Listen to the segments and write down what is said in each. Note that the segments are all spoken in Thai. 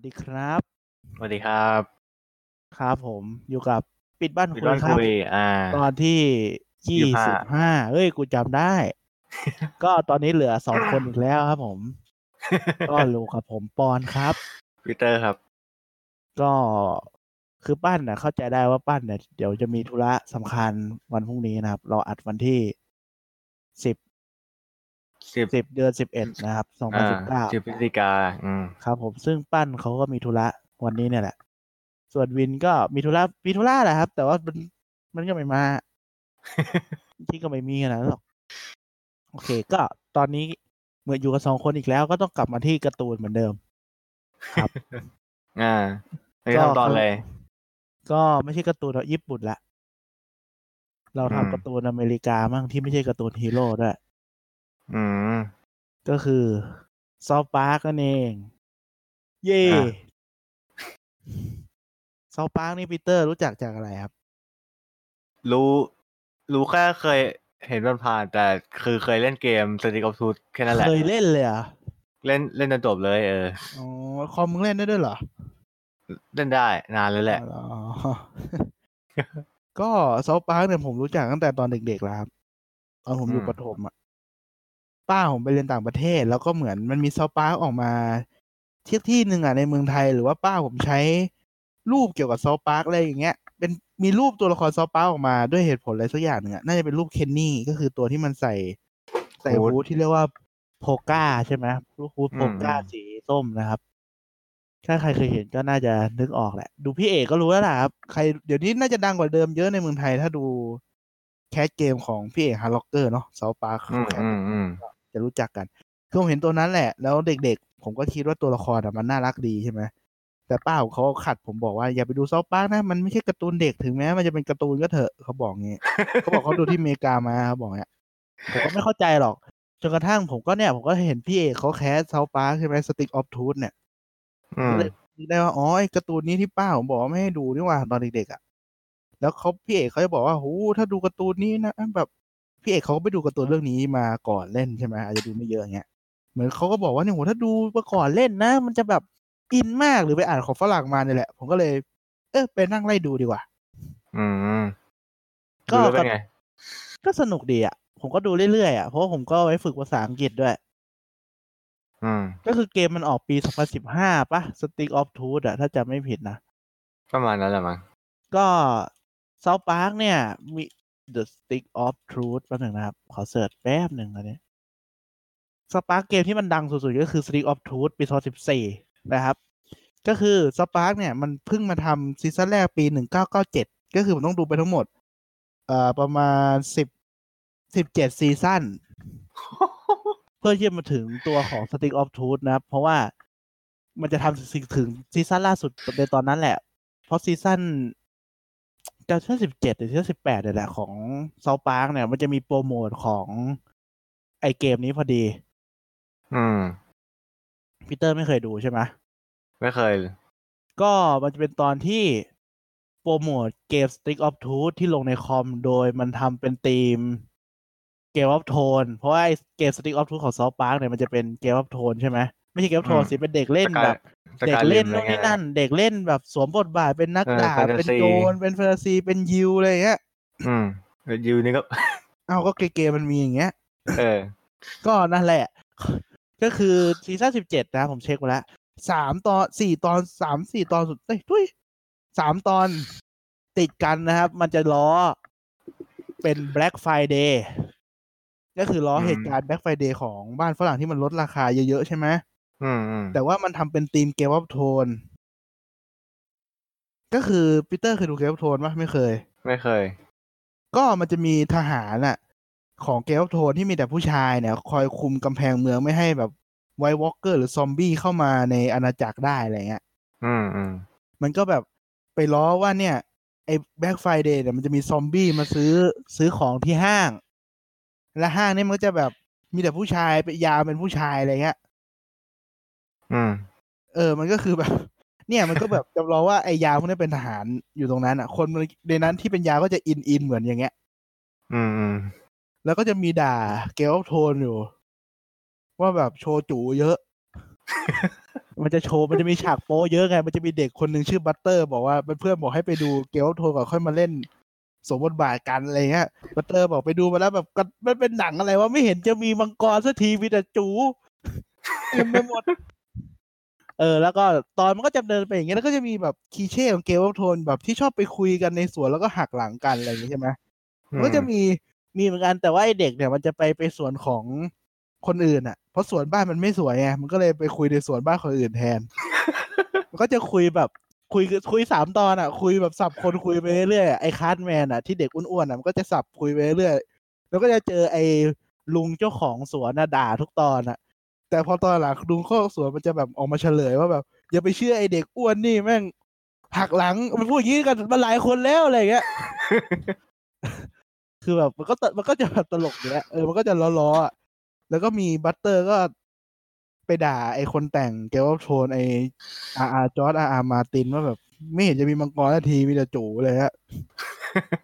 สวัสดีครับ สวัสดีครับ ครับผมอยู่กับปิดบ้านปิดคุยบ้านครับคุยอ่าตอนที่ยี่สิบห้าเอ้ย กูจำได้ ก็ตอนนี้เหลือสองคนอีกแล้วครับผม ก็ลูกกับผมปอนครับพีเตอร์ครับ ก็คือปั้นนะเข้าใจได้ว่าปั้นเนี่ยเดี๋ยวจะมีธุระสำคัญวันพรุ่งนี้นะครับ เราอัดวันที่สิบ สิบสิบเดือนสิบเอ็ดนะครับสองพันอ่าสิบเก้าสิบพฤศจิกาอืมครับผมซึ่งปั้นเขาก็มีธุระวันนี้เนี่ยแหละ ส่วนวินก็มีธุระมีธุระแหละครับ แต่ว่ามันมันก็ไม่มา ที่ก็ไม่มีขนาดนั้นหรอกโอเค ก็ตอนนี้เมื่ออยู่กันสองคนอีกแล้ว ก็ต้องกลับมาที่การ์ตูนเหมือนเดิม ครับ อ่าไม่ทำตอนเลย ก็ไม่ใช่การ์ตูนญี่ปุ่นละเราอืมทำการ์ตูนอเมริกามั่งที่ไม่ใช่การ์ตูนฮีโร่ด้วย อืม ก็คือ South Park นั่นเอง เย่อะ South Park นี่ปีเตอร์รู้จักจากอะไรครับ รู้ รู้แค่เคยเห็นมันผ่านๆแต่คือเคยเล่นเกม Stick of Truth แค่นั้นแหละ เคยเล่นเลยเหรอะเล่นเล่นจนจบเลย เออ อ๋อคอมมึงเล่นได้ด้วยเหรอ เล่นได้นานแล้วแหละ อ๋อ ก็ South Park เนี่ยผมรู้จักตั้งแต่ตอนเด็กๆแล้วครับ ตอนผมอยู่อืม ประถมอะ ป้าผมไปเรียนต่างประเทศ แล้วก็เหมือนมันมี South Park ออกมาที่ที่หนึ่งอะในเมืองไทย หรือว่าป้าผมใช้รูปเกี่ยวกับ South Park อะไรอย่างเงี้ย เป็นมีรูปตัวละคร South Park ออกมาด้วยเหตุผลอะไรสักอย่างหนึ่งอะน่าจะเป็นรูปเคนนี่ก็คือตัวที่มันใส่ใส่ hood hood ที่เรียกว่า parka ใช่ไหมรูป hood อืม parka อืมสีส้มนะครับ ถ้าใครเคยเห็นก็น่าจะนึกออกแหละ ดูพี่เอกก็รู้แล้วล่ะครับใครเดี๋ยวนี้น่าจะดังกว่าเดิมเยอะในเมืองไทย ถ้าดู cast เกมของพี่เอก Heartrocker เนาะ South Park อืมอืมอืม จะรู้จักกันคือผมเห็นตัวนั้นแหละ แล้วเด็กๆ ผมก็คิดว่าตัวละครอะมันน่ารักดีใช่ไหมแต่ป้าของเขาขัดผมบอกว่าอย่าไปดู South Park นะมันไม่ใช่การ์ตูนเด็กถึงแม้มันจะเป็นการ์ตูนก็เถอะเขาบอกงี้เขาบอกเขาดูที่อเมริกามาเขาบอกเนี้ยผมก็ไม่เข้าใจหรอกจนกระทั่งผมก็เนี่ยผมก็เห็นพี่เอกเขา cast South Park ใช่ไหม Stick of Truth เนี่ยอืมก็เลยนึกได้ว่าอ๋อไอ้การ์ตูนนี้ที่ป้าผมบอกว่าไม่ให้ดูนี่หว่าตอนเด็กๆอะแล้วเขาพี่เอกเขาจะบอกว่าโหถ้าดูการ์ตูนนี้นะแบบ พี่เอกเขาก็ไปดูการ์ตูนเรื่องนี้มาก่อนเล่นใช่ไหมอาจจะดูไม่เยอะอย่างเงี้ยเหมือนเขาก็บอกว่าเนี่ยโหถ้าดูมาก่อนเล่นนะ มันจะแบบอินมากหรือไปอ่านของฝรั่งมาเนี่ยแหละ ผมก็เลย เออไปนั่งไล่ดูดีกว่า อืมก็ดูแล้วเป็นไง ก็สนุกดีอะ ผมก็ดูเรื่อยๆอะเพราะว่าผมก็เอาไว้ฝึกภาษาอังกฤษด้วย อืม ก็คือเกมมันออกปี2015ป่ะ Stick of Truth อะ ถ้าจำไม่ผิดนะ ประมาณนั้นแหละมั้งก็ South Park เนี่ย มี The Stick of Truth แป๊บหนึ่งนะครับ ขอ search แป๊บหนึ่งอันนี้ South Park เกมที่มันดังสุดๆ ก็คือ Stick of Truth ปี 2014 นะครับ ก็คือ South Park เนี่ยมันเพิ่งมาทำซีซั่นแรกปี 1997 ก็คือผมต้องดูไปทั้งหมด เอ่อประมาณ 10 17 ซีซั่นเพื่อที่จะมาถึงตัวของ Stick of Truth นะครับ เพราะว่ามันจะทำถึงซีซั่นล่าสุดในตอนนั้นแหละ เพราะซีซั่น จะซีซั่นสิบเจ็ดหรือซีซั่นสิบแปดเนี่ยแหละของ South Park เนี่ย มันจะมีโปรโมทของไอ้เกมนี้พอดี อืมพีเตอร์ไม่เคยดูใช่ไหมไม่เคย ก็มันจะเป็นตอนที่โปรโมทเกม Stick of Truth ที่ลงในคอมโดยมันทำเป็นธีมเกม of Tone เพราะว่าไอเกม Stick of Truth ของ South Park เนี่ยมันจะเป็นเกม of Tone ใช่ไหม ไม่ใช่เกม of Tone อืมสิเป็นเด็กเล่นสกายแบบสเด็กกายเล่นริมนู่นนี่อะไรเงี้ยนั่น เด็กเล่นแบบสวมบทบาทเป็นนักเออดาบแฟนตาเป็นซีโจรเป็นแฟนตาซีเป็นยิวอะไรอย่างเงี้ย อืมยูนี่ก็เอาก็เกมมันมีอย่างเงี้ย เออ ก็นั่นแหละ ก็คือซีซั่นสิบเจ็ดนะผมเช็คมาแล้วสามตอนสี่ตอนสามสี่ตอนสุดเอ้ยทุยสามตอนติดกันนะครับ มันจะล้อเป็น Black Friday ก็คือล้ออืมเหตุการณ์ Black Friday ของบ้านฝรั่งที่มันลดราคาเยอะ ๆ ใช่ไหม อืมอืมแต่ว่ามันทำเป็นธีมเกม of โทน ก็คือปีเตอร์เคยดูเกม of โทนปะไม่เคย ไม่เคย ก็มันจะมีทหารน่ะของเกม of โทนที่มีแต่ผู้ชายเนี่ย คอยคุมกำแพงเมืองไม่ให้แบบ White Walker หรือซอมบี้เข้ามาในอาณาจักรได้อะไรเงี้ย อืมอืมมันก็แบบไปล้อว่าเนี่ย ไอ้ Black Friday เนี่ยมันจะมีซอมบี้มาซื้อซื้อของที่ห้าง และห้างนี่มันก็จะแบบมีแต่ผู้ชายเป็นยามเป็นผู้ชายอะไรเงี้ย อืมเออ มันก็คือแบบ เนี่ยมันก็แบบจำลองว่าไอ้ยามพวกนี้เป็นทหารอยู่ตรงนั้นอะ คนในนั้นที่เป็นยามก็จะอินอินเหมือนอย่างเงี้ย อืมอืมแล้วก็จะมีด่า Game of Thrones อยู่ ว่าแบบโชว์จู๋เยอะ มันจะโชว์มันจะมีฉากโป๊เยอะไง มันจะมีเด็กคนหนึ่งชื่อ Butters บอกว่าเพื่อนบอกให้ไปดูเกลโทก่อนค่อยมาเล่นสวมบทบาทกันอะไรเงี้ย Butters บอกไปดูมาแล้วแบบก็มันเป็นหนังอะไรวะไม่เห็นจะมีมังกรสักทีมีแต่จู๋เต็มไปหมด เออแล้วก็ตอนมันก็จะเดินไปอย่างเงี้ยแล้วก็จะมีแบบ cliché ของ Game of Thrones แบบที่ชอบไปคุยกันในสวนแล้วก็หักหลังกันอะไรอย่างงี้ใช่ไหมมันก็จะมีมีเหมือนกันแต่ว่าไอ้เด็กเนี่ยมันจะไปไปสวนของคนอื่นอะ เพราะสวนบ้านมันไม่สวยไงมันก็เลยไปคุยในสวนบ้านคนอื่นแทน มันก็จะคุยแบบคุยคุยสามตอนอะ คุยแบบสับคนคุยไปเรื่อยๆไอ้ Cartman อะที่เด็กอ้วนๆอะมันก็จะสับคุยไปเรื่อยแล้วก็จะเจอไอ้ลุงเจ้าของสวนน่ะด่าทุกตอนอะ แต่พอตอนหลังลุงเจ้าสวนมันจะแบบออกมาเฉลยว่าแบบอย่าไปเชื่อไอ้เด็กอ้วนนี่แม่งหักหลังมันพูดอย่างนี้กันมาหลายคนแล้วอะไรเงี้ยคือแบบมันก็ตมันก็จะแบบตลกอยู่แล้วเออมันก็จะล้อๆอะแล้วก็มี Butters ก็ไปด่าไอ้คนแต่ง Game of Thrones ไออาอา George R. R. Martin ว่าแบบ ไม่เห็นจะมีมังกรสักทีมีแต่จู๋เลยฮะ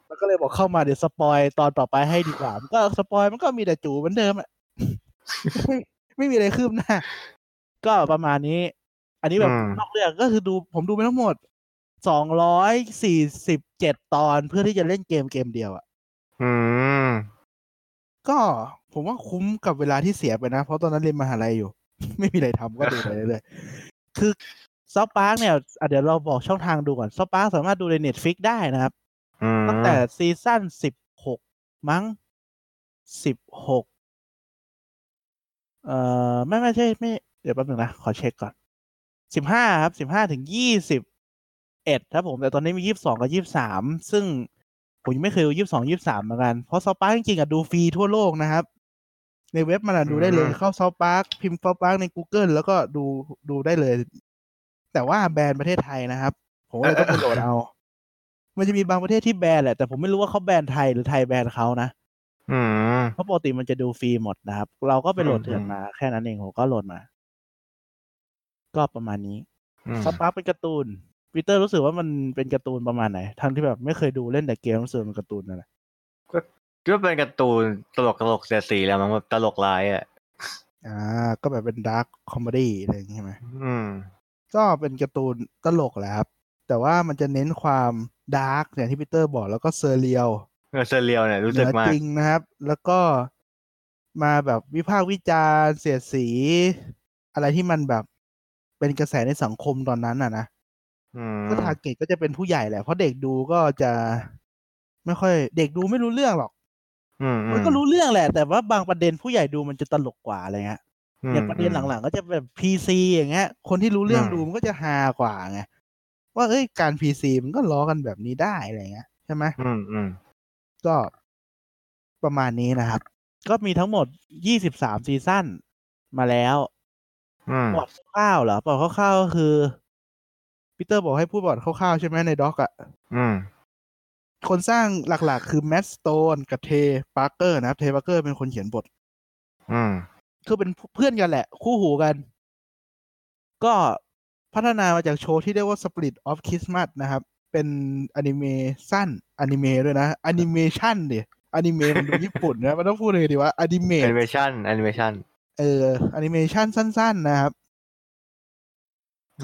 มันก็เลยบอกเข้ามาเดี๋ยว spoil ตอนต่อไปให้ดีกว่ามันก็ spoil มันก็มีแต่จู๋เหมือนเดิมอะ ไม่ไม่มีอะไรคืบหน้า ก็ประมาณนี้ อันนี้แบบอืมนอกเรื่องก็คือดูผมดูไปทั้งหมดสองร้อยสี่สิบเจ็ดตอนเพื่อที่จะเล่นเกมเกมเดียวอะอืม ก็ผมว่าคุ้มกับเวลาที่เสียไปนะ เพราะตอนนั้นเรียนมหาลัยอยู่ ไม่มีอะไรทำก็ดูไปเรื่อยๆคือ South Park เนี่ยอะเดี๋ยวเราบอกช่องทางดูก่อน South Park สามารถดูใน Netflix ได้นะครับอืมตั้งแต่ซีซั่นสิบหกมั้งสิบหก เอ่อไม่ไม่ใช่ไม่เดี๋ยวแป๊บหนึงนะ ขอเช็คก่อนสิบห้าครับสิบห้าถึงยี่สิบเอ็ดครับผมแต่ตอนนี้มียี่สิบสองกับยี่สิบสามซึ่งผมยังไม่เคยดูยี่สิบสองยี่สิบสามเหมือนกัน เพราะ South Park จริงๆอะดูฟรีทั่วโลกนะครับ ในเว็บมันอะดูได้เลยเข้า South Park พิมพ์ South Park ใน Google แล้วก็ดูดูได้เลย แต่ว่าแบรนด์ประเทศไทยนะครับ ผมก็เลยต้องไปโหลดเอา มันจะมีบางประเทศที่แบนแหละแต่ผมไม่รู้ว่าเขาแบนไทยหรือไทยแบนเขานะ อืมเพราะ ปกติมันจะดูฟรีหมดนะครับ เราก็ไปโหลดอืมเถื่อนมาแค่นั้นเองผมก็โหลดมา ก็ประมาณนี้อืม South Park เป็นการ์ตูนปีเตอร์รู้สึกว่ามันเป็นการ์ตูนประมาณไหนทั้งที่แบบไม่เคยดูเล่นแต่เกมรู้สึกมันการ์ตูนนั่นแหละก็เป็นการ์ตูนตลกตลกเสียดสีแล้วมันแบบตลกร้ายอะอ่า ก็แบบเป็น dark comedy อะไรอย่างงี้ใช่ไหมอืม ก็เป็นการ์ตูนตลกแหละครับ แต่ว่ามันจะเน้นความ dark อย่างที่ปีเตอร์บอกแล้วก็ surreal เออ surreal เนี่ยรู้สึกเหสึนืกอมากจริงนะครับ แล้วก็มาแบบวิพากษ์วิจารณ์เสียดสี อะไรที่มันแบบเป็นกระแสในสังคมตอนนั้นอะนะอืมก็ target ก็จะเป็นผู้ใหญ่แหละ เพราะเด็กดูก็จะไม่ค่อย เด็กดูไม่รู้เรื่องหรอกอืมมันก็รู้เรื่องแหละ แต่ว่าบางประเด็นผู้ใหญ่ดูมันจะตลกกว่าอะไรเงี้ยอย่างประเด็นหลังๆ ก็จะแบบ PC อย่างเงี้ย คนที่รู้เรื่องดูมันก็จะฮากว่าไงว่าเอ้ยการ PC มันก็ล้อกันแบบนี้ได้อะไรเงี้ยใช่ไหมอืมอืม ก็ประมาณนี้นะครับ ก็มีทั้งหมดยี่สิบสามซีซั่นมาแล้วอืมบอร์ดคร่าวๆเหรอบอร์ดคร่าวๆก็คือปีเตอร์บอกให้พูดบอร์ดคร่าวๆใช่ไหมใน doc อะอืมคนสร้างหลักๆ คือแม t สโตนกับเทปาร์เกอร์นะครับ Trey Parker เป็นคนเขียนบทอืมคือเป็นเพื่อนกันแหละ คู่หูกัน ก็พัฒนามาจากโชว์ที่เรียกว่า Spirit of Christmas นะครับ เป็นอนิเมสั้นอนิเมะด้วยนะอนิเมชันดิอนิเมะมันดูญี่ปุ่นนะมันต้องพูดเลยดีว่าอนิเมะแอนิเมชันแอนิเมชันเออแอนิเมชันสั้น ๆ นะครับ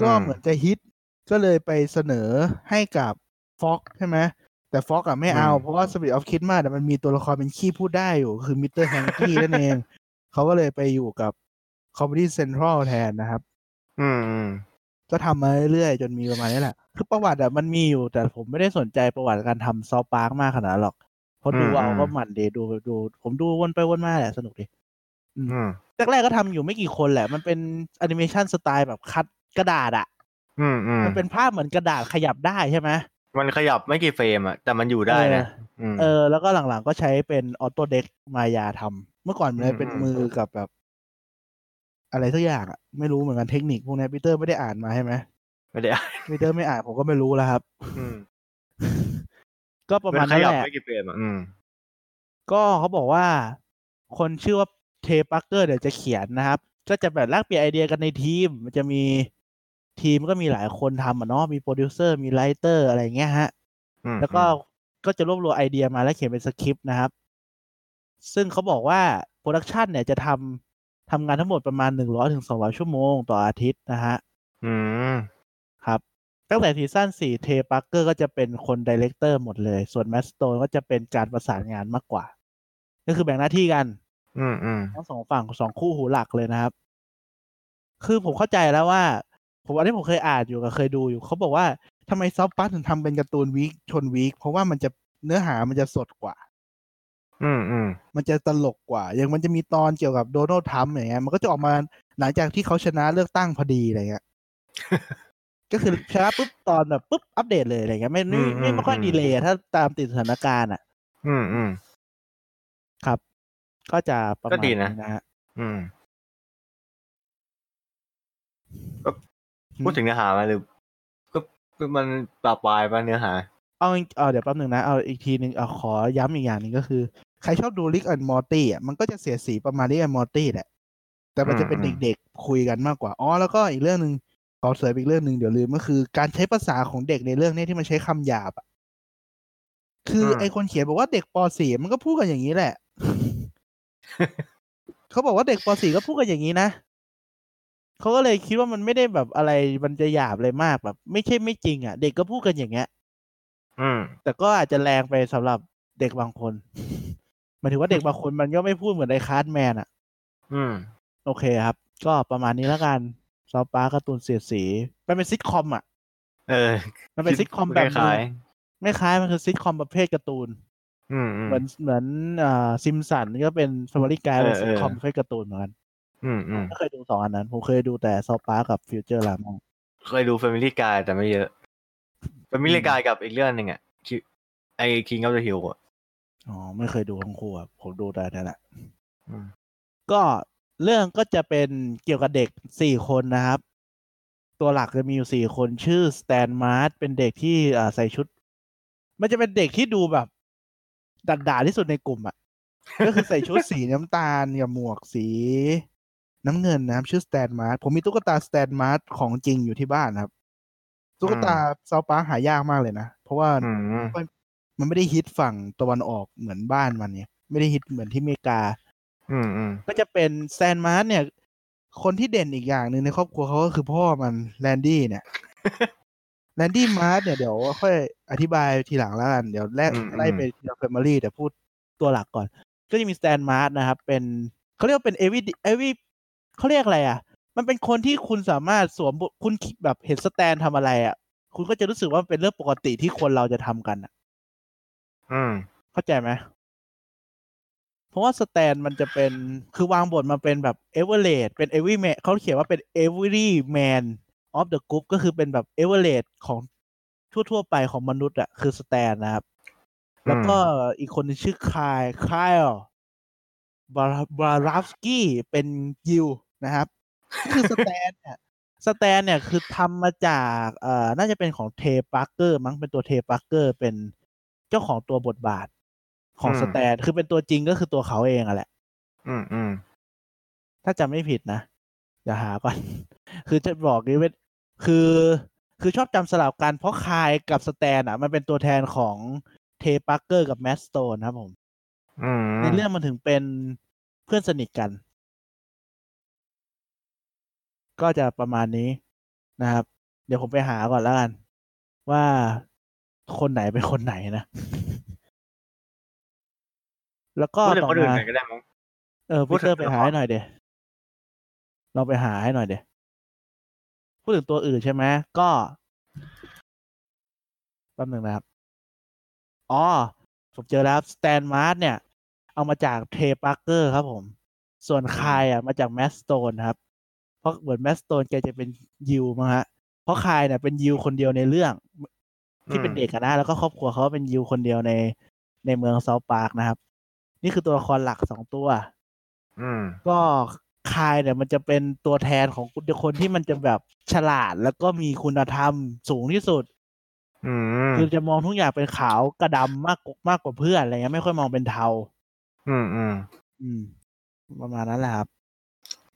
ก็อืมเหมือนจะฮิตก็เลยไปเสนอให้กับ Fox ใช่ไหมแต่ Fox อะไม่เอา เพราะว่า Spirit of Christmas อะมันมีตัวละครเป็นขี้พูดได้อยู่ คือ Mr. Hankey นั่นเอง เขาก็เลยไปอยู่กับ Comedy Central แทนนะครับอืมอืมก็ทำมาเรื่อยๆ จนมีประมาณนี้แหละ คือประวัติอะมันมีอยู่ แต่ผมไม่ได้สนใจประวัติการทำ South Park มากขนาดนั้นหรอกเพราะดูเอาก็มันดีดูดู ผมดูวนไปวนมาแหละ สนุกดีอืมแรกๆก็ทำอยู่ไม่กี่คนแหละ มันเป็นแอนิเมชันสไตล์แบบ cut กระดาษอะอืมอืมมันเป็นภาพเหมือนกระดาษขยับได้ใช่ไหมมันขยับไม่กี่เฟรมอะแต่มันอยู่ได้นะมเออ แล้วก็หลังๆก็ใช้เป็น Autodesk Maya ทำเมื่อก่อนมันเลยเป็นอืมมือกับแบบ อะไรสักอย่างอะไม่รู้เหมือนกันเทคนิคพวกนี้ปีเตอร์ไม่ได้อ่านมาใช่ไหม ไม่ได้ปีเตอร์ไม่อ่านผมก็ไม่รู้แล้วครับ อืม ก็ประมัมาณนขนั้นยับแหละไม่กี่เฟรมอะอืมก็เขาบอกว่า คนชื่อว่า Trey Parker เดี๋ยวจะเขียนนะครับ ก็จะแบบแลกเปลี่ยนไอเดียกันในทีม มันจะมีทีมก็มีหลายคนทำอะเนาะมีโปรดิวเซอร์มี writer อะไรเงี้ยฮะอืมแล้วก็ก็จะรวบรวมไอเดียมาแล้วเขียนเป็นสคริปต์นะครับ ซึ่งเขาบอกว่า production เนี่ยจะทำทำงานทั้งหมดประมาณหนึ่งร้อยถึงสองร้อยชั่วโมงต่ออาทิตย์นะฮะอืมครับ ตั้งแต่ season สี่ Trey Parker ก็จะเป็นคน director หมดเลย ส่วน Matt Stone ก็จะเป็นการประสานงานมากกว่า ก็คือแบ่งหน้าที่กัน อืมอืมทั้งสองฝั่งสองคู่หูหลักเลยนะครับ คือผมเข้าใจแล้วว่า ผมอันนี้ผมเคยอ่านอยู่กับเคยดูอยู่ เขาบอกว่าทำไม South Park ถึงทำเป็นการ์ตูน week ชน week เพราะว่ามันจะเนื้อหามันจะสดกว่า อืมอืมมันจะตลกกว่า อย่างมันจะมีตอนเกี่ยวกับโดนัลด์ทรัมป์อย่างเงี้ยมันก็จะออกมาหลังจากที่เขาชนะเลือกตั้งพอดีอะไรเงี้ย ก็คือชนะปุ๊บตอนแบบปุ๊บอัปเดตเลยอะไรเงี้ยไม่ไม่ไม่ไม่ค่อยดีเลยอะถ้าตามติดสถานการณ์อะ อืมอืมครับ ก็จะประมาณก็ดีนะนะฮะอืมก็พูดถึงเนื้อหาไหมหรือก็ก็มันปราบปลายป่ะเนื้อหา เอาจริงเอาเดี๋ยวแป๊บหนึ่งนะ เอาอีกทีหนึ่งเอาขอย้ำอีกอย่างหนึ่งก็คือ ใครชอบดู Rick and Morty อะมันก็จะเสียสีประมาณ Rick and Morty แหละ แต่มันจะเป็นอืมเด็กๆคุยกันมากกว่า อ๋อ แล้วก็อีกเรื่องหนึ่ง ขอเสริมอีกเรื่องหนึ่งเดี๋ยวลืมก็คือการใช้ภาษาของเด็กในเรื่องนี้ที่มันใช้คำหยาบอะคือไอคนเขียนบอกว่าเด็กป .4 มันก็พูดกันอย่างนี้แหละ เขาบอกว่าเด็กป .4 ก็พูดกันอย่างนี้นะเขาก็เลยคิดว่ามันไม่ได้แบบอะไรมันจะหยาบอะไรมากแบบ ไม่ใช่ไม่จริง อะ เด็กก็พูดกันอย่างเงี้ยอืมแต่ก็อาจจะแรงไปสำหรับเด็กบางคนหมายถึงว่าเด็กบางคนมันก็ไม่พูดเหมือนไอ้ Cartman อะ อืม โอเคครับ ก็ประมาณนี้แล้วกัน South Park การ์ตูนเสียดสีมันเป็นซิทคอมอะ เออ มันเป็นซิทคอมแบบคล้ายไม่คล้ายมันคือซิทคอมประเภทการ์ตูนๆอืมอืมเหมือนเหมือนอ่าซิมสันก็เป็น Family Guy เป็นเออซิทคอมเออประเภทการ์ตูนเหมือนกันอืมอืมไม่เคยดูสองอันนั้น ผมเคยดูแต่ South Park กับ Futuramaเคยดู Family Guy แต่ไม่เยอะ Family Guy กับอีกเรื่องหนึ่งอะคือไอ้ King of the Hill อะอ๋อ ไม่เคยดูทั้งคู่ครับผมดูแต่นั่นแหละอืมก็ เรื่องก็จะเป็นเกี่ยวกับเด็กสี่คนนะครับ ตัวหลักจะมีอยู่สี่คนชื่อสแตนมาร์เป็นเด็กที่อ่าใส่ชุด มันจะเป็นเด็กที่ดูแบบดัดดาที่สุดในกลุ่มอะ่ะ ก็คือใส่ชุดสีน้ำตาลกับหมวกสี น้ำเงินนะครับ ชื่อ Stan Marsh ผมมีตุ๊กตา Stan Marsh ของจริงอยู่ที่บ้านครับ ตุ๊กตา South Park หายากมากเลยนะ เพราะว่าอืมมันไม่ได้ฮิตฝั่งตะวันออกเหมือนบ้านมันเนี่ย ไม่ได้ฮิตเหมือนที่อเมริกา อืมอืมก็จะเป็น Stan Marsh เนี่ย คนที่เด่นอีกอย่างหนึ่งในครอบครัวเขาก็คือพ่อมัน Randy เนี่ย Randy Marsh เนี่ยเดี๋ยวค่อยอธิบายทีหลังแล้วกันเดี๋ยวแรกอืมไล่ไปทีละ family แต่พูดตัวหลักก่อน ก็จะมี Stan Marsh นะครับ เป็นเขาเรียกว่าเป็นเอวิเอวิเขาเรียกอะไรอะ มันเป็นคนที่คุณสามารถสวมบทคุณแบบเห็น Stan ทำอะไรอะ คุณก็จะรู้สึกว่ามันเป็นเรื่องปกติที่คนเราจะทำกันอะ อืม เข้าใจไหม เพราะว่า Stan มันจะเป็นคือวางบทมาเป็นแบบเอเวอเรเป็น everyman เขาเขียนว่าเป็น everyman of the group ก็คือเป็นแบบเอเวอเรของทั่ว ๆ ไปของมนุษย์อะคือ Stan นะครับ แล้วก็อีกคนหนึ่งชื่อ Kyle Kyle Broflovski เป็นยิวนะครับก็คือ Stan เนี่ย Stan เนี่ยคือทำมาจากเอ่อน่าจะเป็นของ Trey Parker มั้งเป็นตัว Trey Parker เป็นเจ้าของตัวบทบาท ของอืม Stan คือเป็นตัวจริงก็คือตัวเขาเองอะแหละ อืมอืมถ้าจำไม่ผิดนะเดี๋ยวหาก่อน คือจะบอกนี้เป็นคือคือชอบจำสลับกันเพราะ Kyle กับ Stan อะ มันเป็นตัวแทนของ Trey Parker กับ Matt Stone ครับผมอืมในเรื่องมันถึงเป็นเพื่อนสนิทกัน ก็จะประมาณนี้นะครับ เดี๋ยวผมไปหาก่อนแล้วกัน ว่าคนไหนเป็นคนไหนนะ แล้วก็พูดถึงต่อคนอื่นมาหน่อยก็ได้มั้งเออพูพีดเตอร์ไปตัวละครหาให้หน่อยเดี๋ยวลองไปหาให้หน่อยเดี๋ยวพูดถึงตัวอื่นใช่ไหมก็แป๊บหนึ่งนะครับ อ๋อ ผมเจอแล้ว Stan Marsh เนี่ย เอามาจาก Trey Parker ครับผม ส่วน Kyle อะมาจาก Matt Stone ครับ เพราะเหมือน Matt Stone แกจะเป็นยิวมั้งฮะ เพราะ Kyle เนี่ยเป็นยิวคนเดียวในเรื่อง ที่เป็นเด็กอะนะแล้วก็ครอบครัวเขาเป็นยิวคนเดียวในในเมือง South Park นะครับ นี่คือตัวละครหลักสองตัว อืม ก็ Kyle เนี่ยมันจะเป็นตัวแทนของคนที่มันจะแบบฉลาดแล้วก็มีคุณธรรมสูงที่สุดอืมคือจะมองทุกอย่างเป็นขาวกับดำมากกว่ามากกว่าเพื่อนอะไรเงี้ยไม่ค่อยมองเป็นเทา อืมอืมอืม ประมาณนั้นแหละครับ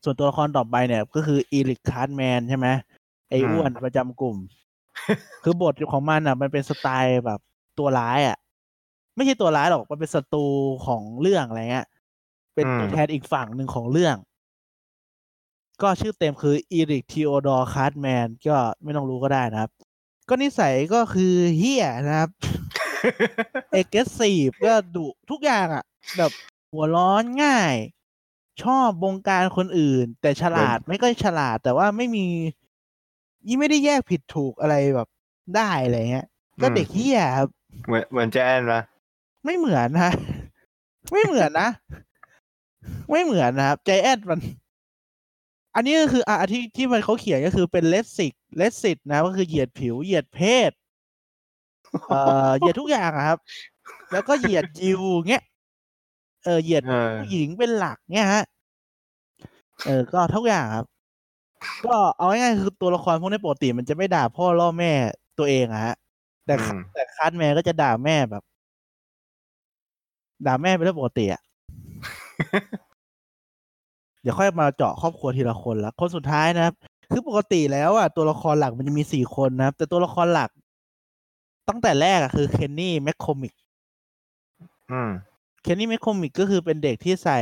ส่วนตัวละครต่อไปเนี่ย ก็คือ Eric Cartman ใช่ไหมไอ้อ้วนประจำกลุ่ม คือบทของมันอะ มันเป็นสไตล์แบบตัวร้ายอะ ไม่ใช่ตัวร้ายหรอกมันเป็นศัตรูของเรื่องอะไรเงี้ย เป็นตัวแทนอีกฝั่งหนึ่งของเรื่อง ก็ชื่อเต็มคือ Eric Theodore Cartman ก็ไม่ต้องรู้ก็ได้นะครับ ก็นิสัยก็คือเหี้ยนะครับ aggressive ก็ดุทุกอย่างอะ่ะ แบบหัวร้อนง่าย ชอบบงการคนอื่น แต่ฉลาดไม่ก็ฉลาดแต่ว่าไม่มียี่ไม่ได้แยกผิดถูกอะไรแบบได้อะไรเงี้ย ก็เด็กเฮียครับ เหมือนเหมือนแจนปะ ไม่เหมือนนะไม่เหมือนนะ ไม่เหมือนนะครับใจแอดมัน อันนี้ก็คืออะที่ที่มันเขาเขียนก็คือเป็นเลสสิกเลสสิตนะก็คือเหยียดผิว เหยียดเพศ เอ่อเหยียดทุกอย่างอะครับ แล้วก็เหยียดยิวเงี้ยเออเหยียดเออผู้หญิงเป็นหลักเนี่ยฮะเออ ก็ทุกอย่างครับ ก็เอาง่ายๆคือตัวละครพวกนี้ปกติมันจะไม่ด่าพ่อล่อแม่ตัวเองอะฮะแต่อืมแต่คัสแมนก็จะด่าแม่แบบ ด่าแม่เป็นเรื่องปกติอะเดี๋ยวค่อยมาเจาะครอบครัวทีละคนละคนสุดท้ายนะครับ คือปกติแล้วอะตัวละครหลักมันจะมีสี่คนนะครับ แต่ตัวละครหลัก ตั้งแต่แรกอะคือเคนนี่แมคโคมิกอืมเคนนี่แมคโคมิกก็คือเป็นเด็กที่ใส่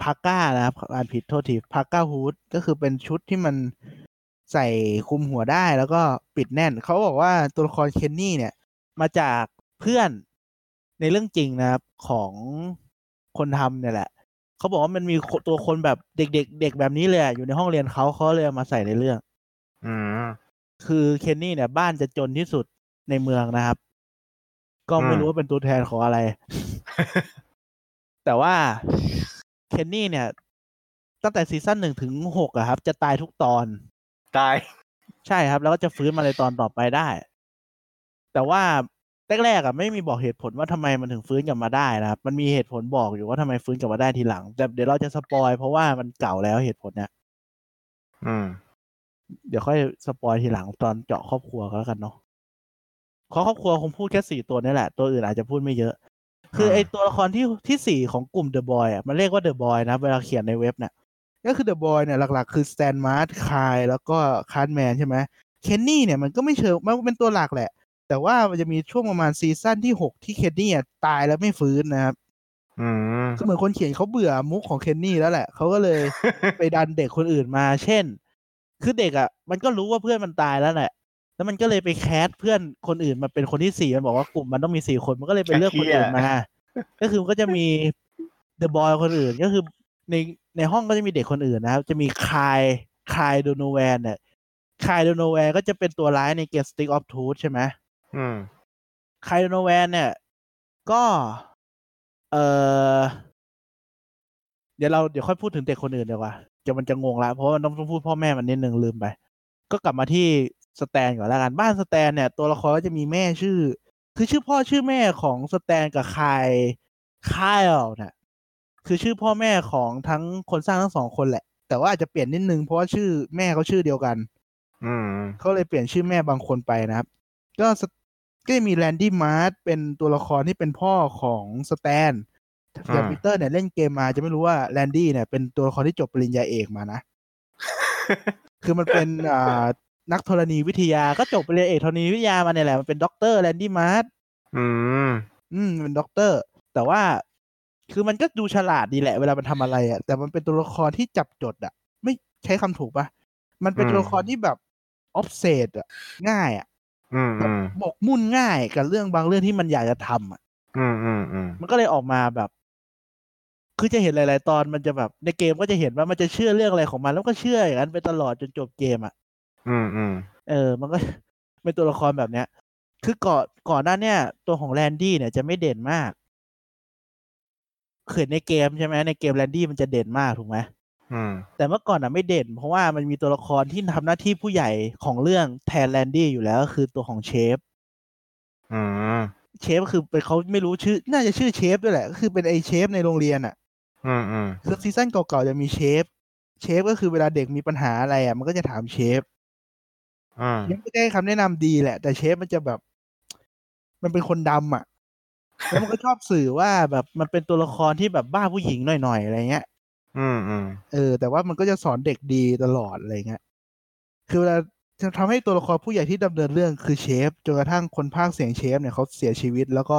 พาก้านะครับอ่านผิดโทษทีพาก้าฮูดก็คือเป็นชุดที่มันใส่คลุมหัวได้แล้วก็ปิดแน่น เขาบอกว่าตัวละครเคนนี่เนี่ย มาจากเพื่อน ในเรื่องจริงนะครับของคนทำเนี่ยแหละเขาบอกว่ามันมีตัวคนแบบเด็กๆเด็กแบบนี้เลยอะอยู่ในห้องเรียนเขาเขาเลยเอามาใส่ในเรื่อง อืมคือเคนนี่เนี่ยบ้านจะจนที่สุดในเมืองนะครับ ก็ไม่อืมรู้ว่าเป็นตัวแทนของอะไร แต่ว่าเคนนี่เนี่ย ตั้งแต่ซีซั่นหนึ่งถึงหกอะครับ จะตายทุกตอน ตาย ใช่ครับ แล้วก็จะฟื้นมาในตอนต่อไปได้ แต่ว่า แรกๆอะไม่มีบอกเหตุผลว่าทำไมมันถึงฟื้นกลับมาได้นะครับมันมีเหตุผลบอกอยู่ว่าทำไมฟื้นกลับมาได้ทีหลัง แต่เดี๋ยวเราจะสปอยเพราะว่ามันเก่าแล้วเหตุผลเนี่ยอืม เดี๋ยวค่อย spoil ทีหลังตอนเจาะครอบครัวก็แล้วกันเนาะเพราะครอบครัวคงพูดแค่สี่ตัวนี่แหละ ตัวอื่นอาจจะพูดไม่เยอะ คืออ่าไอตัวละครที่ที่สี่ของกลุ่ม the boys อะมันเรียกว่า the boys นะเวลาเขียนในเว็บเนี่ยก็คือ the boys เนี่ยหลัก ๆ คือสแตนมาร์ชไคล์แล้วก็คาร์ตแมนใช่ไหมเคนนี่เนี่ยมันก็ไม่เชิงมันเป็นตัวหลักแหละ แต่ว่ามันจะมีช่วงประมาณซีซั่นที่หกที่เคนนี่อะตายแล้วไม่ฟื้นนะครับอืมก็เหมือนคนเขียนเขาเบื่อมุกของเคนนี่แล้วแหละเขาก็เลยไปดันเด็กคนอื่นมา เช่น คือเด็กอะ มันก็รู้ว่าเพื่อนมันตายแล้วแหละแล้วมันก็เลยไปแคสเพื่อนคนอื่นมาเป็นคนที่สี่มันบอกว่ากลุ่มมันต้องมีสี่คนมันก็เลยไปเลือกคนอื่นมา ก็คือมันก็จะมีเดอะบอยคนอื่นก็คือในในห้องก็จะมีเด็กคนอื่นนะครับ จะมีคายคายโดโนแวนเนี่ยคายโดโนแวนก็จะเป็นตัวร้ายในเกม Stick of Truth ใช่ไหม อืมคายโดโนแวนเนี่ย ก็ เออเดี๋ยวเราเดี๋ยวค่อยพูดถึงเด็กคนอื่นดีกว่าเดี๋ยวมันจะงงละเพราะว่ามันต้องพูดพ่อแม่มันนิดนึงลืมไป ก็กลับมาที่สแตนก่อนแล้วกันบ้านสแตนเนี่ย ตัวละครก็จะมีแม่ชื่อ คือชื่อพ่อชื่อแม่ของสแตนกับคายคายเนี่ยคือชื่อพ่อแม่ของทั้งคนสร้างทั้งสองคนแหละ แต่ว่าอาจจะเปลี่ยนนิดนึงเพราะว่าชื่อแม่เขาชื่อเดียวกัน อืมเขาเลยเปลี่ยนชื่อแม่บางคนไปนะครับ ก็ส ก็จะมีแรนดี้มาร์ชเป็นตัวละครที่เป็นพ่อของสแตนอย่างปีเตอร์เนี่ยเล่นเกมมาจะไม่รู้ว่าแรนดี้เนี่ยเป็นตัวละครที่จบปริญญาเอกมานะ คือมันเป็นอ่านักธรณีวิทยาก็จบปริญญาเอกธรณีวิทยามาเนี่ยแหละมันเป็นด็อกเตอร์แรนดี้มาร์ชอืม อืมเป็นด็อกเตอร์ แต่ว่าคือมันก็ดูฉลาดดีแหละเวลามันทำอะไรอะ่ะ แต่มันเป็นตัวละครที่จับจดอะ่ะ ไม่ใช้คำถูกปะมันเป็นอืมตัวละครที่แบบ obsess อะ ง่ายอะอื มอืมหมกมุ่นง่ายกับเรื่องบางเรื่องที่มันอยากจะทำอะอืมอืมอืมมันก็เลยออกมาแบบ คือจะเห็นหลาย ๆ ตอนมันจะแบบ ในเกมก็จะเห็นว่ามันจะเชื่อเรื่องอะไรของมัน แล้วก็เชื่ออย่างนั้นไปตลอดจนจบเกมอะอืมอืมเออ มันก็เป็นตัวละครแบบเนี้ย คือก่อนก่อนหน้าเนี้ยตัวของแรนดี้เนี่ยจะไม่เด่นมากเขินในเกมใช่ไหมในเกมแรนดี้มันจะเด่นมากถูกไหมอืม แต่เมื่อก่อนอะไม่เด่น เพราะว่ามันมีตัวละครที่ทำหน้าที่ผู้ใหญ่ของเรื่องแทนแลนดี้อยู่แล้วก็คือตัวของเชฟอืมเชฟก็คือเป็นเขาไม่รู้ชื่อ น่าจะชื่อเชฟด้วยแหละ ก็คือเป็นไอเชฟในโรงเรียนอะอืมอืมคือซีซั่นเก่าๆจะมีเชฟ เชฟก็คือเวลาเด็กมีปัญหาอะไรอะ มันก็จะถามเชฟอืมเชฟก็จะให้คำแนะนำดีแหละ แต่เชฟมันจะแบบ มันเป็นคนดำอะแล้วมันก็ชอบสื่อว่าแบบมันเป็นตัวละครที่แบบบ้าผู้หญิงหน่อยๆอะไรเงี้ย อืมอืมเออ แต่ว่ามันก็จะสอนเด็กดีตลอดอะไรเงี้ยคือเวลาจะทำให้ตัวละครผู้ใหญ่ที่ดำเนินเรื่องคือเชฟจนกระทั่งคนภาคเสียงเชฟเนี่ยเขาเสียชีวิต แล้วก็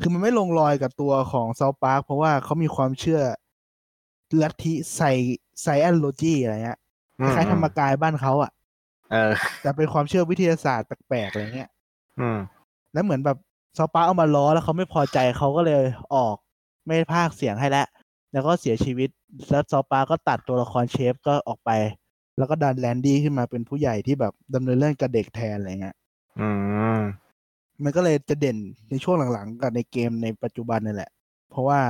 คือมันไม่ลงรอยกับตัวของเซาปาร์คเพราะว่าเขามีความเชื่อลัทธิไซไซแอนโลจีอะไรเงี้ยอืคล้ายๆธรรมกายบ้านเขาอะเออแต่เป็นความเชื่อวิทยาศาสตร์แปลกๆอะไรเงี้ย อืม แล้วเหมือนแบบซอปปาเอามาล้อแล้วเขาไม่พอใจเขาก็เลยออกไม่พากย์เสียงให้แล้ว แล้วก็เสียชีวิตแล้วซอปปาก็ตัดตัวละครเชฟก็ออกไป แล้วก็ดันแลนดี้ขึ้นมาเป็นผู้ใหญ่ที่แบบดำเนินเรื่องกับเด็กแทนอะไรเงี้ยอืมมันก็เลยจะเด่นในช่วงหลังๆ กับในเกมในปัจจุบันนี่แหละ เพราะว่า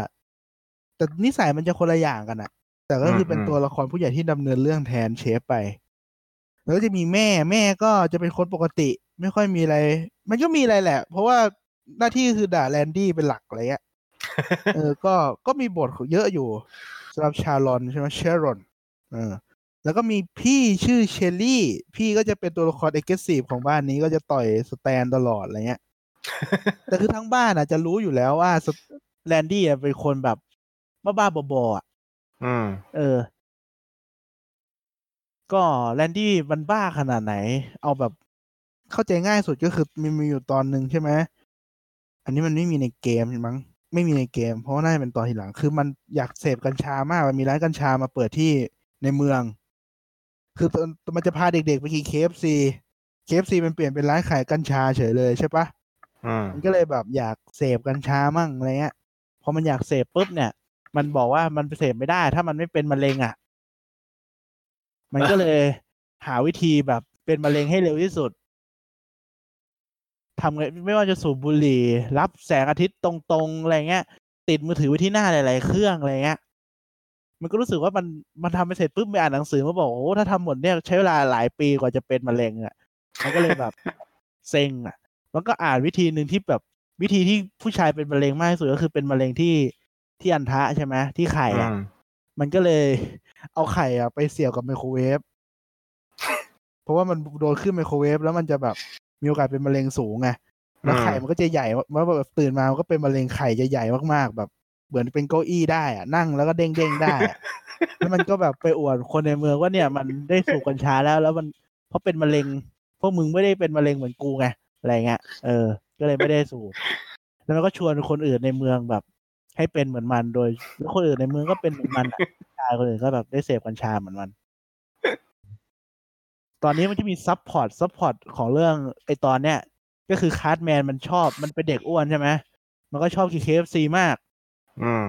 แต่นิสัยมันจะคนละอย่างกันอะแต่ก็คือเป็นอืมตัวละครผู้ใหญ่ที่ดำเนินเรื่องแทนเชฟไป แล้วก็จะมีแม่แม่ก็จะเป็นคนปกติ ไม่ค่อยมีอะไร มันก็มีอะไรแหละ เพราะว่าหน้าที่คือด่าแรนดี้เป็นหลักอะไรเงี้ย เออ ก็ก็มีบทเยอะอยู่สำหรับชารอนใช่ไหมเชรอนเออ แล้วก็มีพี่ชื่อเชลลี่ พี่ก็จะเป็นตัวละคร aggressive ของบ้านนี้ก็จะต่อยสแตนตลอดอะไรเงี้ย แต่คือทั้งบ้านอะจะรู้อยู่แล้วว่าแรนดี้อะเป็นคนแบบบ้าๆบอๆอะอืม เออ ก็แรนดี้มันบ้าขนาดไหน เอาแบบเข้าใจง่ายสุดก็คือมีมีอยู่ตอนหนึ่งใช่ไหม อันนี้มันไม่มีในเกมมั้ง ไม่มีในเกม เพราะว่าน่าจะเป็นตอนทีหลัง คือมันอยากเสพกัญชามาก มันมีร้านกัญชามาเปิดที่ในเมือง คือตอนมันจะพาเด็กๆไปกิน KFC KFC มันเปลี่ยนเป็นร้านขายกัญชาเฉยเลยใช่ปะอืมมันก็เลยแบบอยากเสพกัญชามั่งอะไรเงี้ย พอมันอยากเสพปุ๊บเนี่ย มันบอกว่ามันเสพไม่ได้ ถ้ามันไม่เป็นมะเร็งอะ มันก็เลยหาวิธีแบบเป็นมะเร็งให้เร็วที่สุด ทำไงไม่ว่าจะสูบบุหรี่ รับแสงอาทิตย์ตรงๆอะไรเงี้ย ติดมือถือไว้ที่หน้าหลายๆเครื่องอะไรเงี้ยมันก็รู้สึกว่ามันมันทำไปเสร็จปุ๊บไปอ่านหนังสือมาบอกโอ้ถ้าทำหมดเนี่ยใช้เวลาหลายปีกว่าจะเป็นมะเร็งอะมันก็เลยแบบเซ็งอะ มันก็อ่านวิธีหนึ่งที่แบบวิธีที่ผู้ชายเป็นมะเร็งมากที่สุดก็คือเป็นมะเร็งที่ที่อันทะใช่ไหมที่ไข่อือะมมันก็เลยเอาไข่อะไปเสียบกับไมโครเวฟเพราะว่ามันโดนขึ้นไมโครเวฟแล้วมันจะแบบ มีโอกาสเป็นมะเร็งสูงไงแล้วไข่มันก็จะใหญ่เมื่อแบบตื่นมามันก็เป็นมะเร็งไข่จะใหญ่มากๆ แบบเหมือนเป็นเก้าอี้ได้อะนั่งแล้วก็เด้งเด้งๆได้อะแล้วมันก็แบบไปอวดคนในเมืองว่าเนี่ยมันได้สูบกัญชาแล้ว แล้วมันเพราะเป็นมะเร็งพวกมึงไม่ได้เป็นมะเร็งเหมือนกูไงอะไรเงี้ยเออ ก็เลยไม่ได้สูบแล้วมันก็ชวนคนอื่นในเมืองแบบ ให้เป็นเหมือนมันโดยแล้วคนอื่นในเมืองก็เป็นเหมือนมันอะ ผู้ชายคนอื่นก็แบบได้เสพกัญชาเหมือนมัน ตอนนี้มันจะมี subplot subplot ของเรื่องไอตอนเนี้ยก็คือคาร์ตแมนมันชอบมันเป็นเด็กอ้วนใช่ไหมมันก็ชอบกิน KFC มาก อืม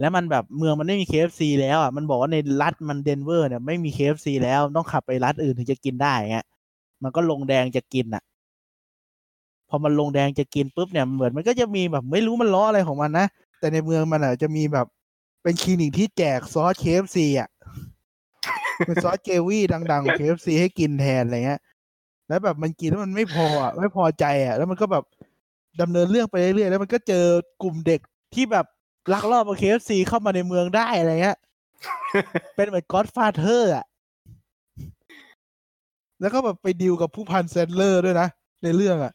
แล้วมันแบบเมืองมันไม่มี KFC แล้วอะมันบอกว่าในรัฐมันเดนเวอร์เนี่ยไม่มี KFC แล้วต้องขับไปรัฐอื่นถึงจะกินได้เงี้ยมันก็ลงแดงจะกินอะ พอมันลงแดงจะกินปุ๊บเนี่ยเหมือนมันก็จะมีแบบไม่รู้มันล้ออะไรของมันนะแต่ในเมืองมันอะจะมีแบบเป็นคลินิกที่แจกซอส KFC อะ เป็นซอสเกวี่ดังๆของ KFC ให้กินแทนอะไรเงี้ย แล้วแบบมันกินแล้วมันไม่พออะไม่พอใจอะ แล้วมันก็แบบดำเนินเรื่องไปเรื่อยๆแล้วมันก็เจอกลุ่มเด็กที่แบบลักลอบเอา KFC เข้ามาในเมืองได้อะไรเงี้ย เป็นเหมือนก็ d ฟาเธอร์อะ แล้วก็แบบไปดีลกับผู้พันแซนเดอร์สด้วยนะ ในเรื่องอะ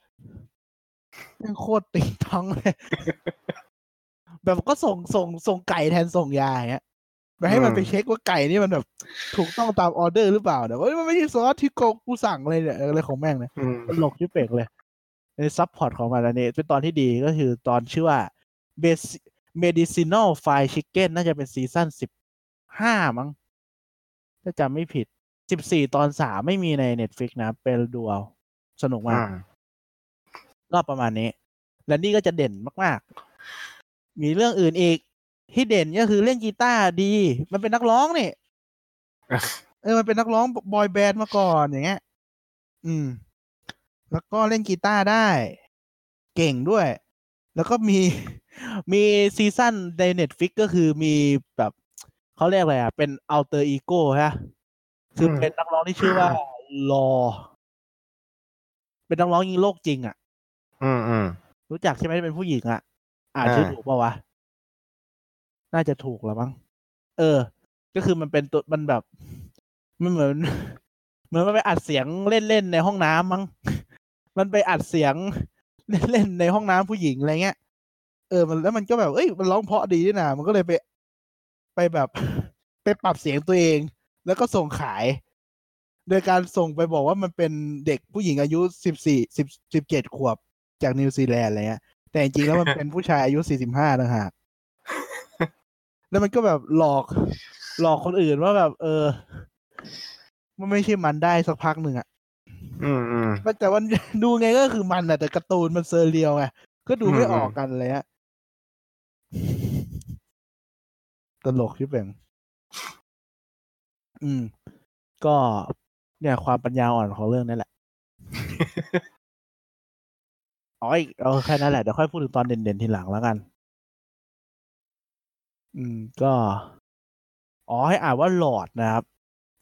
ยังโคตรติ๊งต๊องเลย แบบก็ส่งส่งส่งไก่แทนส่งยาอย่างเงี้ย ไปให้มันอืมไปเช็คว่าไก่นี่มันแบบ ถูกต้องตามออเดอร์หรือเปล่าแต่ว่ามันไม่ใช่ซอสที่กูกูสั่งเลยเนี่ยอะไรของแม่งเนี่ยอืมตลกชิบเป่งเลย ใน subplot ของมันอันนี้เป็นตอนที่ดีก็คือตอนชื่อว่า Basic medicinal fried chicken น่าจะเป็นซีซั่นสิบห้ามั้งถ้าจำไม่ผิดสิบสี่ตอนสามไม่มีใน Netflix นะ เป็นดูเอาสนุกมากก็ประมาณนี้ แรนดี้ก็จะเด่นมาก ๆ มีเรื่องอื่นอีก ที่เด่นก็คือเล่นกีตาร์ดี มันเป็นนักร้องนี่เออมันเป็นนักร้องบอยแบนด์มาก่อนอย่างเงี้ย อืม แล้วก็เล่นกีตาร์ได้ เก่งด้วย แล้วก็มีมีซีซั่นใน Netflix ก็คือมีแบบเขาเรียกอะไรอะ เป็น alter ego ฮะ คือเป็นนักร้องที่ชื่อว่าลอ เป็นนักร้องยิงโลกจริง อะ อืมอืมรู้จักใช่ไหมเป็นผู้หญิงอะ อ่านอ่าชื่อถูกเปล่าวะ น่าจะถูกแล้วมั้ง เออ ก็คือมันเป็นตัวมันแบบ มันเหมือน เหมือนมันไปอัดเสียงเล่นๆในห้องน้ำมั้ง มันไปอัดเสียงเล่นๆในห้องน้ำผู้หญิงอะไรเงี้ย เออ มันแล้วมันก็แบบ เอ้ย มันร้องเพราะดีนี่นะ มันก็เลยไป ไปแบบ ไปปรับเสียงตัวเอง แล้วก็ส่งขาย โดยการส่งไปบอกว่ามันเป็นเด็กผู้หญิงอายุสิบสี่สิบสิบเจ็ดขวบจากนิวซีแลนด์อะไรเงี้ย แต่จริงๆแล้วมันเป็นผู้ชายอายุสี่สิบห้าต่างหาก แล้วมันก็แบบหลอกหลอกคนอื่นว่าแบบ เออ มันไม่ใช่มันได้สักพักหนึ่งอะอืมอืมแต่ว่าดูไงก็คือมันอะแต่การ์ตูนมันเซอร์เรียลไงก็ดูไม่อืมออกกันเลยฮะตลกที่เป็นอืม ก็เนี่ย ความปัญญาอ่อนของเรื่องนี้แหละอ๋ออีกเอาแค่นั้นแหละเดี๋ยวค่อยพูดถึงตอนเด่นๆทีหลังแล้วกัน อืมก็ อ๋อให้อ่านว่าลอร์ดนะครับ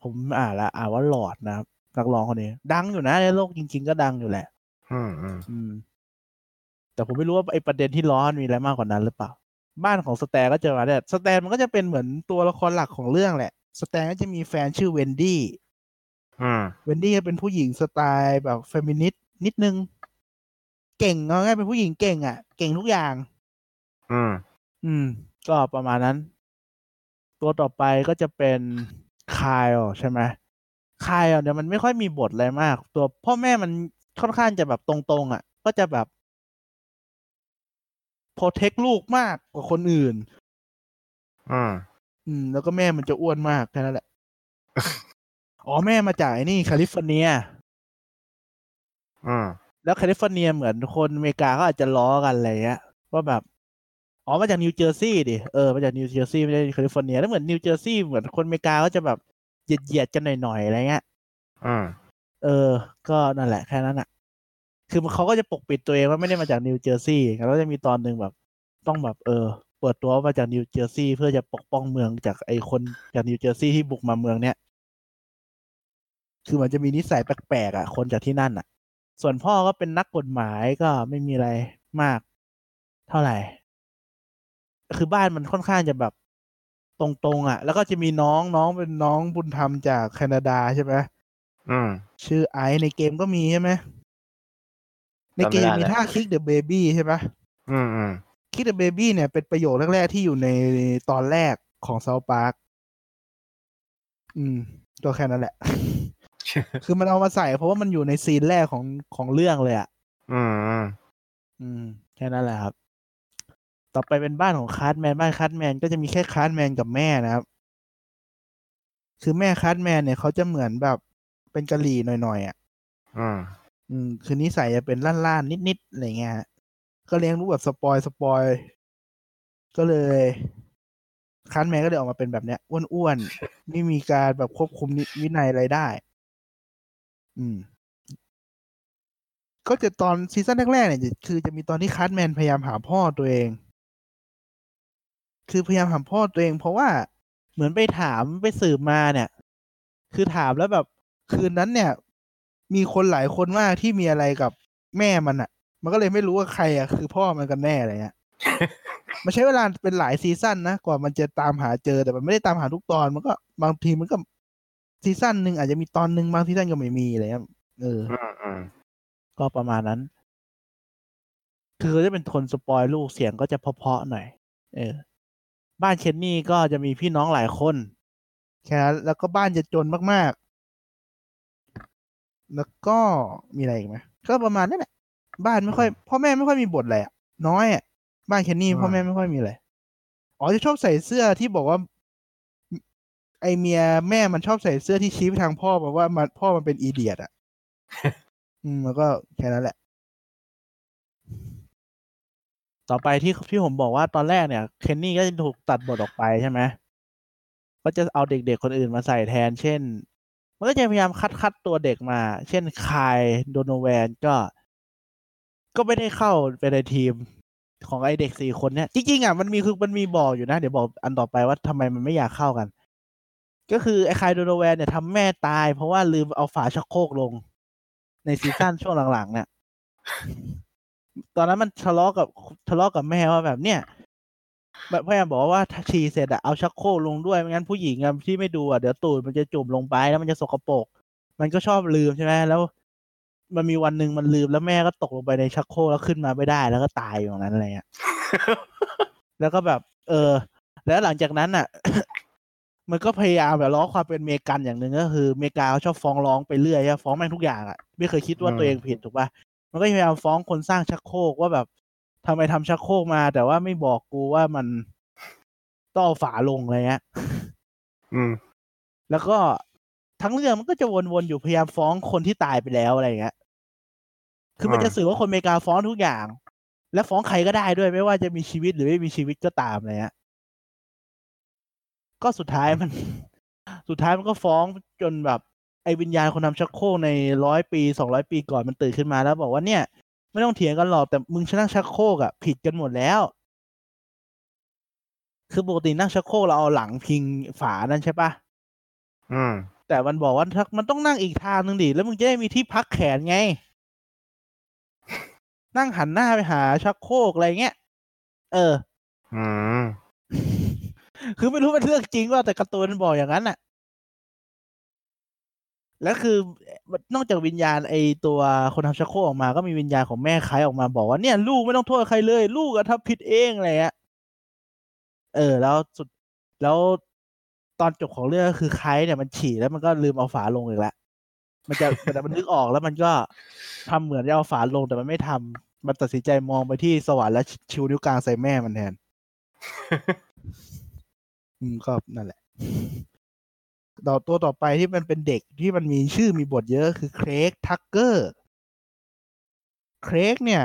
ผมอ่านละอ่านว่าลอร์ดนะครับนักร้องคนนี้ ดังอยู่นะในโลกจริง ๆ ก็ดังอยู่แหละ อืมอืมอืมแต่ผมไม่รู้ว่าไอ้ประเด็นที่ล้อมีอะไรมากกว่านั้นหรือเปล่า บ้านของสแตนก็จะมาเนี่ยสแตนมันก็จะเป็นเหมือนตัวละครหลักของเรื่องแหละ สแตนก็จะมีแฟนชื่อเวนดี้อืมเวนดี้ก็เป็นผู้หญิงสไตล์แบบเฟมินิสต์นิดนึง เก่งเอาง่ายเป็นผู้หญิงเก่ง อะ เก่งทุกอย่าง อืม อืม ก็ประมาณนั้น ตัวต่อไปก็จะเป็นคายใช่ไหมคายเนี่ยมันไม่ค่อยมีบทอะไรมาก ตัวพ่อแม่มันค่อนข้างจะแบบตรงๆอะ ก็จะแบบโปรเทคลูกมากกว่าคนอื่นอืมอืม แล้วก็แม่มันจะอ้วนมากแค่นั้นแหละ อ๋อแม่มาจากไอ้นี่แคลิฟอร์เนียอืมแล้วแคลิฟอร์เนียเหมือนคนอเมริกาก็อาจจะล้อกันอะไรเงี้ยว่าแบบ อ๋อมาจากนิวเจอร์ซีย์ดิเออมาจากนิวเจอร์ซีย์ไม่ใช่แคลิฟอร์เนียแล้วเหมือนนิวเจอร์ซีย์เหมือนคนอเมริกาก็จะแบบเหยียดเหยียดๆกันหน่อยๆอะไรเงี้ยอืมเออ ก็นั่นแหละแค่นั้นอะ คือเขาก็จะปกปิดตัวเองว่าไม่ได้มาจากนิวเจอร์ซีย์แล้วก็จะมีตอนหนึ่งแบบ ต้องแบบเออ เปิดตัวว่ามาจากนิวเจอร์ซีย์เพื่อจะปกป้องเมืองจากไอ้คนจากนิวเจอร์ซีย์ที่บุกมาเมืองเนี้ยคือมันจะมีนิสัยแปลกๆอะ คนจากที่นั่นอะ ส่วนพ่อก็เป็นนักกฎหมายก็ไม่มีอะไรมาก เท่าไหร่ คือบ้านมันค่อนข้างจะแบบตรงๆอะ แล้วก็จะมีน้องน้องเป็นน้องบุญธรรมจากแคนาดาใช่ไหมอืม ชื่อไอซ์ในเกมก็มีใช่ไหมในเกมจำไม่ได้มีแล้วท่า kick the baby ใช่ไหมอืมอืม kick the baby เนี่ยเป็นประโยคแรก ๆ ที่อยู่ในตอนแรกของ South Park อืมก็แค่นั้นแหละ คือมันเอามาใส่เพราะว่ามันอยู่ใน scene แรกของของเรื่องเลยอะอืมอืม อืม แค่นั้นแหละครับ ต่อไปเป็นบ้านของ Cartman บ้าน Cartman ก็จะมีแค่ Cartman กับแม่นะครับ คือแม่ Cartman เนี่ยเขาจะเหมือนแบบเป็นกะหรี่หน่อยๆอะอืมอืมคือนิสัยจะเป็นร่านๆนิดๆอะไรเงี้ยฮะก็เลี้ยงลูกแบบ spoil spoil ก็เลย Cartman ก็เลยออกมาเป็นแบบเนี้ยอ้วนๆไม่มีการแบบควบคุมนิวินัยอะไรได้ อืม ก็จะตอน season แรกๆเนี่ยจะคือจะมีตอนที่ Cartman พยายามหาพ่อตัวเอง คือพยายามหาพ่อตัวเอง เพราะว่าเหมือนไปถามไปสืบมาเนี่ย คือถามแล้วแบบคืนนั้นเนี่ย มีคนหลายคนมากที่มีอะไรกับแม่มันอะ่ะ มันก็เลยไม่รู้ว่าใครอะ่ะคือพ่อมันกันแน่อะไรเงี้ยมันใช้เวลาเป็นหลาย season นะกว่ามันจะตามหาเจอแต่มันไม่ได้ตามหาทุกตอนมันก็บางทีมันก็ season หนึ่งอาจจะมีตอนหนึ่งบาง season ก็ไม่มีอะไรเงี้ยเอออืมอืมก็ประมาณนั้นคือเขาจะเป็นคน spoil ลูกเสียงก็จะเพาะๆหน่อย เออ บ้าน Kenny ก็จะมีพี่น้องหลายคนแค่นั้นแล้วก็บ้านจะจนมากๆ แล้วก็มีอะไรอีกไหมก็ประมาณนั้นแหละบ้านไม่ค่อยพ่อแม่ไม่ค่อยมีบทอะไรอะน้อยอะบ้านเคนนี่พ่อแม่ไม่ค่อยมีอะไรอ๋อจะชอบใส่เสื้อที่บอกว่า ไอเมียแม่มันชอบใส่เสื้อที่ชี้ไปทางพ่อบอกว่ามันพ่อมันเป็นอีเดียตอะอืมแล้วก็แค่นั้นแหละ ต่อไปที่ที่ผมบอกว่าตอนแรกเนี่ยเคนนี่ก็จะถูกตัดบทออกไปใช่ไหมก็จะเอาเด็กๆคนอื่นมาใส่แทน เช่น มันก็จะพยายามคัดคัดตัวเด็กมา เช่นคายโดโนแวนก็ ก็ไม่ได้เข้าไปในทีมของไอเด็กสี่คนเนี่ย จริงๆอะมันมีคือมันมีบอกอยู่นะ เดี๋ยวบอกอันต่อไปว่าทำไมมันไม่อยากเข้ากัน ก็คือไอคายโดโนแวนเนี่ยทำแม่ตายเพราะว่าลืมเอาฝาชักโครกลง ในซีซั่นช่วงหลังๆเนี่ย ตอนนั้นมันทะเลาะกับทะเลาะกับแม่ว่าแบบเนี่ยแบบพยายามบอกว่าถ้าฉี่เสร็จอะเอาชักโครกลงด้วยไม่งั้นผู้หญิงอะที่ไม่ดูอะเดี๋ยวตูดมันจะจุ่มลงไปแล้วมันจะสกปรกมันก็ชอบลืมใช่ไหมแล้ว มันมีวันหนึ่งมันลืมแล้วแม่ก็ตกลงไปในชักโครกแล้วขึ้นมาไม่ได้แล้วก็ตายอยู่ตรงนั้นอะไรเงี้ยแล้วก็แบบ เออ แล้วหลังจากนั้นอะมันก็พยายามแบบล้อความเป็นเมกันอย่างหนึ่งก็คือเมกาเขาชอบฟ้องร้องไปเรื่อยอะฟ้องแม่งทุกอย่างอะไม่เคยคิดว่าตัวเองผิดถูกปะ มันก็พยายามฟ้องคนสร้างชักโครกว่าแบบทำไมทำชักโครกมา แต่ว่าไม่บอกกูว่ามันต้องเอาฝาลงอะไรเงี้ยอืม แล้วก็ทั้งเรื่องมันก็จะวนๆอยู่พยายามฟ้องคนที่ตายไปแล้วอะไรอย่างเงี้ย คือมันจะสื่อว่าคนอเมริกาฟ้องทุกอย่าง และฟ้องใครก็ได้ด้วยไม่ว่าจะมีชีวิตหรือไม่มีชีวิตก็ตามอะไรเงี้ย ก็สุดท้ายมัน สุดท้ายมันก็ฟ้องจนแบบ ไอ้วิญญาณคนทำชักโครกในร้อยปีสองร้อยปีก่อนมันตื่นขึ้นมาแล้วบอกว่าเนี่ย ไม่ต้องเถียงกันหรอกแต่มึงนั่งชักโครกอะผิดกันหมดแล้ว คือปกตินั่งชักโครกเราเอาหลังพิงฝานั่นใช่ปะอืม แต่มันบอกว่าถ้ามันต้องนั่งอีกทางหนึ่งดิแล้วมึงจะได้มีที่พักแขนไง นั่งหันหน้าไปหาชักโครกอะไรเงี้ยเออ อืมคือไม่รู้เป็นเรื่องจริงว่าแต่การ์ตูนมันบอกอย่างนั้นน่ะ แล้วคือนอกจากวิญญาณไอตัวคนทำชักโครกออกมาก็มีวิญญาณของแม่คล้ายออกมาบอกว่าเนี่ยลูกไม่ต้องโทษใครเลย ลูกอะทำผิดเองอะไรเงี้ยเออ แล้วสุดแล้วตอนจบของเรื่องก็คือไคล้เนี่ยมันฉี่แล้วมันก็ลืมเอาฝาลงอีกแล้วมันจะแต่มันนึกออกแล้วมันก็ทำเหมือนจะเอาฝาลงแต่มันไม่ทำมันตัดสินใจมองไปที่สวรรค์แล้วชิวนิ้วกลางใส่แม่มันแทนอืมก็นั่นแหละ ต่อตัวต่อไปที่มันเป็นเด็กที่มันมีชื่อมีบทเยอะคือเครกทักเกอร์เครกเนี่ย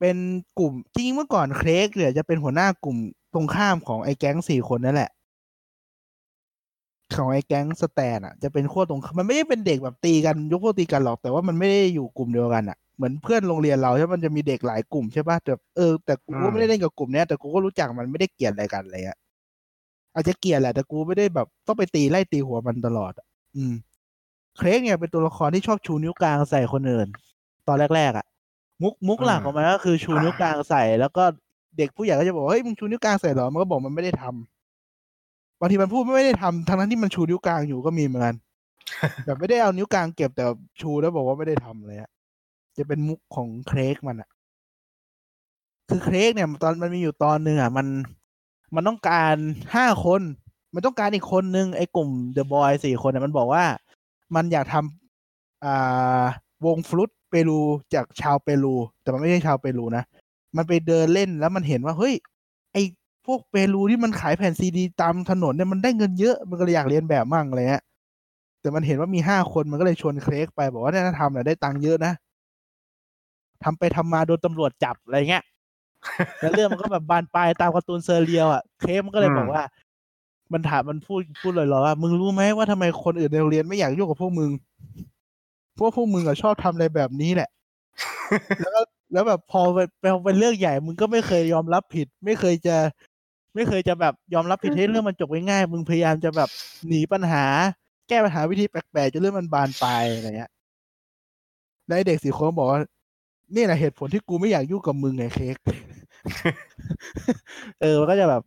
เป็นกลุ่มจริงเมื่อก่อนเครกเนี่ยจะเป็นหัวหน้ากลุ่มตรงข้ามของไอ้แก๊งสี่คนนั่นแหละของไอ้แก๊งสแตนอะจะเป็นขั้วตรงมันไม่ได้เป็นเด็กแบบตีกันยกพวกตีกันหรอก แต่ว่ามันไม่ได้อยู่กลุ่มเดียวกันอะเหมือนเพื่อนโรงเรียนเราใช่มันจะมีเด็กหลายกลุ่มใช่ป่ะแต่เออแต่กูก็ไม่ได้เล่นกับกลุ่มเนี้ยแต่กูก็รู้จักมันไม่ได้เกลียดอะไรกันอะไรเงี้ยอาจจะเกลียดแหละแต่กูไม่ได้แบบต้องไปตีไล่ตีหัวมันตลอดอะอืม เครกเนี่ยเป็นตัวละครที่ชอบชูนิ้วกลางใส่คนอื่น ตอนแรกๆอะ มุกมุกหลักของมันก็คือชูนิ้วกลางใส่ แล้วก็เด็กผู้ใหญ่ก็จะบอกว่าเฮ้ยมึงชูนิ้วกลางใส่เหรอมันก็บอกมันไม่ได้ทำบางทีมันพูดไม่ได้ทำทั้งนั้นที่มันชูนิ้วกลางอยู่ก็มีเหมือนกันแบบไม่ได้เอานิ้วกลางเก็บแต่ชูแล้วบอกว่าไม่ได้ทำเลยอะจะเป็นมุกของเครกมันอะคือเครกเนี่ย ตอนมันมีอยู่ตอนหนึ่งอะมัน มันต้องการห้าคน มันต้องการอีกคนนึงไอ้กลุ่มเดอะบอยสี่คนเนี่ยมันบอกว่า มันอยากทำอ่าวงฟลุตเปรูจากชาวเปรู แต่มันไม่ใช่ชาวเปรูนะ มันไปเดินเล่นแล้วมันเห็นว่าเฮ้ยไอ้พวกเปรูที่มันขายแผ่นซีดีตามถนนเนี่ยมันได้เงินเยอะมันก็เลยอยากเรียนแบบมั่งอะไรเงี้ยแต่มันเห็นว่ามีห้าคนมันก็เลยชวนเครกไปบอกว่าเนี่ยถ้าทำเนี่ยได้ตังค์เยอะนะทำไปทำมาโดนตำรวจจับอะไรเงี้ย แล้วเรื่องมันก็แบบบานปลายตามการ์ตูนเซอร์เรียลอะ เคสมันก็เลยอืมบอกว่า มันถามมันพูดพูดลอยๆว่า มึงรู้ไหมว่าทำไมคนอื่นในโรงเรียนไม่อยากยุ่งกับพวกมึงเพราะวกพวกมึงอะชอบทำอะไรแบบนี้แหละ แล้วก็แล้วแบบพอเป็นพอเป็นเรื่องใหญ่ มึงก็ไม่เคยยอมรับผิด ไม่เคยจะ ไม่เคยจะแบบยอมรับผิดให้เรื่องมันจบง่ายๆมึงพยายามจะแบบหนีปัญหา แก้ปัญหาวิธีแปลกๆจนเรื่องมันบานปลายอะไรเงี้ยแล้วไอ้เด็กสี่คนก็บอกว่านี่แหละเหตุผลที่กูไม่อยากยุ่งกับมึงไงเค้ก เออมันก็จะแบบ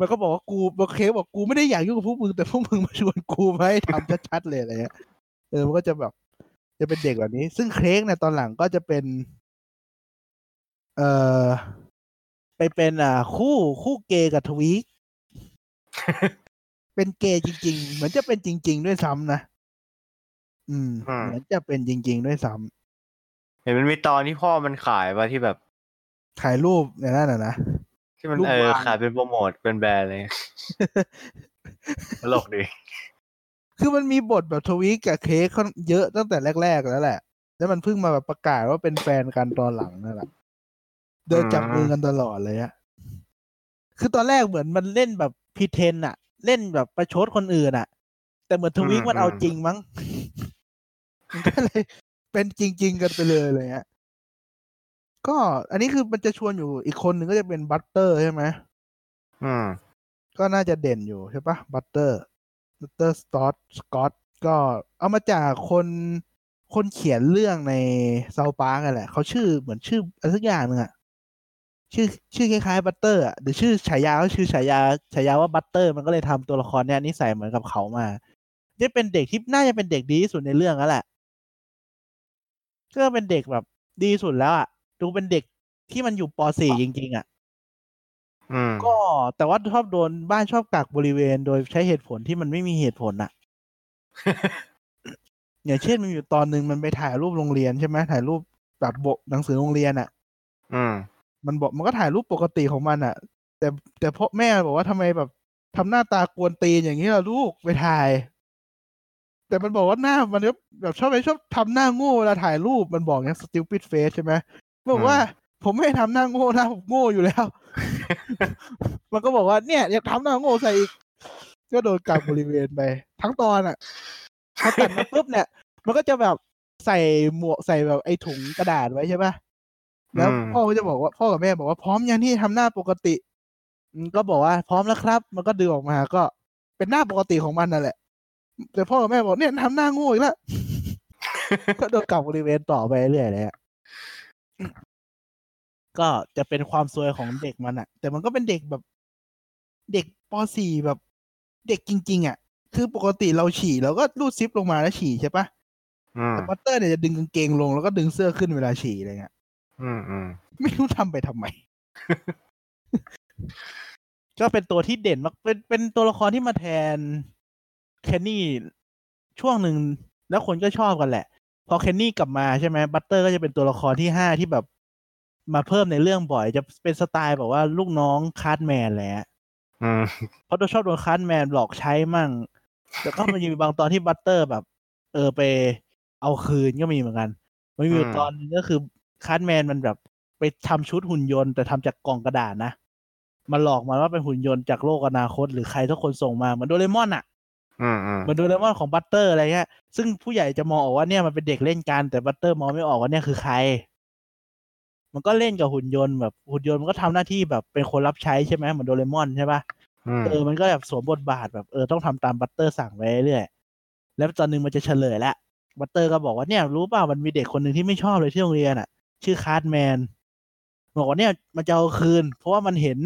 มันก็บอกว่ากูบอกเค้กบอกกูไม่ได้อยากยุ่งกับพวกมึงแต่พวกมึงมาชวนกูมาให้ทำชัดๆเลยอะไรเงี้ยเออมันก็จะแบบ จะเป็นเด็กแบบนี้ ซึ่งเค้กเนี่ยตอนหลังก็จะเป็น เอ่อไปเป็นอ่าคู่คู่เกย์กับทวีคเป็นเกย์จริง ๆ เหมือนจะเป็นจริง ๆ ด้วยซ้ำนะอืมอืมเหมือนจะเป็นจริง ๆ ด้วยซ้ำเห็นมันมีตอนที่พ่อมันขายว่าที่แบบ ถ่ายรูปในนั้นน่ะนะที่มันรูปเออวางขายเป็นโปรโมทเป็นแบรนด์เลยตลกดี คือมันมีบทแบบทวีคกับเค้กค่อนเยอะตั้งแต่แรก ๆ แล้วแหละ แล้วมันเพิ่งมาแบบประกาศว่าเป็นแฟนกันตอนหลังนั่นแหละเดินจับมือกันตลอดเลยอะคือตอนแรกเหมือนมันเล่นแบบพีเทนอะเล่นแบบประชดคนอื่นอะแต่เหมือน Tweek มันเอาจริงมั้งมันก็เลยเป็นจริง ๆ กันไปเลยเลยฮะ ก็อันนี้คือมันจะชวนอยู่อีกคนหนึ่งก็จะเป็น Butters ใช่ไหมอืมก็น่าจะเด่นอยู่ใช่ปะ Butters Butters Stotch Stotch ก็เอามาจากคนคนเขียนเรื่องใน South Park กันแหละเขาชื่อเหมือนชื่ออะไรสักอย่างหนึ่งอะชื่อชื่อคล้ายๆบัตเตอร์อะหรือชื่อฉายาก็ชื่อฉายาฉายาว่าบัตเตอร์ มันก็เลยทำตัวละครเนี้ยนิสัยเหมือนกับเขามาจะเป็นเด็กที่น่าจะเป็นเด็กดีที่สุดในเรื่องแล้วแหละ ก็เป็นเด็กแบบดีสุดแล้วอะ ดูเป็นเด็กที่มันอยู่ป .4 จริง ๆอะอืมก็แต่ว่าชอบโดนบ้านชอบกักบริเวณ โดยใช้เหตุผลที่มันไม่มีเหตุผลอะอย่างเช่นมันอยู่ตอนหนึ่งมันไปถ่ายรูปโรงเรียนใช่ไหมถ่ายรูปแบบโบหนังสือโรงเรียนอะอืมมันบอกมันก็ถ่ายรูปปกติของมันอะแต่แต่พ่อแม่บอกว่าทำไมแบบทำหน้าตากวนตีนอย่างนี้ล่ะลูกไปถ่าย แต่มันบอกว่าหน้ามันก็แบบชอบไปชอบทำหน้าโง่เวลาถ่ายรูปมันบอกเนี้ย stupid face ใช่ไหม บอกว่า ผมไม่ทำหน้าโง่นะผมโง่อยู่แล้ว มันก็บอกว่าเนี่ยอยากทำหน้าโง่ใส่อีกก็โดนกักบริเวณไป ทั้งตอนอะพอตัดมาปุ๊บเนี่ย มันก็จะแบบใส่หมวกใส่แบบไอ้ถุงกระดาษไว้ใช่ปะแล้วอืมพ่อก็จะบอกว่าพ่อกับแม่บอกว่าพร้อมยังที่ทำหน้าปกติอืมก็บอกว่าพร้อมแล้วครับ มันก็ดึงออกมาก็เป็นหน้าปกติของมันนั่นแหละ แต่พ่อกับแม่บอกเนี่ยทำหน้าโง่อีกแล้วก็โดนกักบริเวณต่อไปเรื่อยเลยอะ ก็จะเป็นความซวยของเด็กมันอะแต่มันก็เป็นเด็กแบบ เด็กป.4 แบบ เด็กจริง ๆอะคือปกติเราฉี่เราก็รูดซิปลงมาแล้วฉี่ใช่ปะอืมแต่ Butters เนี่ยจะดึงกางเกงลงแล้วก็ดึงเสื้อขึ้นเวลาฉี่อะไรเงี้ยอืมอืมไม่รู้ทำไปทำไม ก็เป็นตัวที่เด่นมากเป็นเป็นตัวละครที่มาแทน Kenny ช่วงหนึ่งแล้วคนก็ชอบกันแหละ พอ Kenny กลับมาใช่ไหม Butters ก็จะเป็นตัวละครที่ห้าที่แบบมาเพิ่มในเรื่องบ่อยจะเป็นสไตล์แบบว่าลูกน้อง Cartman แหละอืมเพราะตัวชอบโดน Cartman หลอกใช้มั่งแล้วก็มันจะมีบางตอนที่ Butters แบบ เออไปเอาคืนก็มีเหมือนกันมันมีอยู่ตอนนึงก็คือ Cartman มันแบบไปทำชุดหุ่นยนต์แต่ทำจากกล่องกระดาษนะมันหลอกมันว่าเป็นหุ่นยนต์จากโลกอนาคต หรือใครทุกคนส่งมาเหมือนโดเรมอนอะอืมอืม เหมือนโดเรมอนของ Butters อะไรเงี้ย ซึ่งผู้ใหญ่จะมองออกว่าเนี่ยมันเป็นเด็กเล่นกัน แต่ Butters มองไม่ออกว่าเนี่ยคือใคร มันก็เล่นกับหุ่นยนต์แบบหุ่นยนต์มันก็ทำหน้าที่แบบเป็นคนรับใช้ใช่ไหมเหมือนโดเรมอนใช่ปะอืมเออมันก็แบบสวมบทบาทแบบเออต้องทำตาม Butters สั่งไว้เรื่อยแล้วตอนหนึงมันจะเฉลยแล้ว Butters ก็บอกว่าเนี่ยรู้เปล่ามันมีเด็กคนหนึ่งที่ไม่ชอบเลยที่โรงเรียนอะ ชื่อ Cartman บอกว่าเนี่ยมันจะเอาคืน เพราะว่ามันเห็น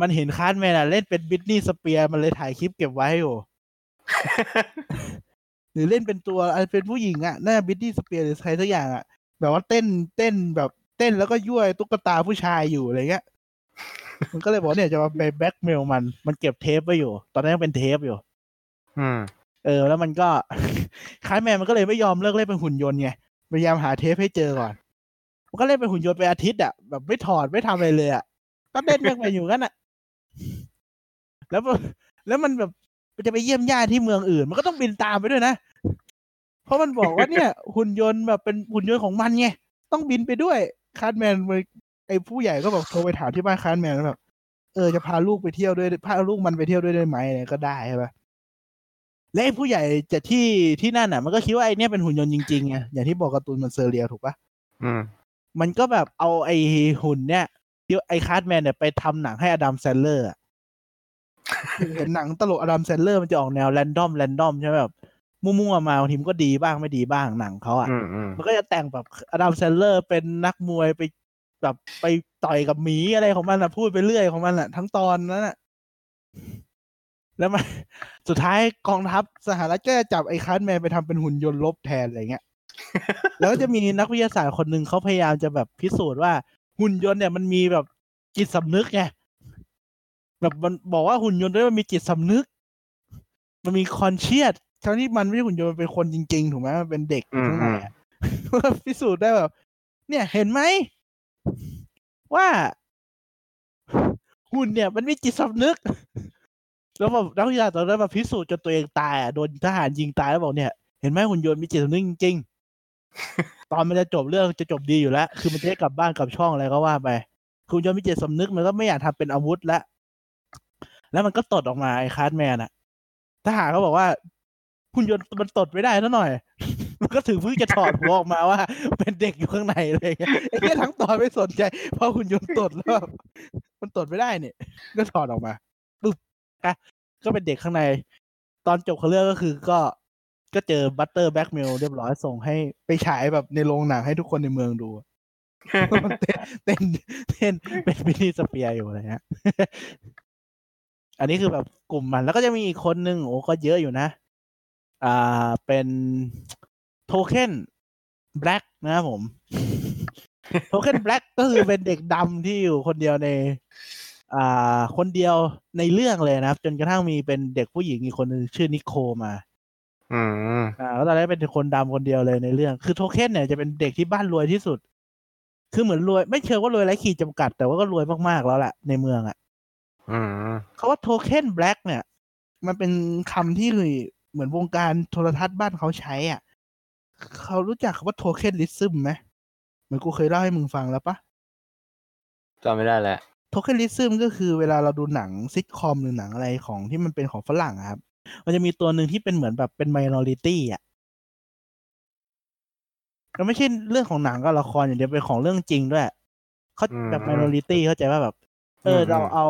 มันเห็น Cartman อะเล่นเป็น Britney Spears มันเลยถ่ายคลิปเก็บไว้อยู่หรือเล่นเป็นตัวอะไรเป็นผู้หญิงอะน่า Britney Spears หรือใครสักอย่างอะแบบว่าเต้นเต้นแบบเต้นแล้วก็ยั่วตุ๊กตาผู้ชายอยู่อะไรเงี้ยมันก็เลยบอกเนี่ยจะมาไปแบล็กเมลมัน มันเก็บเทปไว้อยู่ ตอนนั้นยังเป็นเทปอยู่ อืม เออ แล้วมันก็คล้ายแมนมันก็เลยไม่ยอมเลิกเล่นเป็นหุ่นยนต์ไงพยายามหาเทปให้เจอก่อน มันก็เล่นเป็นหุ่นยนต์ไปอาทิตย์อะแบบไม่ถอดไม่ทำอะไรเลยอะก็เล่นยังไปอยู่กันอะ แล้วมันแล้วมันแบบมันจะไปเยี่ยมญาติที่เมืองอื่น มันก็ต้องบินตามไปด้วยนะ เพราะมันบอกว่าเนี่ย หุ่นยนต์แบบเป็นหุ่นยนต์ของมันไงต้องบินไปด้วย Cartman มันไอ้ผู้ใหญ่ก็บอกโทรไปถามที่บ้าน Cartman แล้วแบบเออจะพาลูกไปเที่ยวด้วยพาลูกมันไปเที่ยวด้วยได้ไหมอะไรก็ได้ใช่ปะและไอ้ผู้ใหญ่จะที่ที่นั่นอะ มันก็คิดว่าไอ้เนี่ยเป็นหุ่นยนต์จริงๆไงอย่างที่บอกการ์ตูนมัน surreal ถูกปะอืมมันก็แบบเอาไอ้หุ่นเนี่ย ที่ไอ้ Cartman เนี่ยไปทำหนังให้ Adam Sandler อะเห็นหนังตลก Adam Sandler มันจะออกแนว random random ใช่ไหมแบบมั่วๆมาบางทีมันก็ดีบ้างไม่ดีบ้างหนังเขาอะอืมอืมมันก็จะแต่งแบบ Adam Sandler เป็นนักมวยไปแบบไปต่อยกับหมีอะไรของมันอะพูดไปเรื่อยของมันอะ ทั้งตอนนั้นอะแล้วมันสุดท้ายกองทัพสหรัฐก็จะจับไอ้ Cartman ไปทำเป็นหุ่นยนต์รบแทนอะไรเงี้ย แล้วก็จะมีนักวิทยาศาสตร์คนหนึ่งเขาพยายามจะแบบพิสูจน์ว่า หุ่นยนต์เนี่ยมันมีแบบจิตสำนึกไงแบบมันบอกว่าหุ่นยนต์ด้วยมันมีจิตสำนึก มันมีคอนเชียสทั้งที่มันไม่ใช่หุ่นยนต์มันเป็นคนจริง ๆ ถูกไหมมันเป็นเด็กอยู่ข้างในอะก็พิสูจน์ได้แบบ เนี่ยเห็นไหมว่าหุ่นเนี่ย มันมีจิตสำนึก แล้วแบบนักวิทยาศาสตร์ตอนนั้นมาพิสูจน์จนตัวเองตายอะโดนทหารยิงตายแล้วบอกเนี่ย เห็นไหมหุ่นยนต์มีจิตสำนึกจริงๆ ตอนมันจะจบเรื่องจะจบดีอยู่แล้ว คือมันจะได้กลับบ้านกลับช่องอะไรก็ว่าไปคือหุ่นยนต์มีจิตสำนึกมันก็ไม่อยากทำเป็นอาวุธแล้วแล้วมันก็ตดออกมาไอ้คาร์ดแมนอะทหารเขาบอกว่าหุ่นยนต์มันตดไม่ได้ซะหน่อย มันก็ถึงเพิ่งจะถอดหัวออกมาว่า เป็นเด็กอยู่ข้างในอะไรอย่างเงี้ยไอ้เหี้ยทั้งตอนไม่สนใจ เพราะหุ่นยนต์ตดแล้วมันตดไม่ได้เนี่ยก็ถอดออกมาปึ๊บอะก็เป็นเด็กข้างใน ตอนจบเของเรื่องก็คือก็ ก็เจอ Butters blackmail เรียบร้อยส่งให้ไปฉายแบบในโรงหนังให้ทุกคนในเมืองดูมันเต้นเต้นเต้นเป็น Britney Spears อยู่อะไรเงี้ยอันนี้คือแบบกลุ่มมัน แล้วก็จะมีอีกคนนึงโอ้ก็เยอะอยู่นะ อ่าเป็น Token Black นะครับผม Token Black ก็คือเป็นเด็กดำที่อยู่คนเดียวใน อ่า คนเดียวในเรื่องเลยนะครับ จนกระทั่งมีเป็นเด็กผู้หญิงอีกคนนึงชื่อนิโคมา อืมอ่าแล้วตอนแรกเป็นคนดำคนเดียวเลยในเรื่อง คือโทเค็นเนี่ยจะเป็นเด็กที่บ้านรวยที่สุด คือเหมือนรวย ไม่เชิงว่ารวยไร้ขีดจำกัด แต่ว่าก็รวยมากๆแล้วแหละในเมืองอะอืมเขาว่าโทเค็นแบล็กเนี่ย มันเป็นคำที่เหมือนวงการโทรทัศน์บ้านเขาใช้อะเขารู้จักคำว่าโทเค็นลิซึมไหมเหมือนกูเคยเล่าให้มึงฟังแล้วปะจำไม่ได้แล้วโทเค็นลิซึมก็คือเวลาเราดูหนังซิทคอมหรือหนังอะไรของที่มันเป็นของฝรั่งอะครับ มันจะมีตัวหนึ่งที่เป็นเหมือนแบบเป็น minority อะแล้วไม่ใช่เรื่องของหนังกับละครอย่างเดียวเป็นของเรื่องจริงด้วย เขาแบบ minority เข้าใจว่าแบบ เออเราเอา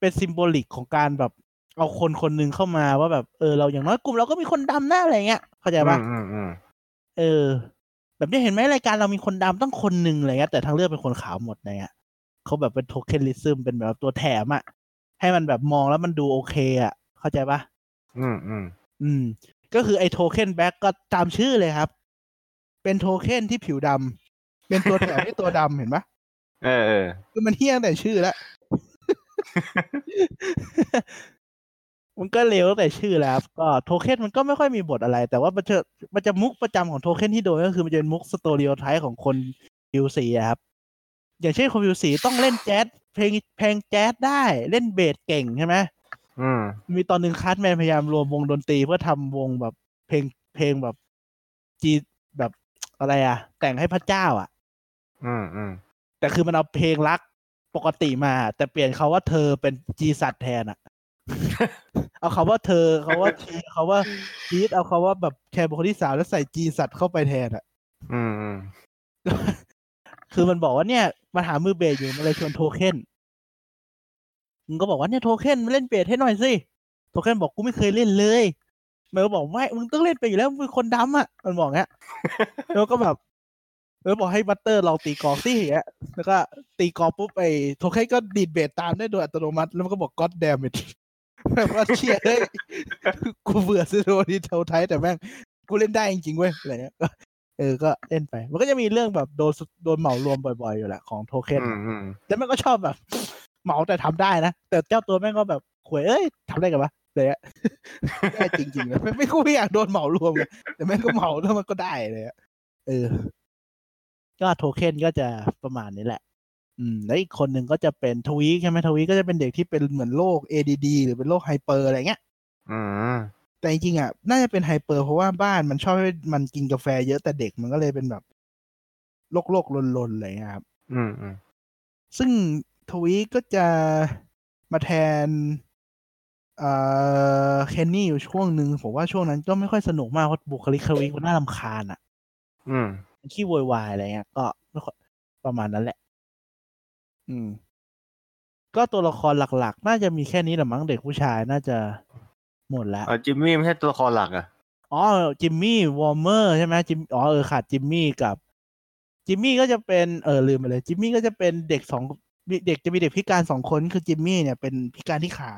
เป็นซิมโบลิกของการแบบ เอาคนคนหนึ่งเข้ามาว่าแบบ เออเราอย่างน้อยกลุ่มเราก็มีคนดำหน้าอะไรเงี้ยเข้าใจปะอืมอืมเออ แบบนี้เห็นไหมรายการเรามีคนดำต้องคนหนึ่งอะไรเงี้ยแต่ทางเลือกเป็นคนขาวหมดอะไรเงี้ยเขาแบบเป็น tokenism เป็นแบบตัวแถมอะ ให้มันแบบมองแล้วมันดูโอเคอะเข้าใจปะอืมอืมอืม ก็คือไอ้ Token Black ก็ตามชื่อเลยครับ เป็นโทเค็นที่ผิวดำ เป็นตัวแถมที่ตัวดำเห็นปะเออเออคือมันเหี้ยตั้งแต่ชื่อแล้วมันก็เลวตั้งแต่ชื่อแล้วครับก็โทเค็นมันก็ไม่ค่อยมีบทอะไร แต่ว่ามันจะมันจะมุกประจำของโทเค็นที่โดนก็คือมันจะเป็นมุก stereotype ของคนผิวสีอะครับ อย่างเช่นคนผิวสีต้องเล่นแจ๊สเพลงเพลงแจ๊สได้เล่นเบสเก่งใช่ไหมอืมมีตอนหนึ่ง Cartman พยายามรวมวงดนตรีเพื่อทำวงแบบเพลงเพลงแบบจีแบบอะไรอะแต่งให้พระเจ้าอะอืมอืมแต่คือมันเอาเพลงรักปกติมา แต่เปลี่ยนคำว่าเธอเป็นจีสัตแทนอะเอาคำว่าเธอคำว่า she คำว่า he เอาคำว่าแบบแคร์บุคคลที่สามแล้วใส่จีสัตเข้าไปแทนอะอืมอืม คือมันบอกว่าเนี่ยมาหามือเบสอยู่มันเลยชวนโทเค็นมึงก็บอกว่าเนี่ยโทเค็นมาเล่นเบสให้หน่อยสิโทเค็นบอกกูไม่เคยเล่นเลยมันก็บอกไม่มึงต้องเล่นไปอยู่แล้วมึงคนดำอะมันบอกงี้แล้วก็แบบแล้วบอกให้บัตเตอร์ลองตีกลองสิอย่างเงี้ยแล้วก็ตีกลองปุ๊บไอ้โทเค็นก็ดีดเบสตามได้โดยอัตโนมัติแล้วมันก็บอก God damn it แบบว่าเหี้ยเฮ้ยกูเบื่อ stereotype แต่แม่งกูเล่นได้จริงๆเว้ยอะไรเงี้ย เออก็เล่นไป มันก็จะมีเรื่องแบบโดนโดนเหมารวมบ่อยๆอยู่แหละของโทเค็นอืมอืมแล้วแม่งก็ชอบแบบ เหมาแต่ทำได้นะ แต่เจ้าตัวแม่งก็แบบควยเอ้ยทำได้กันปะเลยอะได้จริงๆเลยไม่ไม่กูไม่อยากโดนเหมารวมไงแต่แม่งก็เหมาแล้วมันก็ได้เลยอะเออ ก็โทเค็นก็จะประมาณนี้แหละ อืม แล้วอีกคนหนึ่งก็จะเป็นทวีใช่ไหมทวีก็จะเป็นเด็กที่เป็นเหมือนโรค ADD หรือเป็นโรค hyper อะไรเงี้ย อืม แต่จริงๆอะน่าจะเป็น hyper เพราะว่าบ้านมันชอบให้มันกินกาแฟเยอะแต่เด็กมันก็เลยเป็นแบบโรคโรคลนๆอะไรเงี้ยครับ อืมอืมซึ่ง Tweek ก็จะมาแทนเอ่อเคนนี่อยู่ช่วงหนึ่งผมว่าช่วงนั้นก็ไม่ค่อยสนุกมากเพราะบุคลิก Tweek มันน่ารำคาญอะ อืมขี้โวยวายอะไรเงี้ยก็ไม่ค่อยประมาณนั้นแหละ อืม ก็ตัวละครหลัก ๆ น่าจะมีแค่นี้แหละมั้งเด็กผู้ชายน่าจะ หมดแล้วเอาจิมมี่ไม่ใช่ตัวละครหลักอะอ๋อจิมมี่วอร์เมอร์ใช่ไหมจิมอ๋อเออขาดจิมมี่กับ จิมมี่ก็จะเป็นเออลืมไปเลย จิมมี่ก็จะเป็นเด็กสองเด็กจะมีเด็กพิการสองคนคือจิมมี่เนี่ยเป็นพิการที่ขา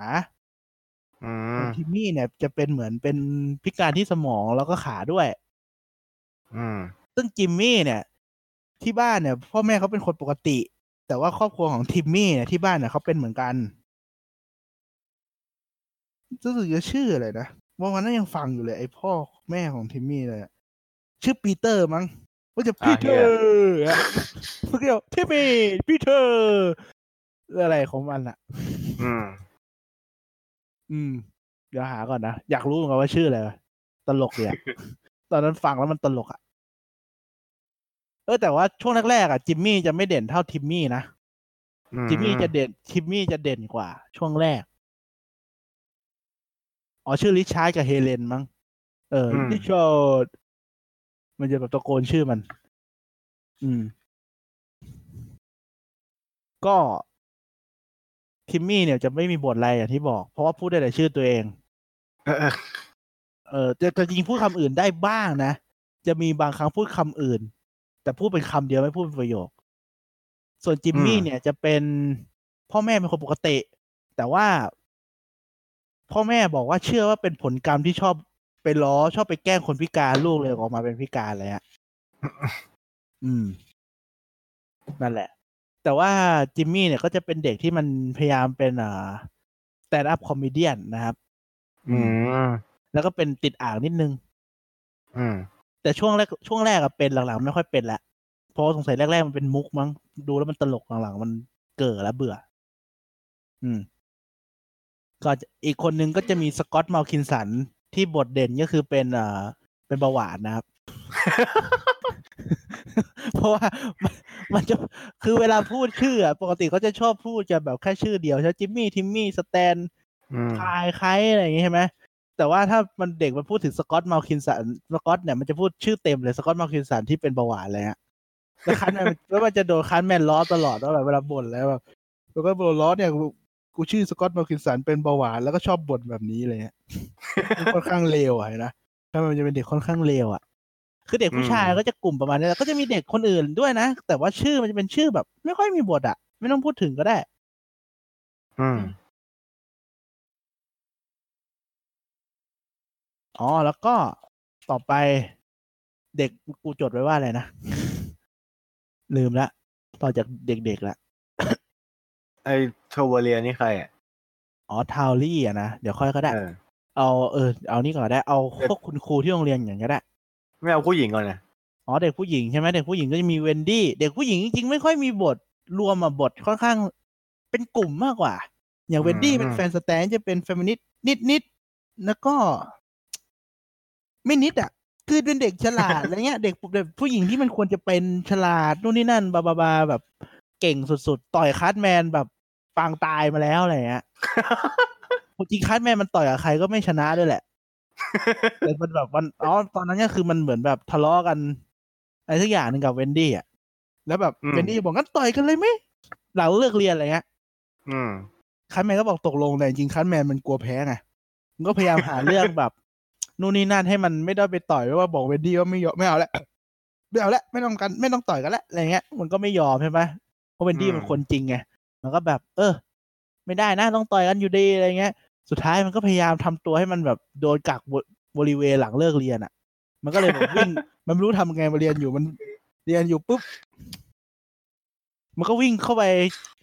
อืมจิมมี่เนี่ยจะเป็นเหมือนเป็นพิการที่สมองแล้วก็ขาด้วย อืม ซึ่งจิมมี่เนี่ย ที่บ้านเนี่ย พ่อแม่เขาเป็นคนปกติ แต่ว่าครอบครัวของทิมมี่เนี่ยที่บ้านเนี่ยเขาเป็นเหมือนกัน รู้สึกจะชื่ออะไรนะว่าวันนั้นยังฟังอยู่เลยไอ้พ่อแม่ของทิมมี่เลยอะชื่อปีเตอร์มั้งว่าจะปีเตอร์อะพวกเดียวทิมมี่ปีเตอร์อะไรของมันอะ อืม อืม เดี๋ยวหาก่อนนะ อยากรู้เหมือนกันว่าชื่ออะไรวะตลกเลยอะตอนนั้นฟังแล้วมันตลกอะเออแต่ว่าช่วงแรกๆอะจิมมี่จะไม่เด่นเท่าทิมมี่นะอืจิมมี่จะเด่นทิมมี่จะเด่นกว่า ช่วงแรก อ๋อชื่อริชาร์ดกับเฮเลนมั้งเออริชาร์ดมันจะแบบตะโกนชื่อมัน อืม ก็ทิมมี่เนี่ยจะไม่มีบทอะไรอย่างที่บอก เพราะว่าพูดได้แต่ชื่อตัวเอง เออเออเออแต่แต่จริงๆพูดคำอื่นได้บ้างนะ จะมีบางครั้งพูดคำอื่น แต่พูดเป็นคำเดียวไม่พูดเป็นประโยค ส่วนจิมมี่เนี่ยจะเป็นพ่อแม่เป็นคนปกติ แต่ว่า พ่อแม่บอกว่าเชื่อว่าเป็นผลกรรมที่ชอบไปล้อชอบไปแกล้งคนพิการลูกเลยออกมาเป็นพิการเลยฮะอืม นั่นแหละ แต่ว่าจิมมี่เนี่ยก็จะเป็นเด็กที่มันพยายามเป็นอ่า stand up comedian นะครับ อืม แล้วก็เป็นติดอ่างนิดนึง อืม แต่ช่วงแรกช่วงแรกอะเป็นหลังๆไม่ค่อยเป็นละเพราะว่าสงสัยแรกๆมันเป็นมุกมั้งดูแล้วมันตลกหลังๆมันเก่อแล้วเบื่อ อืม ก็จะอีกคนนึงก็จะมีสกอตต์มาลคินสันที่บทเด่นก็คือเป็นเอ่อเป็นเบาหวานนะครับ เพราะว่ามันมันจะคือเวลาพูดชื่ออะปกติเขาจะชอบพูดจะแบบแค่ชื่อเดียวใช่ไหมจิมมี่ทิมมี่สแตนอืมไคล์ใครอะไรอย่างงี้ใช่ไหมแต่ว่าถ้ามันเด็กมันพูดถึงสกอตต์มาลคินสันสกอตต์เนี่ยมันจะพูดชื่อเต็มเลยสกอตต์มาลคินสันที่เป็นเบาหวานเลยฮะแล้วคาร์ตแมนแล้วมันจะโดนคาร์ตแมนล้อตลอดว่าแบบเวลาบ่นแล้วแบบแล้วก็บ่นล้อเนี่ย กูกูชื่อสกอตต์มาลคินสันเป็นเบาหวานแล้วก็ชอบบ่นแบบนี้เลยฮะค่อนข้างเลวอะนะถ้ามันจะเป็นเด็กค่อนข้างเลวอะ คือเด็กผู้ชายก็จะกลุ่มประมาณนี้แล้วก็จะมีเด็กคนอื่นด้วยนะ แต่ว่าชื่อมันจะเป็นชื่อแบบ ไม่ค่อยมีบทอะ ไม่ต้องพูดถึงก็ได้ อืมอ๋อแล้วก็ต่อไปเด็กกูจดไว้ว่าอะไรนะ ลืมละ ต่อจากเด็กๆละ ไอโทเวลี่นี่ใครอะอ๋อทาวลี่อะนะ เดี๋ยวค่อยก็ได้ เออเอาเออเอานี่ก่อนก็ได้เอาพวกคุณครูที่โรงเรียนอย่างก็ได้ ไม่เอาผู้หญิงก่อนนะอ๋อเด็กผู้หญิงใช่ไหมเด็กผู้หญิงก็จะมีเวนดี้เด็กผู้หญิงจริงๆไม่ค่อยมีบทรวมอะบทค่อนข้างเป็นกลุ่มมากกว่า อย่างเวนดี้เป็นแฟนสแตนจะเป็นเฟมินิสต์นิดๆแล้วก็ ไม่นิดอะคือเป็นเด็กฉลาดอะไรเงี้ยเด็กเด็กผู้หญิงที่มันควรจะเป็นฉลาดนู่นนี่นั่นบาบาบาแบบ เก่งสุดๆ ต่อยคาร์ตแมนแบบปางตายมาแล้วอะไรเงี้ยจริงคาร์ตแมนมันต่อยกับใครก็ไม่ชนะด้วยแหละแต่มันแบบมันอ๋อตอนนั้นก็คือมันเหมือนแบบทะเลาะกันอะไรสักอย่างหนึ่งกับเวนดี้อะแล้วแบบอืมเวนดี้บอกงั้นต่อยกันเลยไหมหลังเลิกเรียนอะไรเงี้ยอืมคาร์ตแมนก็บอกตกลงแต่จริงๆคาร์ตแมนมันกลัวแพ้ไงมันก็พยายามหาเรื่องแบบนู่นนี่นั่นให้มันไม่ได้ไปต่อยว่าบอกเวนดี้ว่าไม่ยอมไม่เอาแล้วไม่เอาแล้วไม่ต้องกันไม่ต้องต่อยกันแล้วอะไรเงี้ยมันก็ไม่ยอมใช่ไหมเพ ราะเวนดี้อืมมันคนจริงไงมันก็แบบ เออ ไม่ได้นะต้องต่อยกันอยู่ดีอะไรเงี้ย สุดท้ายมันก็พยายามทำตัวให้มันแบบโดนกักบบริเวณหลังเลิกเรียนอะ มันก็เลยแบบวิ่ง มันไม่รู้ทำไงมาเรียนอยู่มันเรียนอยู่ปุ๊บ มันก็วิ่งเข้าไป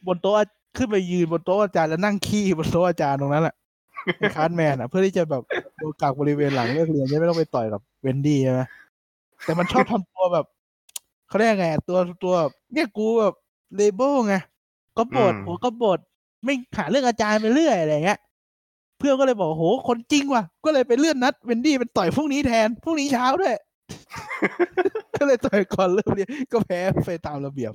บนโต๊ะขึ้นไปยืนบนโต๊ะอาจารย์แล้วนั่งขี้บนโต๊ะอาจารย์ตรงนั้นแหละเป็นคาร์ตแมนอะ เพื่อที่จะแบบโดนกักบริเวณหลังเลิกเรียนจะไม่ต้องไปต่อยกับเวนดี้ใช่ไหมแต่มันชอบทำตัวแบบเขาเรียกไงอะตัวตัวเนี่ยกูแบบ rebel ไงกบฏอืมหัวกบฏไม่หาเรื่องอาจารย์ไปเรื่อยอะไรเงี้ยเพื่อนก็เลยบอกโหคนจริงว่ะ ก็เลยไปเลื่อนนัดเวนดี้เป็นต่อยพรุ่งนี้แทนพรุ่งนี้เช้าด้วย ก็เลยต่อยก่อนเริ่มเรียนก็แพ้ไปตามระเบียบ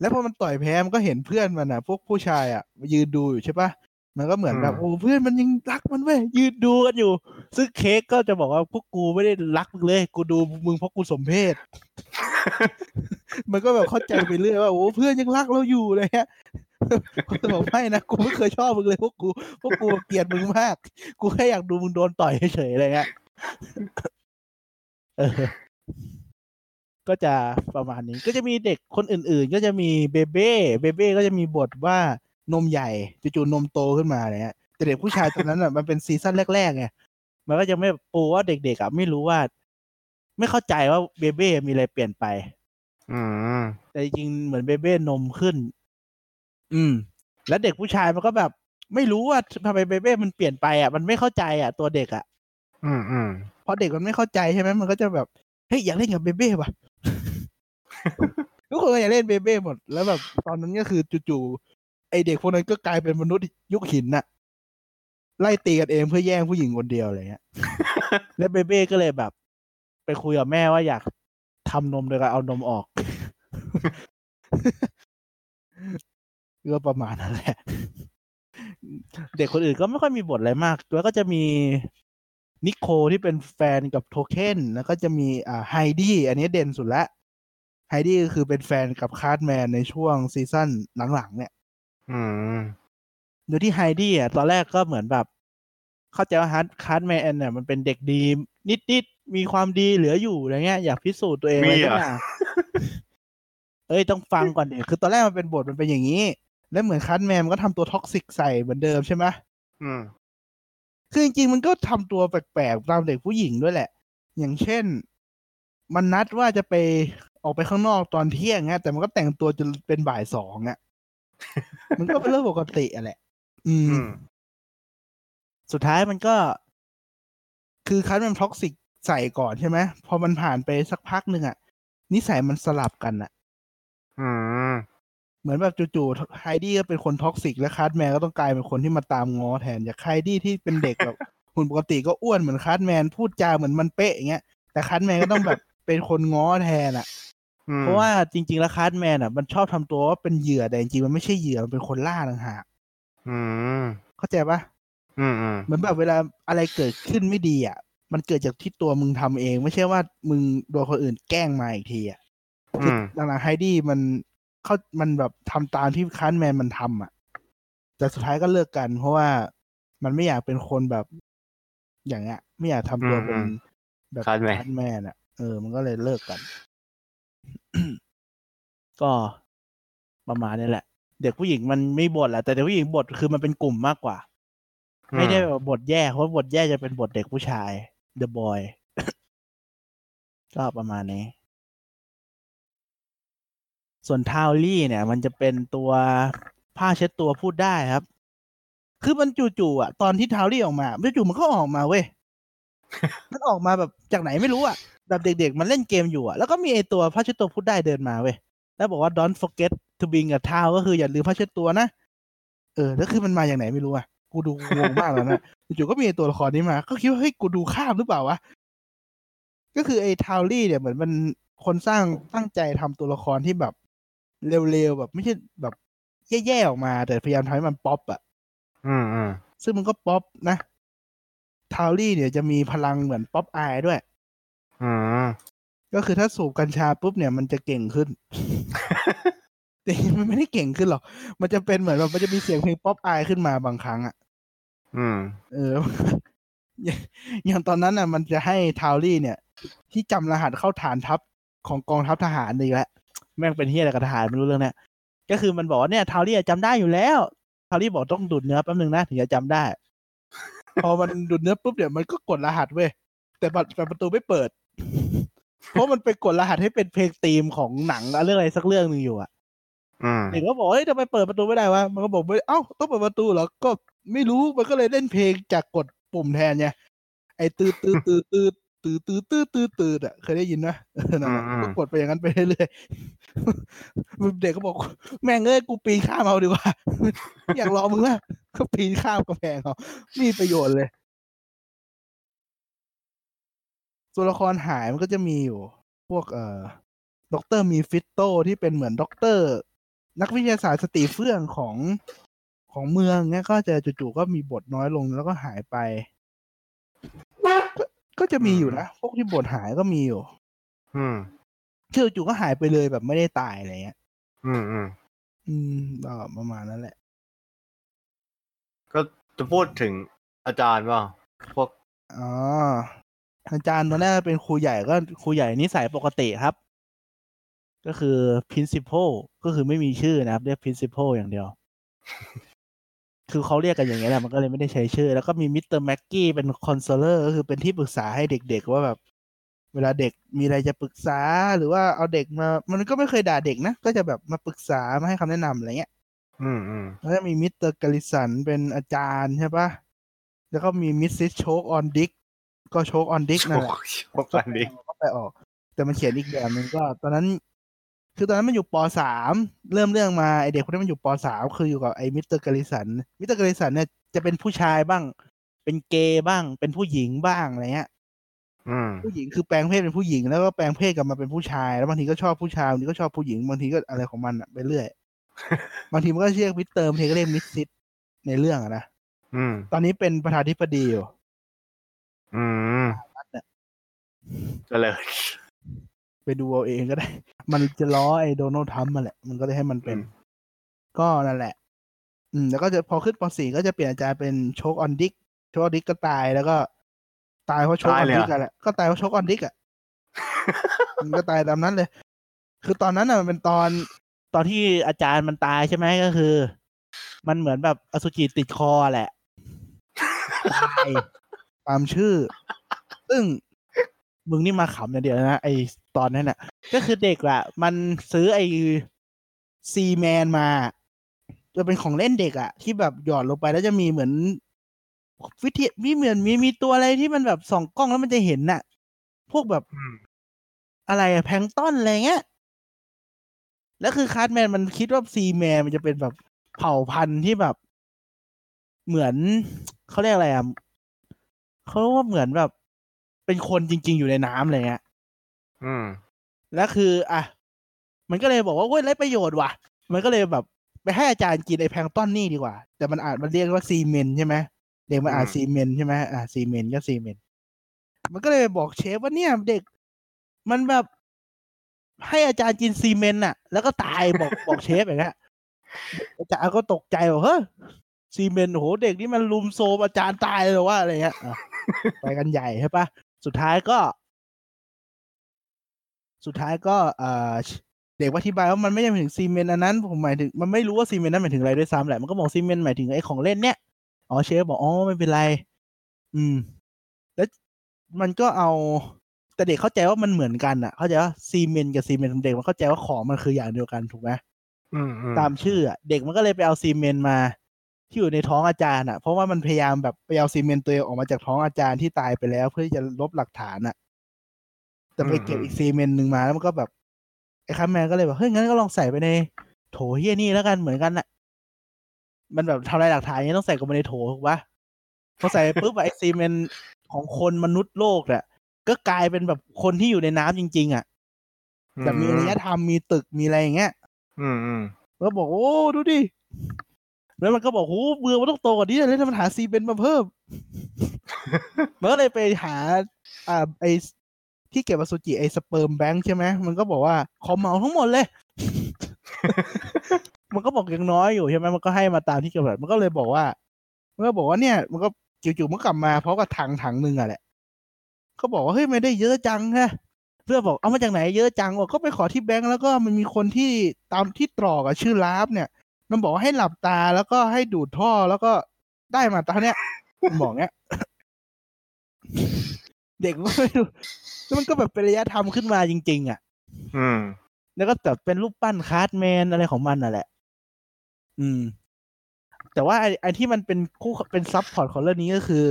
แล้วพอมันต่อยแพ้มันก็เห็นเพื่อนมันอะ พวกผู้ชายอะมายืนดูอยู่ใช่ปะ มันก็เหมือนแบบอืมโอ้เพื่อนมันยังรักมันเว้ยยืนดูกันอยู่ ซึ่งเค้กก็จะบอกว่าพวกกูไม่ได้รักมึงเลย กูดูมึงเพราะกูสมเพศ มันก็แบบเข้าใจไปเรื่อยว่าโอ้เพื่อนยังรักเราอยู่เลยฮะก็จะบอกไม่นะกูไม่เคยชอบมึงเลยพวกกูพวกกูเกลียดมึงมาก กูแค่อยากดูมึงโดนต่อยเฉยๆอะไรเงี้ยเออก็จะประมาณนี้ ก็จะมีเด็กคนอื่น ๆ ก็จะมีเบเบ้เบเบ้ก็จะมีบทว่า นมใหญ่จู่ๆนมโตขึ้นมาอะไรเงี้ยแต่เด็กผู้ชายตอนนั้นอะมันเป็นซีซั่นแรกๆไงมันก็จะไม่ปูว่าเด็กๆอะไม่รู้ว่า ไม่เข้าใจว่าเบเบ้มีอะไรเปลี่ยนไป อืมแต่จริงๆเหมือนเบเบ้นมขึ้น อืม แล้วเด็กผู้ชายมันก็แบบ ไม่รู้ว่าทำไมเบเบ้มันเปลี่ยนไปอะมันไม่เข้าใจอะ ตัวเด็กอะ อืมอืมพอเด็กมันไม่เข้าใจใช่ไหมมันก็จะแบบเฮ้ยอยากเล่นกับเบเบ้ว่ะทุกคนก็อยากเล่นเบเบ้หมดแล้วแบบตอนนั้นก็คือจู่ๆไอ เด็กพวกนั้นก็กลายเป็นมนุษย์ยุคหินน่ะ ไล่ตีกันเองเพื่อแย่งผู้หญิงคนเดียวอะไรเงี้ย แล้วเบเบ้ก็เลยแบบ ไปคุยกับแม่ว่าอยากทำนมโดยการเอานมออกก็ประมาณนั้นแหละ เด็กคนอื่นก็ไม่ค่อยมีบทอะไรมาก แล้วก็จะมีนิโคลที่เป็นแฟนกับโทเค็นแล้วก็จะมีอ่าไฮดี้อันนี้เด่นสุดละไฮดี้ก็คือเป็นแฟนกับคาร์ตแมนในช่วง season หลังๆเนี่ย อืม โดยที่ไฮดี้อะตอนแรกก็เหมือนแบบ เข้าใจว่าฮาร์ดคาร์ดแมนเนี่ยมันเป็นเด็กดี นิดๆ มีความดีเหลืออยู่อะไรเงี้ยอยากพิสูจน์ตัวเองอะไรมีเหรสัอกอย่างเอ้ยต้องฟังก่อนเดี๋ยวคือตอนแรกมันเป็นบทมันเป็นอย่างนี้ แล้วเหมือนคาร์ตแมนมันก็ทำตัว toxic ใส่เหมือนเดิมใช่ไหมอืม คือจริงๆมันก็ทำตัวแปลกๆตามเด็กผู้หญิงด้วยแหละ อย่างเช่น มันนัดว่าจะไปออกไปข้างนอกตอนเที่ยงเงี้ยแต่มันก็แต่งตัวจนเป็นบ่ายสองอะ มันก็เป็นเรื่องปกติอะแหละ อือืมมสุดท้ายมันก็ คือคาร์ตแมน toxic ใส่ก่อนใช่ไหมพอมันผ่านไปสักพักหนึ่งอะนิสัยมันสลับกันอะอืมเหมือนแบบจู่ๆไฮดี้ก็เป็นคน toxic และคาร์ตแมนก็ต้องกลายเป็นคนที่มาตามง้อแทนจากไฮดี้ที่เป็นเด็กแบบหุ่นปกติก็อ้วนเหมือนคาร์ตแมนพูดจาเหมือนมันเป๊ะอย่างเงี้ยแต่คาร์ตแมนก็ต้องแบบเป็นคนง้อแทนอะอืม เพราะว่าจริง ๆ แล้วคาร์ตแมนอะมันชอบทำตัวว่าเป็นเหยื่อแต่จริงๆมันไม่ใช่เหยื่อมันเป็นคนล่าต่างหากอืมเข้าใจปะอืมอืมเหมือนแบบเวลาอะไรเกิดขึ้นไม่ดีอะ มันเกิดจากที่ตัวมึงทำเอง ไม่ใช่ว่ามึงโดนคนอื่นแกล้งมาอีกทีอะอืมหลังๆไฮดี้มันเขามันแบบทำตามที่คาร์ตแมนมันทำอะ แต่สุดท้ายก็เลิกกัน เพราะว่ามันไม่อยากเป็นคนแบบ อย่างเงี้ย ไม่อยากทำตัวเป็นแบบคาร์ตแมนคาร์ตแมนอะเออ มันก็เลยเลิกกัน ก็ประมาณนี้แหละ เด็กผู้หญิงมันไม่บทแหละแต่เด็กผู้หญิงบทคือมันเป็นกลุ่มมากกว่า ไม่ได้แบบบทแยกเพราะบทแยกจะเป็นบทเด็กผู้ชาย The Boy ก็ประมาณนี้ ส่วนทาวลี่เนี่ย มันจะเป็นตัวผ้าเช็ดตัวพูดได้ครับ คือมันจู่ๆอะ ตอนที่ทาวลี่ออกมาจู่ๆมันก็ออกมาเว้ย มันออกมาแบบจากไหนไม่รู้อะ แบบเด็กๆ มันเล่นเกมอยู่อะแล้วก็มีไอตัวผ้าเช็ดตัวพูดได้เดินมาเว้ย แล้วบอกว่า don't forget to bring a towel ก็คืออย่าลืมผ้าเช็ดตัวนะ เออ แล้วคือมันมาอย่างไหนไม่รู้อะกูดูงงมากแล้วนะจู่ๆก็มีไอ้ตัวละครนี้มา ก็คิดว่าเฮ้ยกูดูข้ามหรือเปล่าวะ ก็คือไอ้ทาวลี่เนี่ยเหมือนมันคนสร้างตั้งใจทำตัวละครที่แบบเร็วๆแบบไม่ใช่แบบแย่ๆออกมา แต่พยายามทำให้มันป๊อปอะอืมอืมซึ่งมันก็ป๊อปนะทาวลี่เนี่ยจะมีพลังเหมือนป๊อปอายด้วย อืมก็คือถ้าสูบกัญชาปุ๊บเนี่ยมันจะเก่งขึ้นแต่มันไม่ได้เก่งขึ้นหรอก มันจะเป็นเหมือนแบบมันจะมีเสียงเพลงป๊อปอายขึ้นมาบางครั้งอะอืม เออ อย่างอย่างตอนนั้นน่ะ มันจะให้ทาวลี่เนี่ย ที่จำรหัสเข้าฐานทัพของกองทัพทหารอีกแล้วแม่งเป็นเฮียอะไรกับทหารไม่รู้เรื่องเนี่ย ก็คือมันบอกว่าเนี่ยทาวลี่จำได้อยู่แล้ว ทาวลี่บอกต้องดูดเนื้อแป๊บนึงนะถึงจะจำได้ พอมันดูดเนื้อปุ๊บเดี๋ยวมันก็กดรหัสเว้ยแต่บัตรแต่ประตูไม่เปิด เพราะมันไปกดรหัสให้เป็นเพลงธีมของหนังเรื่องอะไรสักเรื่องหนึ่งอยู่อะอืมเด็กก็บอกเฮ้ยทำไมเปิดประตูไม่ได้วะมันก็บอกไม่เอ้าต้องเปิดประตูเหรอก็ไม่รู้มันก็เลยเล่นเพลงจากกดปุ่มแทนไงไอ้ตืดตืดตืดตืดตืดตืดตืดตืดตืดอะเคยได้ยินไหมเออนั่นแหละก็กดไปอย่างนั้นไปเรื่อยๆเด็กก็บอก แม่งเอ้ยกูปีนข้ามเอาดีกว่า อยากรอมึงละก็ปีนข้ามกำแพงเอาไมมีประโยชน์เลย ตัวละครหายมันก็จะมีอยู่ พวกเอ่อด็อกเตอร์ Mephesto ที่เป็นเหมือนด็อกเตอร์ นักวิทยาศาสตร์สติเฟื่องของของเมืองเนี้ยก็จะจู่ๆก็มีบทน้อยลงแล้วก็หายไปก็ก็จะมีอยู่นะพวกที่บทหายก็มีอยู่ อืมที่จู่ๆก็หายไปเลยแบบไม่ได้ตายอะไรเงี้ย อืมอืมอืมก็ประมาณนั้นแหละ ก็จะพูดถึงอาจารย์ว่าพวกอ๋อ อาจารย์ตอนแรกเป็นครูใหญ่ก็ครูใหญ่นิสัยปกติครับ ก็คือ principal ก็คือไม่มีชื่อนะครับ เรียก principal อย่างเดียว คือเขาเรียกกันอย่างเงี้ยแหละมันก็เลยไม่ได้ใช้ชื่อ แล้วก็มีมิสเตอร์ Mackey เป็น counselor ก็คือเป็นที่ปรึกษาให้เด็กๆว่าแบบเวลาเด็กมีอะไรจะปรึกษาหรือว่าเอาเด็กมา มันก็ไม่เคยด่าเด็กนะ ก็จะแบบมาปรึกษามาให้คำแนะนำอะไรเงี้ย อืมอืมแล้วก็มีมิสเตอร์ Garrison เป็นอาจารย์ใช่ปะแล้วก็มีมิสซิส Choksondik ก็ choke on dick นั่นแหละพวกกันดิก็ไปออก แต่มันเขียนอีกแบบหนึ่งก็ ตอนนั้น คือตอนนั้นมันอยู่ปสามเริ่มเรื่องมาไอเด็กคนนี้มันอยู่ปสามคืออยู่กับไอมิสเตอร์ Garrison มิสเตอร์ Garrison เนี่ยจะเป็นผู้ชายบ้าง เป็นเกย์บ้าง เป็นผู้หญิงบ้างอะไรเงี้ยอืมผู้หญิงคือแปลงเพศเป็นผู้หญิงแล้วก็แปลงเพศกลับมาเป็นผู้ชาย แล้วบางทีก็ชอบผู้ชายบางทีก็ชอบผู้หญิงบางทีก็อะไรของมันอะไปเรื่อยบางทีมันก็เรียกมิสเตอร์บางทีก็เรียกมิสซิสในเรื่องอะนะอืมตอนนี้เป็นประธานาธิบดีอยู่ อืมเจะเลย ไปดูเอาเองก็ได้ มันจะล้อไอ้โดนัลด์ทรัมป์มาแหละ มันก็เลยให้มันเป็น ก็นั่นแหละ อืม แล้วก็จะพอขึ้นป .4 ก็จะเปลี่ยนอาจารย์เป็น Choksondik Choksondik ก็ตายแล้วก็ ตายเพราะ choke on dick อะแหละก็ตายเพราะ choke on dick อะมันก็ตายตามนั้นเลย คือตอนนั้นน่ะมันเป็นตอนตอนที่อาจารย์มันตายใช่ไหมก็คือ มันเหมือนแบบอสุจิติดคอแหละตาย ตามชื่อ ซึ่งมึงนี่มาขำนะเดี๋ยวนะ ไอตอนนั้นน่ะ ก็คือเด็กอะมันซื้อไอซีแมนมา จะเป็นของเล่นเด็กอะที่แบบหยอดลงไปแล้วจะมีเหมือน วิธีมีเหมือนมีมีตัวอะไรที่มันแบบส่องกล้องแล้วมันจะเห็นน่ะ พวกแบบอืมอะไรอะแพลงก์ตอนอะไรเงี้ยแล้วคือ Cartman มันคิดว่า sea man มันจะเป็นแบบเผ่าพันธุ์ที่แบบ เหมือนเขาเรียกอะไรอะ เขาว่าเหมือนแบบ เป็นคนจริง ๆ อยู่ในน้ำอะไรเงี้ยอืม แล้วคือ อะ มันก็เลยบอกว่าเว้ยไรประโยชน์ว่ะ มันก็เลยแบบ ไปให้อาจารย์กินไอ้แพลงก์ตอนนี่ดีกว่า แต่มันอ่านมันเรียกว่า semen ใช่ไหมเด็กมันอ่านอืม semen ใช่ไหมอ่า semen ก็ semen มันก็เลยบอกเชฟว่าเนี่ยเด็ก มันแบบให้อาจารย์กิน semen น่ะ แล้วก็ตายบอกบอกเชฟอย่างเงี้ยอาจารย์ก็ตกใจบอกเฮ้ย semen โหเด็กนี่มันรุมโทรมอาจารย์ตายเลยเหรอว่าอะไรเงี้ยอะ ไปกันใหญ่ใช่ปะสุดท้ายก็ สุดท้ายก็เอ่อเด็กอธิบายว่ามันไม่ได้หมายถึง semen อันนั้นผมหมายถึงมันไม่รู้ว่า semen นั้นหมายถึงอะไรด้วยซ้ำแหละมันก็บอก semen หมายถึงไอ้ของเล่นเนี่ยอ๋อเชฟบอกอ๋อไม่เป็นไร อืม แล้วมันก็เอาแต่เด็กเข้าใจว่ามันเหมือนกันอะ เข้าใจว่าซีเมนต์กับซีเมนต์เด็กมันเข้าใจว่าของมันคืออย่างเดียวกันถูกไหมอืมอืมตามชื่ออะเด็กมันก็เลยไปเอาซีเมนต์มา ที่อยู่ในท้องอาจารย์อะ เพราะว่ามันพยายามแบบไปเอาซีเมนต์ตัวเองออกมาจากท้องอาจารย์ที่ตายไปแล้ว เพื่อที่จะลบหลักฐานอะแต่ไปเก็บอีกซีเมนต์หนึ่งมาแล้วมันก็แบบไอ้คัมแมนก็เลยแบบเฮ้ยงั้นก็ลองใส่ไปในโถเฮียนี่แล้วกันเหมือนกันน่ะ มันแบบทำลายหลักฐานอย่างนี้ต้องใส่กันไปในโถถูกปะพอใส่ไปปุ๊บอะไอ semen ของคนมนุษย์โลกเนี่ยก็กลายเป็นแบบคนที่อยู่ในน้ำจริง ๆ อะแบบมีอารยธรรมมีตึกมีอะไรอย่างเงี้ย อืมอืมแล้วบอกโอ้ดูดิ แล้วมันก็บอกโอ้เมืองมันต้องโตกว่านี้เลยถ้ามันหา semen มาเพิ่มมันก็เลยไปหา อ่าไอที่เก็บอสุจิไอ sperm bank ใช่ไหมมันก็บอกว่าขอเหมาทั้งหมดเลย มันก็บอกยังน้อยอยู่ใช่ไหมมันก็ให้มาตามที่กำหนดมันก็เลยบอกว่ามันก็บอกว่าเนี่ย มันก็จู่ๆมันกลับมาเพราะกับถังถังหนึ่งอะแหละเขาบอกว่าเฮ้ยไม่ได้เยอะจังฮะเพื่อนบอกเอามาจากไหนเยอะจังบอกก็ไปขอที่แบงค์แล้วก็มันมีคนที่ตามที่ตรอกอะชื่อลาฟเนี่ย มันบอกว่าให้หลับตาแล้วก็ให้ดูดท่อแล้วก็ได้มาตาเนี้ยมันบอกเนี้ย เด็กมันก็ไม่รู้แล้วมันก็แบบเป็นอารยธรรมขึ้นมาจริง ๆ อะ อืม แล้วก็แบบเป็นรูปปั้น Cartman อะไรของมันน่ะแหละ อืม แต่ว่าไอ้ไอ้ที่มันเป็นคู่เป็น subplot ของเรื่องนี้ก็คือ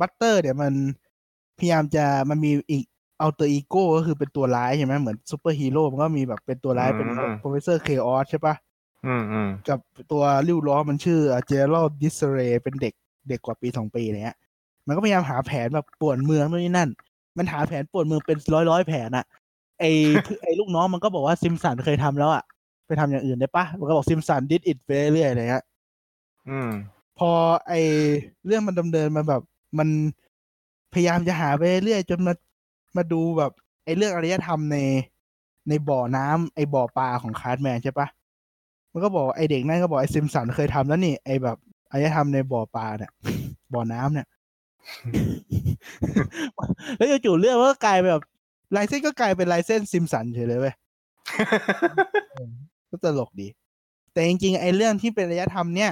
Butters เนี่ยมันพยายามจะมันมีอีกเอาตัวอีโก้ก็คือเป็นตัวร้ายใช่ไหมเหมือนซูเปอร์ฮีโร่มันก็มีแบบเป็นตัวร้ายเป็นอืม Professor Chaos ใช่ปะ อืมอืมกับตัวลิ่วล้อมันชื่อ General Disarray เป็นเด็กเด็กกว่าปีสองปีอะไรเงี้ย มันก็พยายามหาแผนแบบป่วนเมืองนู่นนี่นั่น มันหาแผนป่วนเมืองเป็นร้อยร้อยๆแผนอะไอไอลูกน้องมันก็บอกว่าซิมสันเคยทำแล้วอะไปทำอย่างอื่นได้ปะมันก็บอก Simpsons did it ไปเรื่อยๆอะไรเงี้ยอืม พอไอเรื่องมันดำเนินมาแบบ มันพยายามจะหาไปเรื่อยจนมามาดูแบบ ไอเรื่องอารยธรรมในในบ่อน้ำไอบ่อปลาของ Cartman ใช่ปะ มันก็บอกไอเด็กนั่นก็บอกไอซิมสันเคยทำแล้วนี่ไอแบบอารยธรรมในบ่อปลาเนี่ยบ่อน้ำเนี่ย แล้วจู่ๆเรื่องมันก็กลายเป็นแบบลายเส้นก็กลายเป็นลายเส้นซิมสันเฉยเลยเว้ยก็ตลกดี แต่จริงๆไอ้เรื่องที่เป็นอารยธรรมเนี่ย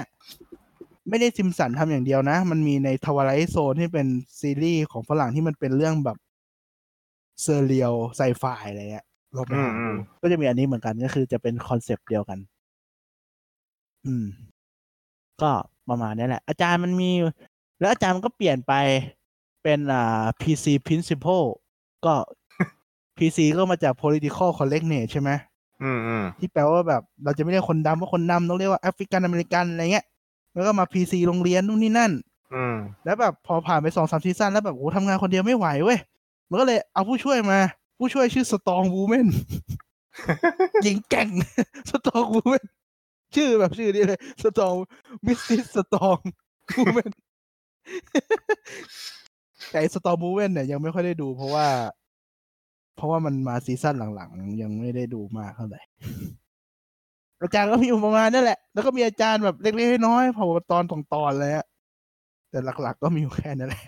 ไม่ได้ซิมสันทำอย่างเดียวนะ มันมีในทวารไ z โซนที่เป็นซีรีส์ของฝรั่งที่มันเป็นเรื่องแบบ surreal sci-fiอะไรเงี้ยเราไปหาอืดูมก็จะมีอันนี้เหมือนกันก็คือจะเป็นคอนเซปต์เดียวกัน อืม ก็ประมาณนี้แหละ อาจารย์มันมี แล้วอาจารย์มันก็เปลี่ยนไปเป็นอ่า PC Principal ก็ PC ก็มาจาก political correctness ใช่ไหมอืมอืมที่แปลว่าแบบ เราจะไม่เรียกคนดำว่าคนดำต้องเรียกว่า African American อะไรเงี้ย แล้วก็มา PC โรงเรียนนู่นนี่นั่น อืม แล้วแบบพอผ่านไปสองสามซีซั่นแล้วแบบโอ้ทำงานคนเดียวไม่ไหวเว้ยมันก็เลยเอาผู้ช่วยมา ผู้ช่วยชื่อ Strong Woman หญิงแกร่ง Strong Woman ชื่อแบบชื่อนี้เลย Strong มิสซิส Strong Woman แต่ Strong Woman เนี่ยยังไม่ค่อยได้ดู เพราะว่า เพราะว่ามันมาซีซั่นหลังๆ ยังไม่ได้ดูมากเท่าไหร่อาจารย์ก็มีอยู่ประมาณนั่นแหละ แล้วก็มีอาจารย์แบบเล็กๆน้อยๆพอตอนตองตอนเลยอะแต่หลัก ๆ ก็มีอยู่แค่นั้นแหละ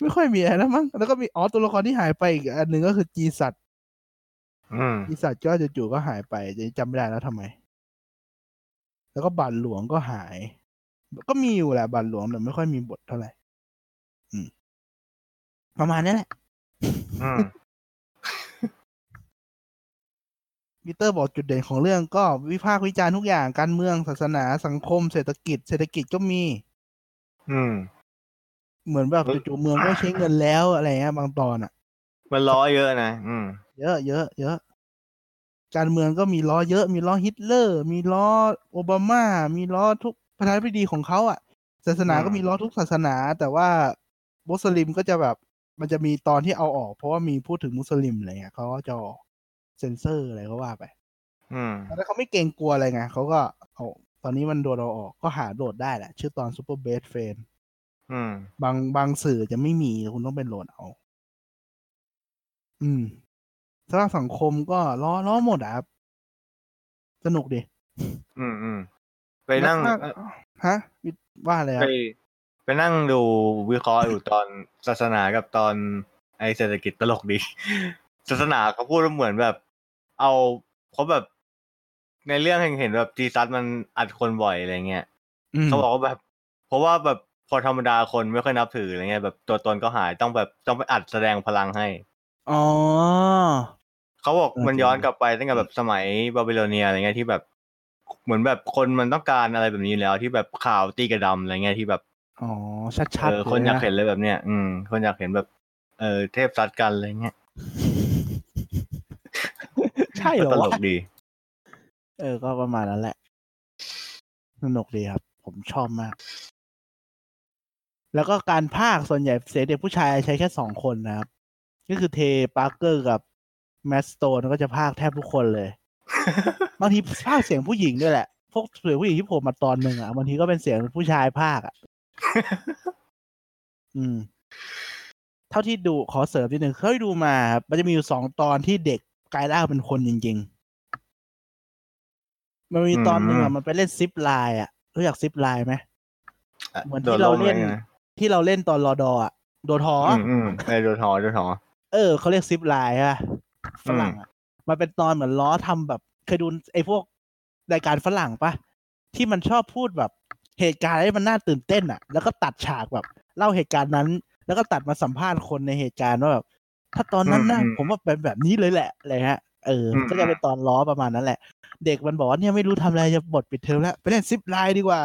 ไม่ค่อยมีอะไรแล้วมั้งแล้วก็มีอ๋อตัวละครที่หายไปอีกอันหนึ่งก็คือจีสัตว อืมจีสัตก็จู่ๆก็หายไปจำไม่ได้แล้วทำไม แล้วก็บัตรหลวงก็หาย ก็มีอยู่แหละบัตรหลวงแต่ไม่ค่อยมีบทเท่าไหร่อืมประมาณนี้แหละอืมปีเตอร์บอกจุดเด่นของเรื่องก็วิพากษ์วิจารณ์ทุกอย่างการเมืองศาสนาสังคมเศรษฐกิจ เศรษฐกิจก็มี อืม เหมือนแบบเฮ้ยจู่ๆเมืองไม่ใช้เงินแล้วอะไรเงี้ยบางตอนอะ มันล้อเยอะนะอืม เยอะเยอะเยอะ การเมืองก็มีล้อเยอะ มีล้อฮิตเลอร์ มีล้อโอบามา มีล้อทุกประธานาธิบดีของเขาอะ ศาสนาก็มีล้อทุกศาสนา แต่ว่ามุสลิมก็จะแบบ มันจะมีตอนที่เอาออก เพราะว่ามีพูดถึงมุสลิมอะไรเงี้ยเขาก็จะออกเซนเซอร์อะไรก็ว่าไป อืมแต่เขาไม่เกรงกลัวอะไรไงเขาก็เอาตอนนี้มันโดนเอาออกก็หาโหลดได้แหละ ชื่อตอน Super Best Friends อืมบางบางสื่อจะไม่มีคุณต้องเป็นโหลดเอา อืมสภาพสังคมก็ล้อล้อหมดอะครับสนุกดีอืมอืมไปนั่ง แล้วก็ฮะว่าอะไรคไปรับไปนั่งดูวิเคราะห์อยู่ตอนศาสนากับตอนไอเศรษฐกิจตลกดี ศาสนาเขาพูดว่าเหมือนแบบ เอาเขาแบบในเรื่องเห็นแบบจีซัสมันอัดคนบ่อยอะไรเงี้ยมเขาบอกว่าแบบ เพราะว่าแบบพอธรรมดาคนไม่ค่อยนับถืออะไรเงี้ยแบบตัวตนก็หายต้องแบบต้องไปอัดแสดงพลังให้ อ๋อ เขาบอกเออมันจริงย้อนกลับไปตั้งแต่แบบสมัยบาบิโลเนียอะไรเงี้ยที่แบบ เหมือนแบบคนมันต้องการอะไรแบบนี้แล้วที่แบบข่าวตีกระดำอะไรเงี้ยที่แบบอ๋อชัดเอๆอคนอยากละเห็นเลยแบบเนี้ยอืม คนอยากเห็นแบบ เออเทพซัดกันอะไรเงี้ยใช่เหรก็อตลวะกดี เออ ก็ประมาณนั้นแหละสนุกดีครับ ผมชอบมาก แล้วก็การภาคส่วนใหญ่เสียงเด็กผู้ชายใช้แค่สองคนนะครับ ก็คือเทปาร์เกอร์กับแมสโตนก็จะภาคแทบทุกคนเลย บางทีภาคเสียงผู้หญิงด้วยแหละ พวกเสียงผู้หญิงที่ผมมาตอนหนึ่งอะบางทีก็เป็นเสียงผู้ชายภาคอะ อืม เท่าที่ดูขอเสริมนิดหนึ่งเคยดูมาครับมันจะมีอยู่สองตอนที่เด็กกลายร่างเป็นคนจริง ๆ มันมีตอนหนึ่งอือะมมันไปเล่น zip line อะรู้จัก zip line ไหมเหมือนที่โดเรามเล่นอะไรงี้ยที่เราเล่นตอนรอดออะโดดหออืมอืมไอโดดหอโดดหอ เออเขาเรียก zip line อะฝรั่งอะมันเป็นตอนเหมือนล้อทำแบบ เคยดูไอ้พวกรายการฝรั่งปะที่มันชอบพูดแบบเหตุการณ์ให้มันน่าตื่นเต้นอะแล้วก็ตัดฉากแบบ เล่าเหตุการณ์นั้น แล้วก็ตัดมาสัมภาษณ์คนในเหตุการณ์ว่าแบบถ้าตอนนั้นนะอืมอืมผมว่าเป็นแบบนี้เลยแหละอะไรฮะเอออมก็จะเป็นตอนล้อประมาณนั้นแหละ เด็กมันบอกว่าเนี่ยไม่รู้ทำอะไรจะบทปิดเทอมแล้ว ไปเล่น zip line ดีกว่า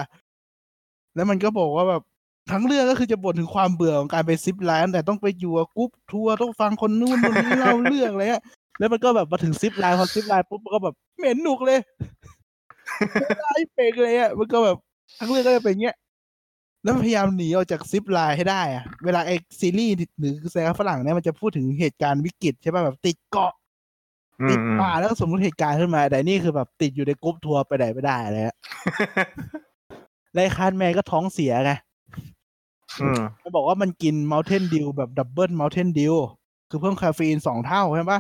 แล้วมันก็บอกว่าแบบ ทั้งเรื่องก็คือจะบ่นถึงความเบื่อของการไป zip line แต่ต้องไปอยู่กับกรุ๊ปทัวร์ต้องฟังคนนู้นคนนี้เล่าเรื่องอะไรเงี้ยแล้วมันก็แบบมาถึง zip line พอ zip line ปุ๊บมันก็แบบเหม็นหนุกเลยไล่เปกเลยอะมันก็แบบทั้งเรื่องก็จะเป็นอย่างเงี้ยแล้วมันพยายามหนีออกจาก zip line ให้ได้อะเวลาไอ้ซีรีส์หรือหนังฝรั่งเนี่ยมันจะพูดถึงเหตุการณ์วิกฤตใช่ป่ะแบบติดเกาะอืมติดอืมป่าแล้วก็สมมติเหตุการณ์ขึ้นมา แต่นี่คือแบบติดอยู่ในกรุ๊ปทัวร์ไปไหนไม่ได้อะไรเงี้ยไลคานแมนก็ท้องเสียไงอื มมันบอกว่ามันกิน Mountain Dew แบบ double Mountain Dew คือเพิ่มคาเฟอีนสองเท่าใช่ปะ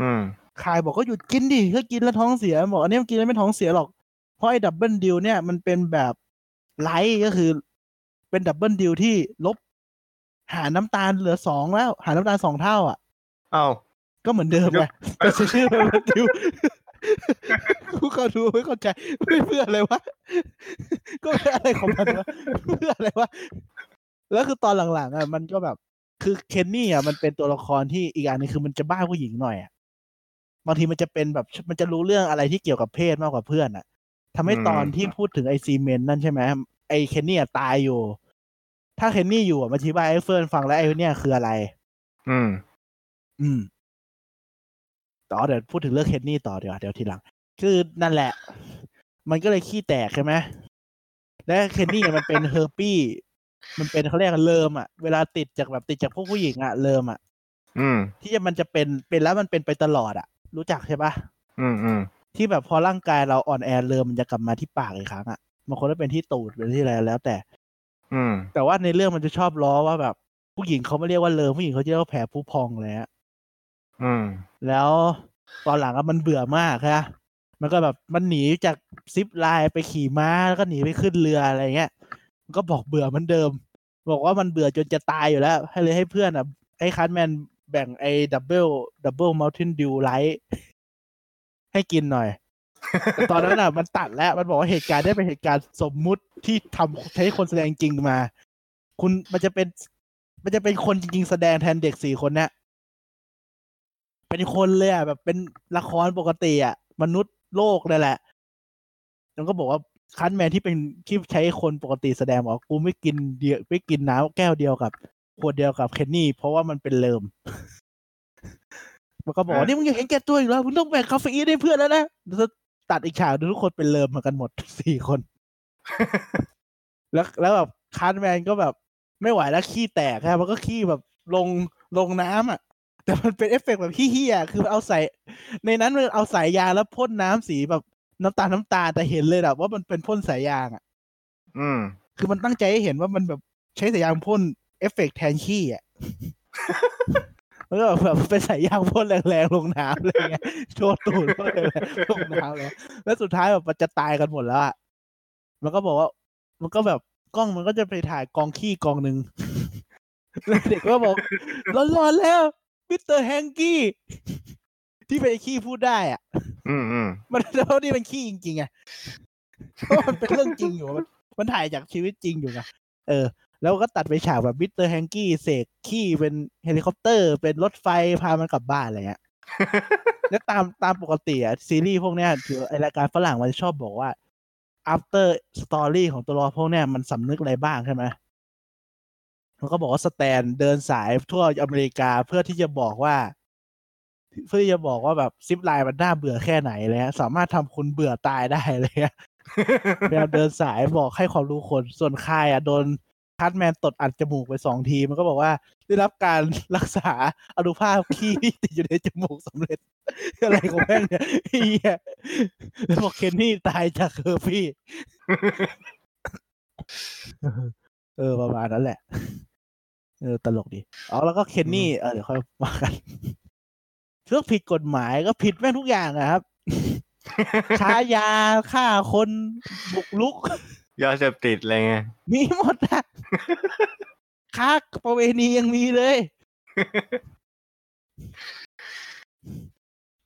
อืม Kyle บอกก็หยุดกินดิถ้ากินแล้วท้องเสีย บอกอันนี้มันกินแล้วไม่ท้องเสียหรอก เพราะไอ้ Double Dew เนี่ยมันเป็นแบบ light ก็คือ เป็น Double Dew ที่ลบ หารน้ำตาลเหลือสองแล้ว หารน้ำตาลสองเท่า อะ เอ้าก็เหมือนเดิมไงแต่ชื่อ Double Dew กูเขาดูไม่เข้าใจไม่เพื่ออะไรวะ ก็ไม่อะไรของมันวะเพื่ออะไรวะ แล้วคือตอนหลังๆอะมันก็แบบคือเคนนี่อะมันเป็นตัวละครที่อีกอย่างหนึงคือมันจะบ้าผู้หญิงหน่อยอะบางทีมันจะเป็นแบบมันจะรู้เรื่องอะไรที่เกี่ยวกับเพศมากกว่าเพื่อนอะทำให้อืมตอนที่พูดถึงไอซีเมนนั่นใช่ไหมไอเคนนี่อะตายอยู่ ถ้าเคนนี่อยู่อะมาอธิบายให้เฟิร์นฟังแล้วไอเนี่ยคืออะไร อืม อืมต่อเดี๋ยวพูดถึงเรื่องเคนนี่ต่อเดี๋ยวาเดี๋ยวทีหลัง คือนั่นแหละ มันก็เลยขี้แตกใช่ไหมและเคนนี่เนี่ยมันเป็นเฮอร์ปี้ มันเป็นเขาเรียกกันเริมอะเวลาติดจากแบบติดจากพวกผู้หญิงอะเริมอะอืม ที่จะมันจะเป็นเป็นแล้วมันเป็นไปตลอดอะ รู้จักใช่ปะอืมอืมที่แบบพอร่างกายเราอ่อนแอเริมมันจะกลับมาที่ปากอีกครั้งอะบางคนก็เป็นที่ตูดเป็นที่อะไรแล้วแต่ อืม แต่ว่าในเรื่องมันจะชอบล้อว่าแบบ ผู้หญิงเขาไม่เรียกว่าเริมผู้หญิงเขาจะเรียกว่าแผลพุพองเลยฮะอืม แล้วตอนหลังอะมันเบื่อมากฮะมันก็แบบมันหนีจาก zip line ไปขี่ม้าแล้วก็หนีไปขึ้นเรืออะไรเงี้ยมัน ก็บอกเบื่อเหมือนเดิม บอกว่ามันเบื่อจนจะตายอยู่แล้ว ให้เลยให้เพื่อนอะให้ Cartman แบ่งไอ้ double double Mountain Dew light ให้กินหน่อย ตอนนั้นอะ มันตัดแล้วมันบอกว่าเหตุการณ์ได้เป็นเหตุการณ์สมมุติที่ทำใช้คนแสดงจริงมา คุณมันจะเป็น มันจะเป็นคนจริงๆแสดงแทนเด็กสี่คนเนี้ยเป็นคนเลยอะแบบเป็นละครปกติอะ มนุษย์โลกเลยแหละแล้วก็บอกว่า Cartman ที่เป็นที่ใช้คนปกติแสดงบอกว่ากูไม่กินเดียวไม่กินน้ำแก้วเดียวกับขวดเดียวกับเคนนี่ เพราะว่ามันเป็นเริม มันก็บอกว่าอะนี่มึงอย่าเห็นแก่ตัวอีกแล้วมึงต้องแบ่งคาเฟอีนให้เพื่อนแล้วนะแล้วตัดอีกฉากหนึ่งทุกคนเป็นเริมเหมือนกันหมดสี่คน แล้วแล้วแบบ Cartman ก็แบบ ไม่ไหวแล้วขี้แตกครับมันก็ขี้แบบลงลงน้ำอะ แต่มันเป็นเอฟเฟกต์แบบเหี้ยๆคือเอาใส่ ในนั้นมันเอาสายยางแล้วพ่นน้ำสีแบบ น้ำตาลน้ำตาลแต่เห็นเลยแบบว่ามันเป็นพ่นสายยางอะ อืม คือมันตั้งใจให้เห็นว่ามันแบบใช้สายยางพ่นเอฟเฟกต์แทนขี้อะมันก็แบบเป็นสายยางพ่นแรงๆลงน้ำอะไรเงี้ยโชว์ตูดพ่นแรงๆลงน้ำเลยแล้วสุดท้ายแบบมันจะตายกันหมดแล้วอะมันก็บอกว่า มันก็แบบกล้องมันก็จะไปถ่ายกองขี้กองหนึ่งแล้วเด็กก็บอกร้อนๆแล้ว Mr. Hankey ที่เป็นไอ้ขี้พูดได้อะ อืมอืมมันแล้วนี่เป็นขี้จริงๆไงเพราะมันเป็นเรื่องจริงอยู่ มันมันถ่ายจากชีวิตจริงอยู่ไงเออ แล้วก็ตัดไปฉากแบบ Mr. Hankey เสกขี้เป็นเฮลิคอปเตอร์ เป็นรถไฟพามันกลับบ้านอะไรเงี้ยแล้วตามตามปกติอะซีรีส์พวกเนี้ยถือไอรายการฝรั่งมันจะชอบบอกว่า after story ของตัวละครพวกเนี้ยมันสำนึกอะไรบ้างใช่ไหมมันก็บอกว่าสแตนเดินสายทั่วอเมริกาเพื่อที่จะบอกว่า เพื่อที่จะบอกว่าแบบซิปไลน์มันน่าเบื่อแค่ไหนเลยฮะสามารถทำคุณเบื่อตายได้เลยฮะพยายามเดินสายบอกให้ความรู้คนส่วนคายอะโดนคัทแมนตดอัดจมูกไปสองทีมันก็บอกว่าได้รับการรักษาอนุภาพขี้ที่ติดอยู่ในจมูกสำเร็จ อะไรของแม่งเนี่ยเฮียแล้วบอกเคนนี่ตายจากเคอร์ฟี่ เออประมาณนั้นแหละ เออตลกดีอ๋อแล้วก็เคนนี่ เออเดี๋ยวค่อยมากัน เรื่องผิดกฎหมายก็ผิดแม่งทุกอย่างอะครับค้ายาฆ่าคนบุกลุกยาเสพติดอะไรเงี้ยมีหมดอะค้าประเวณียังมีเลย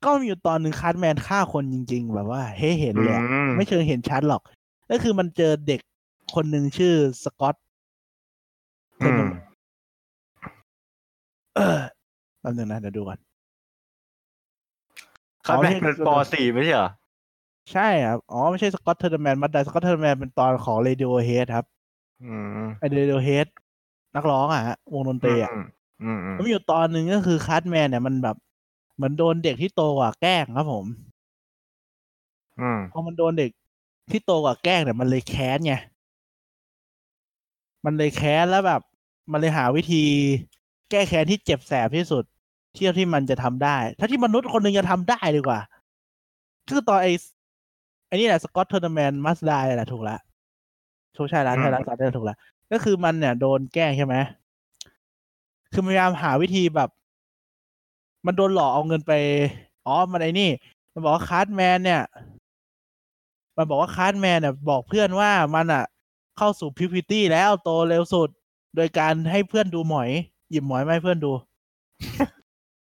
ก็มีอยู่ตอนหนึ่ง Cartman ฆ่าคนจริง ๆ แบบว่าให้เห็นเลยอะอืมไม่เชิงเห็นชัดหรอก ก็คือมันเจอเด็กคนหนึ่งชื่อสกอตอืมเออแป๊บนึงนะเดี๋ยวดูก่อน เขาแม่งเป็นปสี่ไม่ใช่เหรอ ใช่ครับ อ๋อ ไม่ใช่ Scott Tenorman Must Die Scott Tenorman เป็นตอนของ Radiohead ครับ อืมไอ Radiohead นักร้องอะฮะวงดนตรีอะอืมอืมอืมแล้วมีอยู่ตอนหนึ่งก็คือ Cartman เนี่ยมันแบบเหมือนโดนเด็กที่โตกว่าแกล้งครับผม อืมพอมันโดนเด็กที่โตกว่าแกล้งเนี่ยมันเลยแค้นไง มันเลยแค้นแล้วแบบ มันเลยหาวิธีแก้แค้นที่เจ็บแสบที่สุด เที่ยวที่มันจะทำได้ ถ้าที่มนุษย์คนหนึ่งจะทำได้ดีกว่า คือตอนไอ้ไอ้นี่แหละ Scott Tenorman Must Die แหละถูกละโชใช่แล้วใช่แล้วตอนนี้ถูกละก็คือมันเนี่ยโดนแกล้งใช่ไหมคือพยายามหาวิธีแบบ มันโดนหลอกเอาเงินไป อ๋อ มันไอ้นี่ มันบอกว่า Cartman เนี่ย มันบอกว่า Cartman เนี่ย บอกเพื่อนว่ามันอะ เข้าสู่ puberty แล้วโตเร็วสุด โดยการให้เพื่อนดูหมอย หยิบหมอยมาให้เพื่อนดู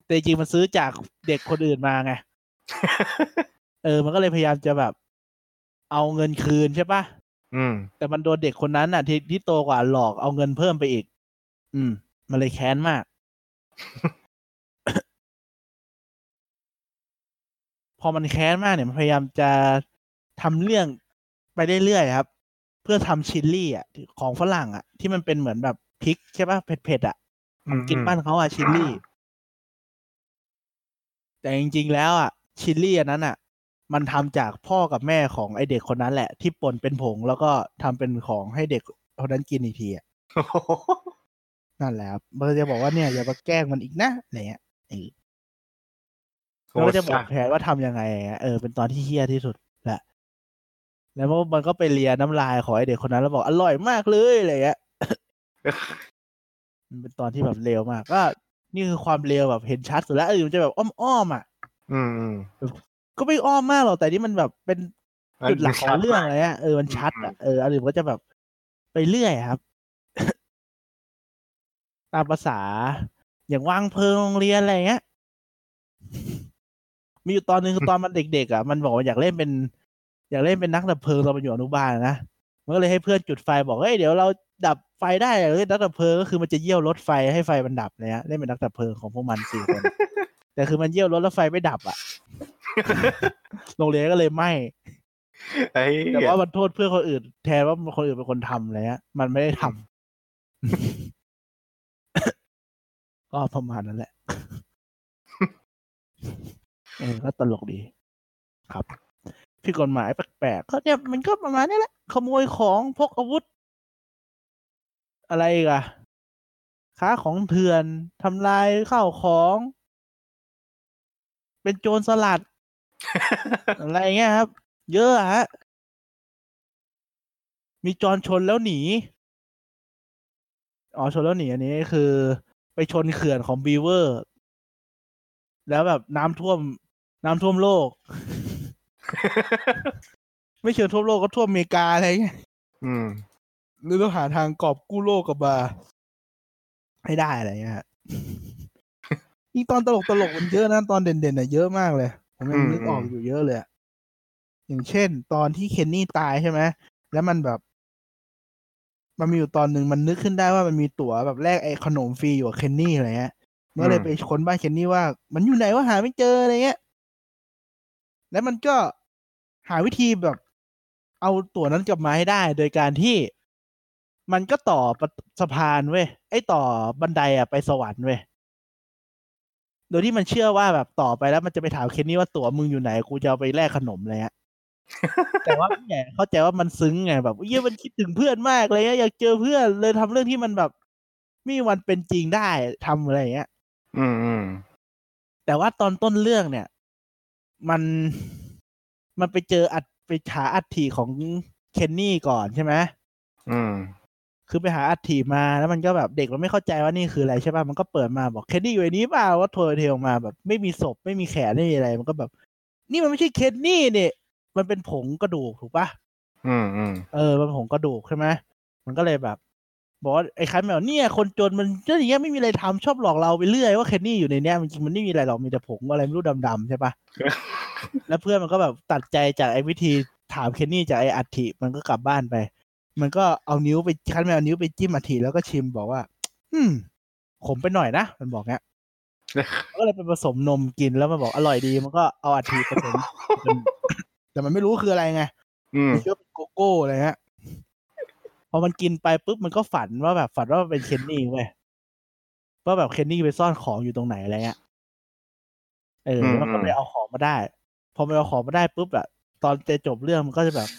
แต่จริงๆมันซื้อจากเด็กคนอื่นมาไง เออ มันก็เลยพยายามจะแบบ เอาเงินคืนใช่ปะอืม แต่มันโดนเด็กคนนั้นอะ ที่ที่โตกว่าหลอกเอาเงินเพิ่มไปอีก อืม มันเลยแค้นมาก พอมันแค้นมากเนี่ยมันพยายามจะทำเรื่องไปเรื่อยๆครับ เพื่อทำชิลลี่อะที่ของฝรั่งอะ ที่มันเป็นเหมือนแบบพริกใช่ปะเผ็ดๆอะของกินบ้านเขาอะชิลลี่ แต่จริงๆแล้วอะชิลลี่อันนั้นอะ มันทำจากพ่อกับแม่ของไอเด็กคนนั้นแหละ ที่ป่นเป็นผงแล้วก็ทำเป็นของให้เด็กคนนั้นกินอีกทีอะโอ้โหนั่นแหละครับมันก็จะบอกว่าเนี่ยอย่ามาแกล้งมันอีกนะอะไรเงี้ยเออแล้วก็จะบอกแผนว่าทำยังไงอะเออเป็นตอนที่เฮี้ยที่สุดแหละแล้วมันก็ไปเลียน้ำลายของไอเด็กคนนั้นแล้วบอกอร่อยมากเลยอะไรเงี้ยมันเป็นตอนที่แบบเลวมาก ก็ นี่คือความเลวแบบเห็นชัดสุดแล้วเออมันจะแบบอ้อมๆอะ อืมอืมก็ไม่อ้อมมากหรอกแต่นี่มันแบบเป็นจุดหลักของเรื่องะอะไรอะเออมันชัดอะเอออันอื่นก็จะแบบไปเรื่อยอะครับ ตามภาษา อย่างวางเพลิงโรงเรียนอะไรเงี้ยมีอยู่ตอนหนึ่งคือตอนมันเด็กๆอะมันบอกว่าอยากเล่นเป็น อยากเล่นเป็นนักดับเพลิงตอนมันอยู่อนุบาลนะมันก็เลยให้เพื่อนจุดไฟบอกเฮ้ยเดี๋ยวเราดับ ไฟได้อยากเล่นนักดับเพลิงก็คือมันจะเยี่ยวรถไฟให้ไฟมันดับเลยฮะเล่นเป็นนักดับเพลิงของพวกมันสี่คนแต่คือมันเยี่ยวรถแล้วไฟไม่ดับอะโรงเรียนก็เลยไหม้ไอ้แต่ว่ามันโทษเพื่อนคนอื่น แทนว่าคนอื่นเป็นคนทำอะไรเงี้ยมันไม่ได้ทำก็ประมาณนั้นแหละเออก็ตลกดี ครับผิดกฎหมายแปลกๆก็เนี่ยมันก็ประมาณนี้แหละ ขโมยของพกอาวุธ อะไรอีกันค้าของเถื่อนทำลายข้าวของ เป็นโจรสลัด อะไรเงี้ยครับ เยอะอะฮะ มีจรชนแล้วหนี อ๋อชนแล้วหนี อันนี้คือ ไปชนเขื่อนของบีเวอร์ แล้วแบบน้ำท่วม น้ำท่วมโลก ไม่เชิงท่วมโลกก็ท่วมอเมริกาอะไรเงี้ย อืม หรือต้องหาทางกอบกู้โลกกลับมาให้ได้อะไรเงี้ยฮะยิ่งตอนตลกตลกมันเยอะนะตอนเด่นๆน่ะเยอะมากเลย ผมยังนึกออกอยู่เยอะเลยอย่างเช่น ตอนที่เคนนี่ตายใช่ไหมแล้วมันแบบ มันมีอยู่ตอนหนึ่งมันนึกขึ้นได้ว่ามันมีตั๋วแบบแลกไอ้ขนมฟรีอยู่กับเคนนี่อะไรเงี้ยมันก็เลยไปค้นบ้านเคนนี่ว่า มันอยู่ไหนว่าหาไม่เจออะไรเงี้ย แล้วมันก็หาวิธีแบบ เอาตั๋วนั้นกลับมาให้ได้ โดยการที่ มันก็ต่อประสะพานเว้ยไอ้ต่อบันไดอะไปสวรรค์เว้ยโดยที่มันเชื่อว่าแบบต่อไปแล้วมันจะไปถามเคนนี่ว่าตั๋วมึงอยู่ไหนกูจะเอาไปแลกขนมอะไรเงี้ยแต่ว่าพี่ใหญ่เข้าใจว่ามันซึ้งไงแบบเยี่ยมันคิดถึงเพื่อนมากเลยอะอยากเจอเพื่อนเลยทำเรื่องที่มันแบบไม่มีวันเป็นจริงได้ทำอะไรอย่างเงี้ยอืมอืมแต่ว่าตอนต้นเรื่องเนี่ย มันมันไปเจออัดไปหาอัฐิของเคนนี่ก่อนใช่ไหมอืม คือไปหาอัฐิมาแล้วมันก็แบบเด็กมันไม่เข้าใจว่านี่คืออะไรใช่ป่ะมันก็เปิดมาบอกเคนนี่อยู่ในนี้เปล่าว่าโทรเทลมาแบบ ไม่มีศพไม่มีแขนไม่มีอะไร มันก็แบบ นี่มันไม่ใช่เคนนี่เนี่ยมันเป็นผงกระดูกถูกปะอืมอืมเออมันผงกระดูกใช่ไหมมันก็เลยแบบบอกว่าไอ้คันแบบเนี่ยคนจนมันเรื่องอย่างเงี้ยไม่มีอะไรทำชอบหลอกเราไปเรื่อยว่าเคนนี่อยู่ในเนี้ยมันจริงมันไม่มีอะไรหรอกมีแต่ผงอะไรไม่รู้ดำๆใช่ปะแล้วเพื่อนมันก็แบบตัดใจจากไอ้วิธีถามเคนนี่จากไอ้อัฐิมันก็กลับบ้านไป มันก็เอานิ้วไปคันไปเอานิ้วไปจิ้มอัฐิแล้วก็ชิมบอกว่า อืมขมไปหน่อยนะมันบอกเงี้ยก็เลยไปผสมนมกินแล้วมันบอกอร่อยดีมันก็เอาอัฐิผสมเป็นแต่มันไม่รู้คืออะไรไงอืมมันคิดว่าเป็นโกโก้อะไรเงี้ยพอมันกินไปปุ๊บมันก็ฝันว่าแบบฝันว่ามันเป็น Kenny เว้ยว่าแบบ Kenny ไปซ่อนของอยู่ตรงไหนอะไรเงี้ยเออแล้วมันก็ไปเอาของมาได้ พอมันเอาของมาได้ปุ๊บอะตอนจะจบเรื่องมันก็จะแบบ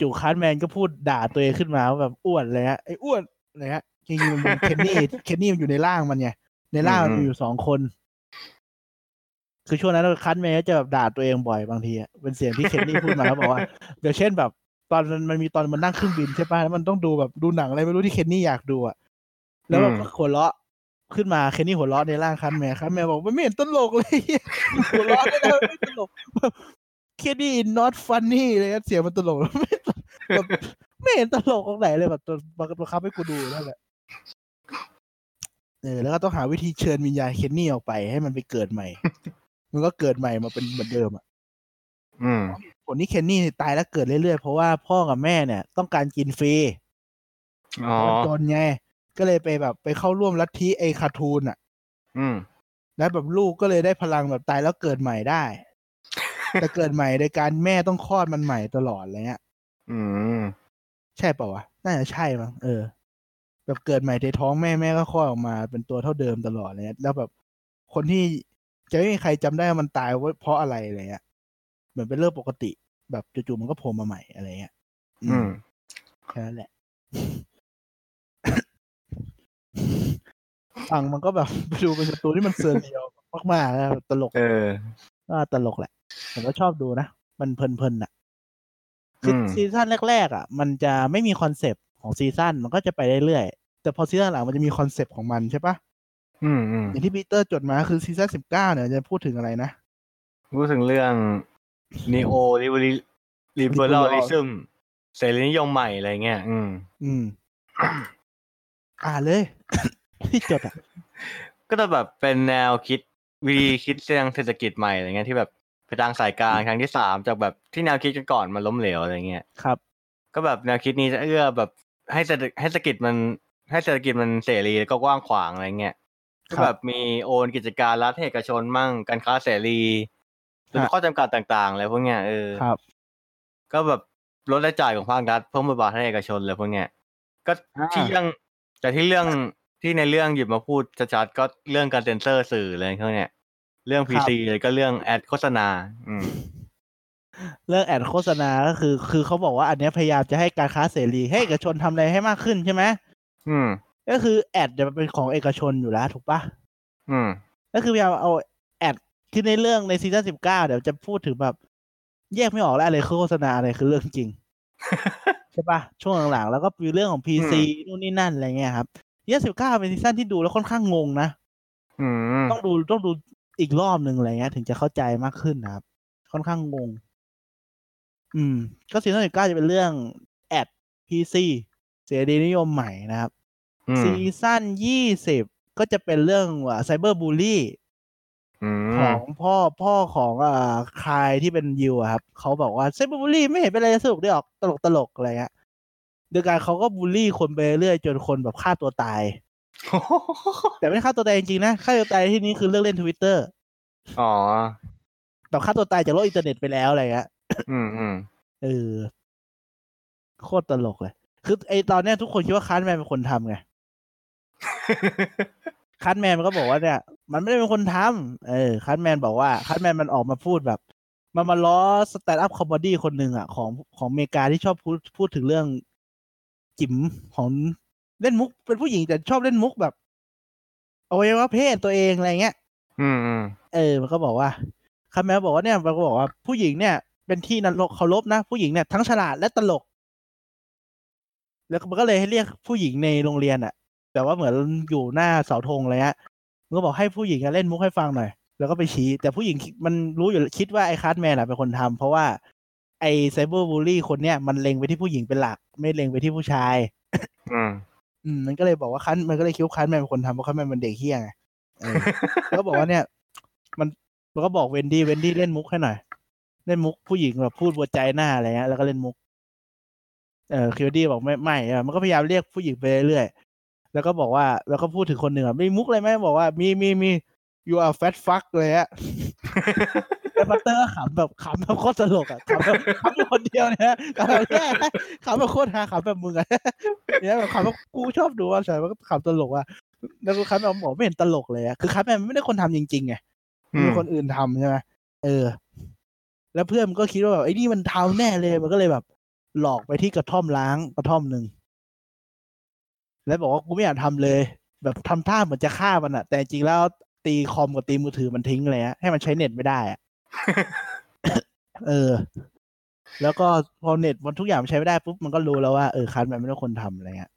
จู่ๆ Cartman ก็พูดด่าตัวเองขึ้นมาว่าแบบอ้วนอะไรเงี้ยไอ้อ้วนอะไรเงี้ยจริงๆมันเป็น Kenny Kenny มันอยู่ในร่างมันไงในร่างมันมีอยู่สองคน คือช่วงนั้นคันแมนก็จะแบบด่าตัวเองบ่อยบางทีอะเป็นเสียงที่เคนนี่พูดมาแล้วบอกว่าอย่างเช่นแบบ ตอนมันมันมีตอนมันนั่งเครื่องบินใช่ป่ะแล้วมันต้องดูแบบดูหนังอะไรไม่รู้ที่เคนนี่อยากดูอะแล้วแบบอืมก็หัวเราะขึ้นมาเคนนี่หัวเราะในร่างคันแมนคันแมนบอกมันไม่เห็นตลกเลยหัวเราะได้แล้วไม่ตลก เคนนี่ not funny เลยอะเสียงมันตลกไม่ตลกแบบไม่เห็นตลกตรงไหนเลยแบบตัวบังคับให้กูดูนั่นแหละเออแล้วก็ต้องหาวิธีเชิญวิญญาณเคนนี่ออกไปให้มันไปเกิดใหม่ มันก็เกิดใหม่มาเป็นเหมือนเดิมอะอืมผลที่เคนนี่ตายแล้วเกิดเรื่อยๆ เพราะว่าพ่อกับแม่เนี่ย ต้องการกินฟรีอ๋อเพราะจนไง ก็เลยไปแบบ ไปเข้าร่วมลัทธิไอคาทูนอะ อืม แล้วแบบลูกก็เลยได้พลังแบบตายแล้วเกิดใหม่ได้ แต่เกิดใหม่โดยการแม่ต้องคลอดมันใหม่ตลอดอะไรเงี้ย อืม ใช่เปล่าวะ น่าจะใช่มั้ง เออ แบบเกิดใหม่ในท้องแม่แม่ก็คลอดออกมา เป็นตัวเท่าเดิมตลอดเลยแล้วแบบคนที่จะไม่มีใครจำได้ว่ามันตายว่าเพราะอะไรอะไรเงี้ย เหมือนเป็นเรื่องปกติ แบบจู่ๆมันก็โผล่มาใหม่อะไรเงี้ย อืม แค่นั้นแหละฟังมันก็แบบดูเป็นการ์ตูนที่มันเซอร์เรียลมากๆนะตลก เออก็ตลกแหละ ผมก็ชอบดูนะ มันเพลินๆอะคืออมซีซั่นแรกๆอะ มันจะไม่มีคอนเซปต์ของซีซั่นมันก็จะไปเรื่อยๆแต่พอซีซั่นหลังมันจะมีคอนเซปต์ของมันใช่ปะอืมอืมอย่างที่ปีเตอร์จดมาคือซีซั่นสิบเก้าเนี่ยจะพูดถึงอะไรนะพูดถึงเรื่อง neo liberalism เสรีนิยมใหม่อะไรเงี้ย อืม อืม อ่านเลย ที่จดอะ ก็จะแบบเป็นแนวคิดวิธีคิดเรื่องเศรษฐกิจใหม่อะไรเงี้ยที่แบบ ไปทางสายกลางครั้งที่สามจากแบบที่แนวคิดกันก่อนมันล้มเหลวอะไรเงี้ยครับ ก็แบบแนวคิดนี้จะเอื้อแบบให้เศรษฐให้เศรษฐกิจมัน ให้เศรษฐกิจมันเสรีแล้วก็กว้างขวางอะไรเงี้ยครัก็บแบบมีโอนกิจการรัฐให้เอกชนมั่งการค้าเสรีหรือฮะข้อจำกัดต่างๆอะไรพวกเนี้ยเออครับ ก็แบบลดรายจ่ายของภาครัฐเพิ่มบทบาทให้เอกชนเลยพวกเนี้ยก็อ่าที่เรื่องแต่ที่เรื่องที่ในเรื่องหยิบมาพูดชัดๆก็เรื่องการเซ็นเซอร์สื่ออะไรพวกเนี้ย เรื่องครับ PC เลยก็เรื่อง ad โฆษณา อืมเรื่อง ad โฆษณาก็คือ คือเขาบอกว่าอันเนี้ยพยายามจะให้การค้าเสรีให้เอกชนทำอะไรให้มากขึ้นใช่ไหมอืม ก็คือ ad จะเป็นของเอกชนอยู่แล้วถูกปะอืม ก็คือพยายามเอา ad คือในเรื่องในซีซั่นสิบเก้าเดี๋ยวจะพูดถึงแบบ แยกไม่ออกแล้วอะไรคือโฆษณาอะไรคือเรื่องจริงใช่ปะช่วงหลังๆแล้วก็มีเรื่องของ PC นู่นนี่นั่นอะไรเงี้ยครับซีซั่นสิบเก้าเป็นซีซั่นที่ดูแล้วค่อนข้างงงนะอืมต้องดูต้องดู อีกรอบหนึ่งอะไรเงี้ย ถึงจะเข้าใจมากขึ้นนะครับ ค่อนข้างงง อืม ก็ซีซั่นสิบเก้าจะเป็นเรื่อง ad PC เสรีนิยมใหม่นะครับอืมซีซั่นยี่สิบก็จะเป็นเรื่องว่า cyberbully อืของพ่อพ่อของอ่าKyle ที่เป็นยิวอะครับเขาบอกว่า cyberbully ไม่เห็นเป็นอะไรสนุกได้ออกตลกตลกๆอะไรเงี้ยโดยการเขาก็บูลลี่คนไปเรื่อยจนคนแบบฆ่าตัวตาย แต่ไม่ได้ฆ่าตัวตายจริงๆนะฆ่าตัวตายที่นี้คือเรื่องเล่นทวิตเตอร์อ๋อแต่ฆ่าตัวตายจากโลกอินเทอร์เน็ตไปแล้วอะไรเงี้ยอืมอืมเออโคตรตลกเลย คือไอตอนเนี้ยทุกคนคิดว่า Cartman เป็นคนทำไงCartman มันก็บอกว่าเนี่ย มันไม่ได้เป็นคนทำเออ Cartman บอกว่า Cartman มันออกมาพูดแบบ มันมาล้อ stand-up comedy คนหนึ่งอะ ของของอเมริกาที่ชอบพูดพูดถึงเรื่องจิ๋มของ เล่นมุกเป็นผู้หญิงแต่ชอบเล่นมุกแบบอวัยวะเพศตัวเองอะไรเงี้ย อืมอืมเออ มันก็บอกว่า Cartman บอกว่าเนี่ยมันก็บอกว่าผู้หญิงเนี่ย เป็นที่น่าเคารพนะ ผู้หญิงเนี่ยทั้งฉลาดและตลก แล้วมันก็เลยให้เรียกผู้หญิงในโรงเรียนอะแต่ว่าเหมือนอยู่หน้าเสาธงอะไรเงี้ยมันก็บอกให้ผู้หญิงอะเล่นมุกให้ฟังหน่อย แล้วก็ไปชี้ แต่ผู้หญิงมันรู้อยู่คิดว่าไอ้ Cartman อะเป็นคนทำเพราะว่า ไอ้ cyberbully คนเนี้ยมันเล็งไปที่ผู้หญิงเป็นหลัก ไม่เล็งไปที่ผู้ชาย อืม อืมมันก็เลยบอกว่าคันมันก็เลยคิดว่า Cartman เป็นคนทำเพราะ Cartman มันเด็กเฮี้ยไงเออแล้วก็บอกว่าเนี่ย มันมันก็บอก Wendy Wendy เล่นมุกให้หน่อยเล่นมุกผู้หญิงแบบพูด vagina อะไรเงี้ยแล้วก็เล่นมุก เออคิวดี้บอกไม่ไม่เออมันก็พยายามเรียกผู้หญิงไปเรื่อยๆแล้วก็บอกว่าแล้วก็พูดถึงคนหนึ่งอะมีมุกอะไรไหมบอกว่ามีมีมี you are fat fuck เลยฮะ แล้วพัตเตอร์ขำแบบขำแบบโคตรตลกอะขำแบบขำคนเดียวเนี่ยขำแบบแย่ขำแบบโคตรฮาขำแบบมึงอะเนี่ยแบบขำแบบกูชอบดูอะใช่มันก็ขำตลกอะแล้วกูคันแบบบอกไม่เห็นตลกเลยอะคือคันแบบไม่ได้คนทำจริงๆไงมีคนอื่นทำใช่ไหมเออ แล้วเพื่อนมันก็คิดว่าแบบไอ้นี่มันทำแน่เลยมันก็เลยแบบ หลอกไปที่กระท่อมล้างกระท่อมหนึ่งแล้วบอกว่ากูไม่อยากทำเลย แบบทำท่าเหมือนจะฆ่ามันอะแต่จริงแล้วตีคอมกับตีมือถือมันทิ้งเลยฮะให้มันใช้เน็ตไม่ได้อะ เออ แล้วก็พอเน็ตมันทุกอย่างมันใช้ไม่ได้ปุ๊บมันก็รู้แล้วว่าเออคันมันไม่ใช่คนทำอะไรเงี้ย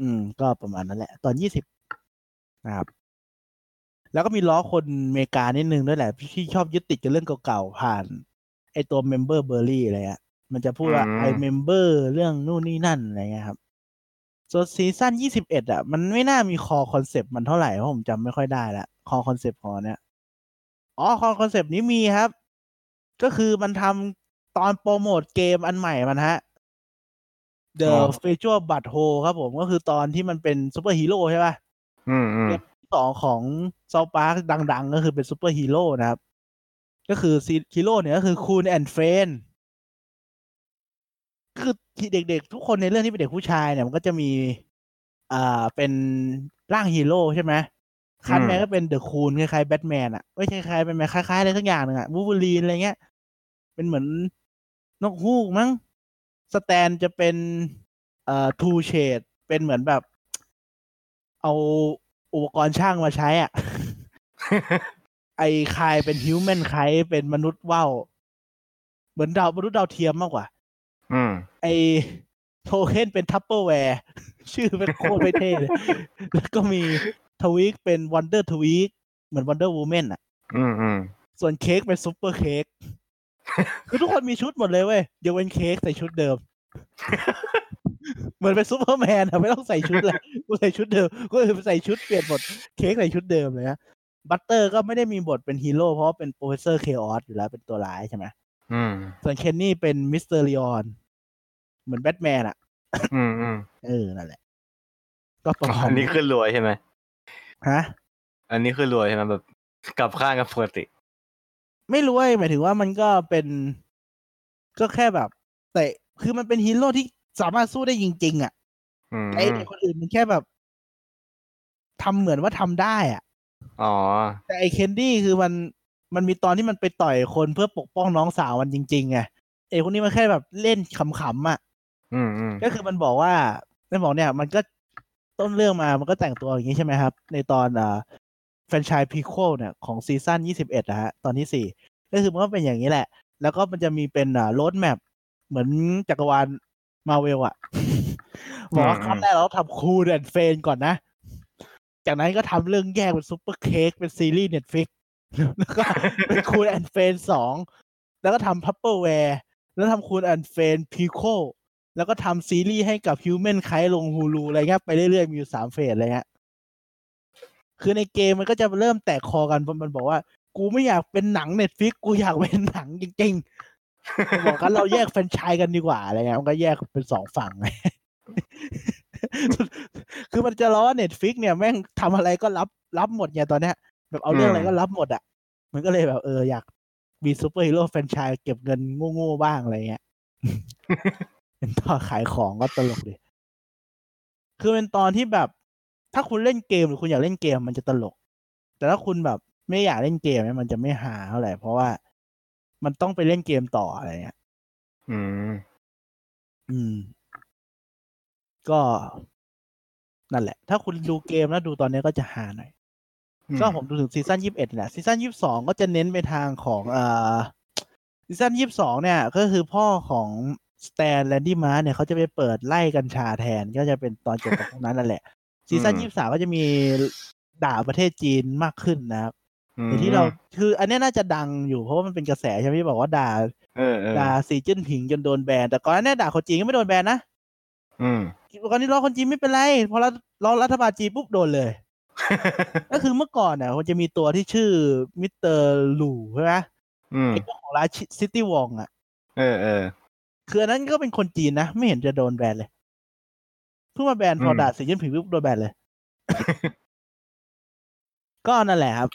อืม ก็ประมาณนั้นแหละ ตอนยี่สิบนะครับ แล้วก็มีล้อคนอเมริกานิดนึงด้วยแหละ ที่ชอบยึดติดกับเรื่องเก่าๆผ่าน ไอตัว Member Berries อะไรอะมันจะพูดว่าอืม I member เรื่องนู่นนี่นั่นอะไรเงี้ยครับส่วนซีซั่นยี่สิบเอ็ดอะ มันไม่น่ามีคอคอนเซปต์มันเท่าไหร่เพราะผมจำไม่ค่อยได้ละคอคอนเซปต์ของอันเนี้ย อ๋อคอคอนเซปต์นี้มีครับ ก็คือมันทำตอนโปรโมทเกมอันใหม่มันฮะ The อ๋อ Virtual b u t h o l e ครับผมก็คือตอนที่มันเป็นซูเปอร์ฮีโร่ใช่ป่ะอืมอืมเกมที่สองของซา p าร์ k ดัง ๆ ก็คือเป็นซูเปอร์ฮีโร่นะครับ ก็คือซีฮีโร่เนี่ยก็คือคูนแอนเฟนคือเด็กๆ ทุกคนในเรื่องที่เป็นเด็กผู้ชายเนี่ยมันก็จะมี อ่าเป็นร่างฮีโร่ใช่ไหม คันแมนก็เป็นเดอะคูนคล้ายๆแบทแมนอะไม่ใช่คล้ายๆเป็นแมนคล้ายๆอะไรทั้งอย่างหนึ่งอะวูบูลีนอะไรเงี้ย เป็นเหมือนนกฮูกมั้ง Stan จะเป็นเอ่อ Toolshed เป็นเหมือนแบบ เอาอุปกรณ์ช่างมาใช้อะ ไอ Kyle เป็น Human Kite เป็นมนุษย์ว่าวเหมือนดาวมนุษย์ดาวเทียมมากกว่า อืม ไอโทเค็นเป็น Tupperware ชื่อเป็นโคตรไม่เท่เลยแล้วก็มี Tweek เป็น Wonder Tweekเหมือน Wonder Woman อะ อืมอืมส่วน Craig เป็น Super Craig คือทุกคนมีชุดหมดเลยเว้ยยกเว้นเค้กใส่ชุดเดิม เหมือนเป็นซูเปอร์แมนอะไม่ต้องใส่ชุดเลยกูใส่ชุดเดิมก็คือใส่ชุดเปลี่ยนหมดเค้กใส่ชุดเดิมเลยนะ Butters ก็ไม่ได้มีบทเป็นฮีโร่เพราะว่าเป็น Professor Chaos อยู่แล้วเป็นตัวร้ายใช่ไหมอืมส่วน Kenny เป็น Mysterion เหมือนแบทแมนอะอืมอืมเออนั่นแหละ ก็ประอ๋อมาณอันนี้คือรวยใช่ไหม ฮะ อันนี้คือรวยใช่ไหมแบบกลับข้างกับปกติ ไม่รู้ว่าหมายถึงว่ามันก็เป็น ก็แค่แบบ แต่คือมันเป็นฮีโร่ที่สามารถสู้ได้จริง ๆ อะอืมไอ้เด็กคนอื่นมันแค่แบบทำเหมือนว่าทำได้ อะ อ๋อ แต่ไอ้เคนดี้คือมันมันมีตอนที่มันไปต่อยคนเพื่อปกป้องน้องสาวมันจริงๆไงไอ้คนนี้มันแค่แบบเล่นขำๆอะอืมอืมก็คือมันบอกว่ามันบอกเนี่ย มันก็ ต้นเรื่องมามันก็แต่งตัวอย่างนี้ใช่ไหมครับ ในตอนอ่า Franchise Prequel เนี่ยของซีซั่นยี่สิบเอ็ดนะฮะตอนที่สี่ก็คือมันก็เป็นอย่างนี้แหละ แล้วก็มันจะมีเป็นอ่า roadmap เหมือนจักรวาลมาเวลอะบอกว่าขั้นแรกเราต้องทำ Coon and Friends ก่อนนะ จากนั้นก็ทำเรื่องแยกเป็น Super Craig เป็นซีรีส์ Netflix แล้วก็เป็น Coon and Friends สองแล้วก็ทำ Tupperware แล้วทำ Coon and Friends prequel แล้วก็ทำซีรีส์ให้กับ Human ไคลงฮูลูอะไรเงี้ยไปเรื่อยๆ มีอยู่สาม phase อะไรเงี้ยคือในเกมมันก็จะเริ่มแตกคอกันเพราะมันบอกว่า กูไม่อยากเป็นหนัง Netflix กูอยากเป็นหนังจริงๆบอกกันเราแยกแฟรนไชส์กันดีกว่าอะไรเงี้ยมันก็แยกเป็นสองฝั่งไงคือมันจะล้อ Netflix เนี่ยแม่งทำอะไรก็รับรับหมดไงตอนเนี้ยแบบเอาเรื่องอะไรก็รับหมดอะมันก็เลยแบบเอออยากมีซูเปอร์ฮีโร่แฟรนไชส์เก็บเงินโง่ๆบ้างอะไรเงี้ย เป็นตอนขายของก็ตลกดีคือเป็นตอนที่แบบ ถ้าคุณเล่นเกมหรือคุณอยากเล่นเกมมันจะตลก แต่ถ้าคุณแบบไม่อยากเล่นเกมเนี่ยมันจะไม่ฮาเท่าไหร่เพราะว่ามันต้องไปเล่นเกมต่ออะไรเงี้ย อืม อืม ก็ นั่นแหละ ถ้าคุณดูเกมแล้วดูตอนนี้ก็จะฮาหน่อย ก็ผมดูถึงซีซั่นยี่สิบเอ็ดแหละซีซั่นยี่สิบสองก็จะเน้นไปทางของเอ่อซีซั่นยี่สิบสองเนี่ย ก็คือพ่อของ Stan Randy Marsh เนี่ยเขาจะไปเปิดไร่กัญชาแทนก็จะเป็นตอนเกี่ยวกับพวกนั้นนั่นแหละ ซีซั่นยี่สิบสามก็จะมีด่าประเทศจีนมากขึ้นนะครับอืมอย่างที่เราคืออันเนี้ยน่าจะดังอยู่เพราะว่ามันเป็นกระแสใช่ไหมที่บอกว่าด่าเออเออด่าสีจิ้นผิงจนโดนแบนแต่ก่อนหน้านี้ด่าคนจีนก็ไม่โดนแบนนะอืมก่อนนี้ล้อคนจีนไม่เป็นไรพอรัฐล้อรัฐบาลจีนปุ๊บโดนเลย ก็คือเมื่อก่อนเนี่ยมันจะมีตัวที่ชื่อ Mr. Lu ใช่ไหมอืมไอ้เจ้าของร้าน City Wok อะ เออเออ คืออันนั้นก็เป็นคนจีนนะ ไม่เห็นจะโดนแบนเลยเพิ่งมาแบนพออืมด่าสีจิ้นผิงปุ๊บโดนแบนเลย ก็นั่นแหละครับ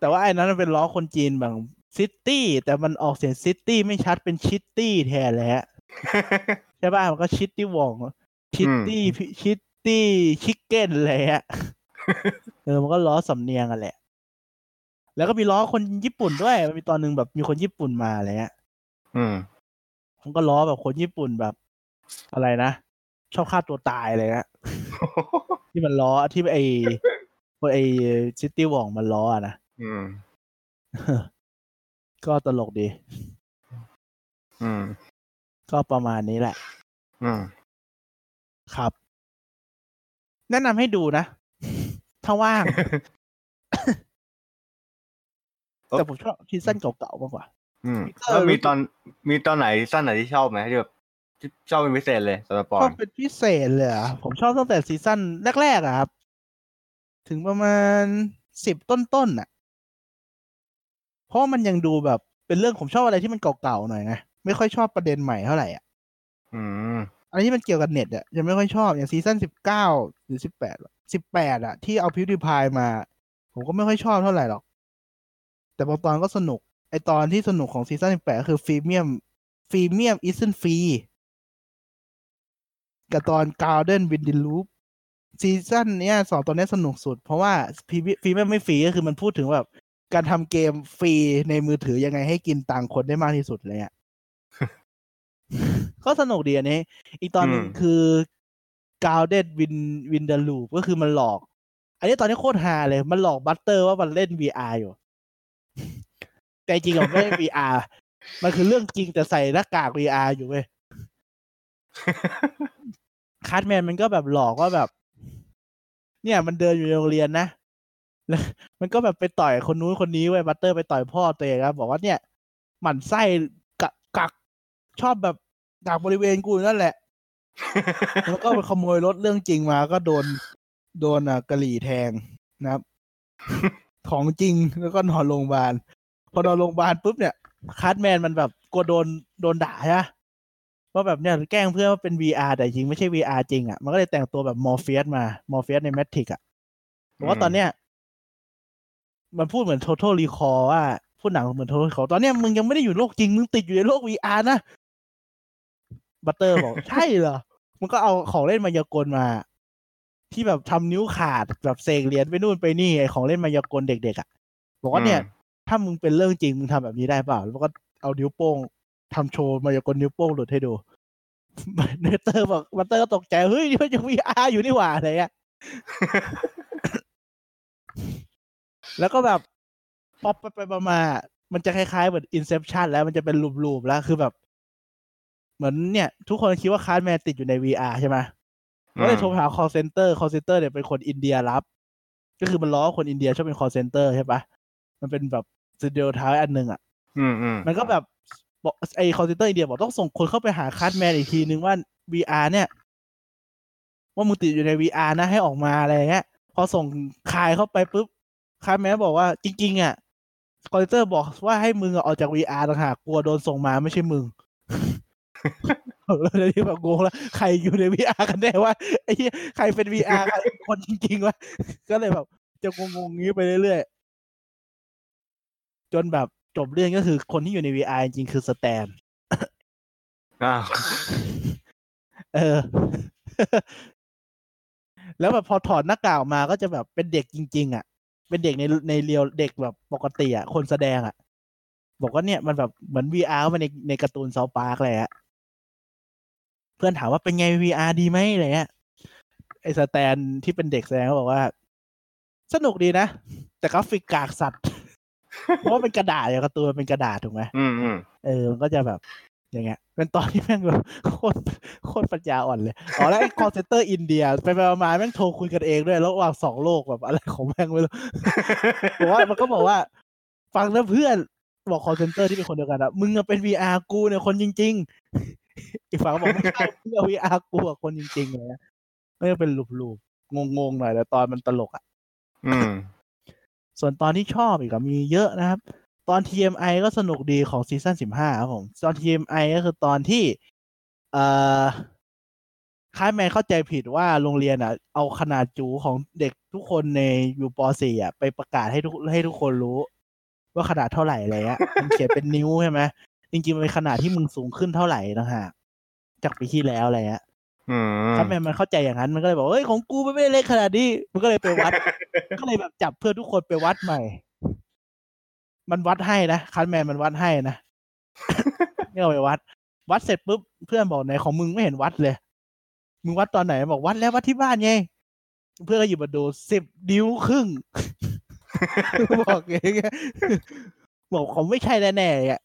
แต่ว่าไอ้นั้นมันเป็นล้อคนจีนแบบ city แต่มันออกเสียง city ไม่ชัดเป็น shitty แทนเลยฮะใช่ป่ะมันก็ Shitty Wok shitty shitty chicken อะไรฮะเออมันก็ล้อสำเนียงกันแหละ แล้วก็มีล้อคนญี่ปุ่นด้วย มันมีตอนหนึ่งแบบมีคนญี่ปุ่นมาอะไรเงี้ยอืม มันก็ล้อแบบคนญี่ปุ่นแบบ อะไรนะชอบฆ่าตัวตายอะไรเงี้ยที่มันล้อที่ไอไอ City Wok มันล้ออะนะอืม ก็ตลกดี อืม ก็ประมาณนี้แหละ อืม ครับ แนะนำให้ดูนะ ถ้าว่างเอ้าแต่ผมชอบซีซั่นเก่าๆมากกว่า อืมก็แล้วมีรู้สึกตอนมีตอนไหนสั้นไหนที่ชอบไหมที่แบบที่ชอบเป็นพิเศษเลยสำหรับปอชอนบเป็นพิเศษเลยเหรอะผมชอบตั้งแต่ซีซั่นแรกๆอะครับ ถึงประมาณสิบต้นๆน่ะ เพราะว่ามันยังดูแบบเป็นเรื่องผมชอบอะไรที่มันเก่าๆหน่อยไงไม่ค่อยชอบประเด็นใหม่เท่าไหร่อะ อืมอะไรที่มันเกี่ยวกับเน็ตอะจะไม่ค่อยชอบอย่างซีซั่นสิบเก้าหรือสิบแปดสิบแปดอะ ที่เอา PewDiePie มา ผมก็ไม่ค่อยชอบเท่าไหร่หรอก แต่บางตอนก็สนุก ไอตอนที่สนุกของซีซั่นสิบแปดคือฟรีเมียมฟรีเมียมอิส n นฟรีกับตอน Garden w i n d y Loop ซีซั่นเนี้ยสองตอนเนี้ยสนุกสุด เพราะว่าฟรี Freemium ไม่ฟรีก็คือมันพูดถึงแบบ การทำเกมฟรีในมือถือยังไงให้กินตังค์คนได้มากที่สุดเลยอะก็สนุกดีอันนี้ อีกตอนหนึงอืมคือ Grounded Vin Vindaloop ก็คือมันหลอก อันนี้ตอนนี้โคตรฮาเลย มันหลอก Butters ว่ามันเล่น VR อยู่ แต่จริงๆอะมันไม่ได้ VR มันคือเรื่องจริงแต่ใส่หน้ากาก VR อยู่เว้ย Cartman มันก็แบบหลอกว่าแบบ เนี่ยมันเดินอยู่ในโรงเรียนนะแล้วมันก็แบบไปต่อยคนนู้นคนนี้เว้ย Butters ไปต่อยพ่อตัวเองครับบอกว่าเนี่ย หมั่นไส้กักกักชอบแบบกักบริเวณกูอยู่นั่นแหละ แล้วก็ไปขโมยรถเรื่องจริงมาก็โดนโดนอะกะหรี่แทงนะครับ ของจริงแล้วก็นอนโรงพยาบาล พอนอนโรงพยาบาลปุ๊บเนี่ย Cartman มันแบบกลัวโดนโดนด่าใช่ไหมว่าแบบเนี่ยแกล้งเพื่อนว่าเป็น VR แต่จริงไม่ใช่ VR จริงอะมันก็เลยแต่งตัวแบบ Morpheus มา Morpheus ใน Matrix อะบอกว่าตอนเนี้ยมันพูดเหมือน Total Recall ว่าพูดหนังเหมือน Total Recall ตอนเนี้ยมึงยังไม่ได้อยู่โลกจริง มึงติดอยู่ในโลก VR นะ Butters บอก ใช่เหรอมันก็เอาของเล่นมายากลมา ที่แบบทำนิ้วขาดแบบเสกเหรียญไปนู่นไปนี่ไอของเล่นมายากลเด็กๆอะบอกว่าเนี่ย ถ้ามึงเป็นเรื่องจริงมึงทำแบบนี้ได้เปล่า แล้วก็เอานิ้วโป้งทำโชว์มายากลนิ้วโป้งหลุดให้ดู Butters บอก Butters ก็ตกใจเฮ้ยนี่มันยัง VR อยู่นี่หว่าอะไรเงี้ยแล้วก็แบบพอไปไปมามามันจะคล้ายๆเหมือน Inception แล้วมันจะเป็น loop ๆแล้วคือแบบ เหมือนเนี่ย ทุกคนคิดว่า Cartman ติดอยู่ใน VR ใช่ไหมก็เลยโทรหา call center call center เนี่ยเป็นคนอินเดียรับ ก็คือมันล้อคนอินเดียชอบเป็น call center ใช่ปะมันเป็นแบบ stereotype อันหนึ่งอะอืมอืมมันก็แบบบอกไอ้ call center อินเดียบอกต้องส่งคนเข้าไปหา Cartman อีกทีนึงว่า VR เนี่ย ว่ามึงติดอยู่ใน VR นะให้ออกมาอะไรอย่างเงี้ย พอส่ง Kyle เข้าไปปุ๊บ Cartman บอกว่าจริง ๆ อะcall center บอกว่าให้มึงอะออกจาก VR ต่างหากกลัวโดนส่งมาไม่ใช่มึงเลยที่แบบงงแล้วใครอยู่ใน VR กันแน่ว่าไอ้เหี้ยใครเป็น VR ใครเป็นคนจริงๆวะก็เลยแบบจะงงๆงี้ไปเรื่อยๆ จนแบบจบเรื่องก็คือคนที่อยู่ใน VR จริงๆคือ Stan อ้าวเออ แล้วแบบพอถอดหน้ากากออกมาก็จะแบบเป็นเด็กจริง ๆ อะ เป็นเด็กในใน real เด็กแบบปกติอะ คนแสดงอะ บอกว่าเนี่ยมันแบบเหมือน VR เข้ามาในในการ์ตูนเซาปาร์กเลยอะ เพื่อนถามว่าเป็นไง VR ดีไหมอะไรเงี้ย ไอ้สแตนที่เป็นเด็กแสดงก็บอกว่า สนุกดีนะ แต่กราฟิกกากสัตว์ เพราะว่าเป็นกระดาษอย่างการ์ตูนมันเป็นกระดาษถูกไหมอืมอืมเออมันก็จะแบบอย่างเงี้ยเป็นตอนที่แม่งแบบโคตรโคตรปัญญาอ่อนเลยอ๋อแล้วไอ้ call center อินเดียไปไปมาๆแม่งโทรคุยกันเองด้วยระหว่างสองโลกแบบอะไรของแม่งไม่รู้บอกว่ามันก็บอกว่า ฟังนะเพื่อนบอก call center ที่เป็นคนเดียวกันอะมึงอะเป็น VR กูเนี่ยคนจริง ๆ อีกฝั่งก็บอกไม่ใช่เพื่อ VR กูอะคนจริงๆเลยนะไม่ก็เป็นลูปๆงงๆหน่อยแต่ตอนมันตลกอะอืม ส่วนตอนที่ชอบอีกอะมีเยอะนะครับ ตอน TMI ก็สนุกดีของซีซั่นสิบห้าครับผม ตอน TMI ก็คือตอนที่ เอ่อคายแมนเข้าใจผิดว่าโรงเรียนอะ เอาขนาดจูของเด็กทุกคนในอยู่ป .4 อะ ไปประกาศให้ทุกให้ทุกคนรู้ ว่าขนาดเท่าไหร่อะไรเงี้ยมันเขียนเป็นนิ้วใช่ไหมจริงๆมันเป็นขนาดที่มึงสูงขึ้นเท่าไหร่นะฮะจากปีที่แล้วอะไรเงี้ย คายแมนมันเข้าใจอย่างนั้นมันก็เลยบอกเฮ้ยของกูมันไม่ได้เล็กขนาดนี้มันก็เลยไปวัด ก็เลยแบบจับเพื่อนทุกคนไปวัดใหม่ มันวัดให้นะคันแมนมันวัดให้นะเนี่ยเอาไปวัด วัดเสร็จปุ๊บเพื่อนบอกไหนของมึงไม่เห็นวัดเลย มึงวัดตอนไหนบอกวัดแล้ววัดที่บ้านไงเพื่อนก็หยิบมาดูสิบนิ้วครึ่งบอกอย่างเงี้ย บอกเขาไม่ใช่แน่ๆอะ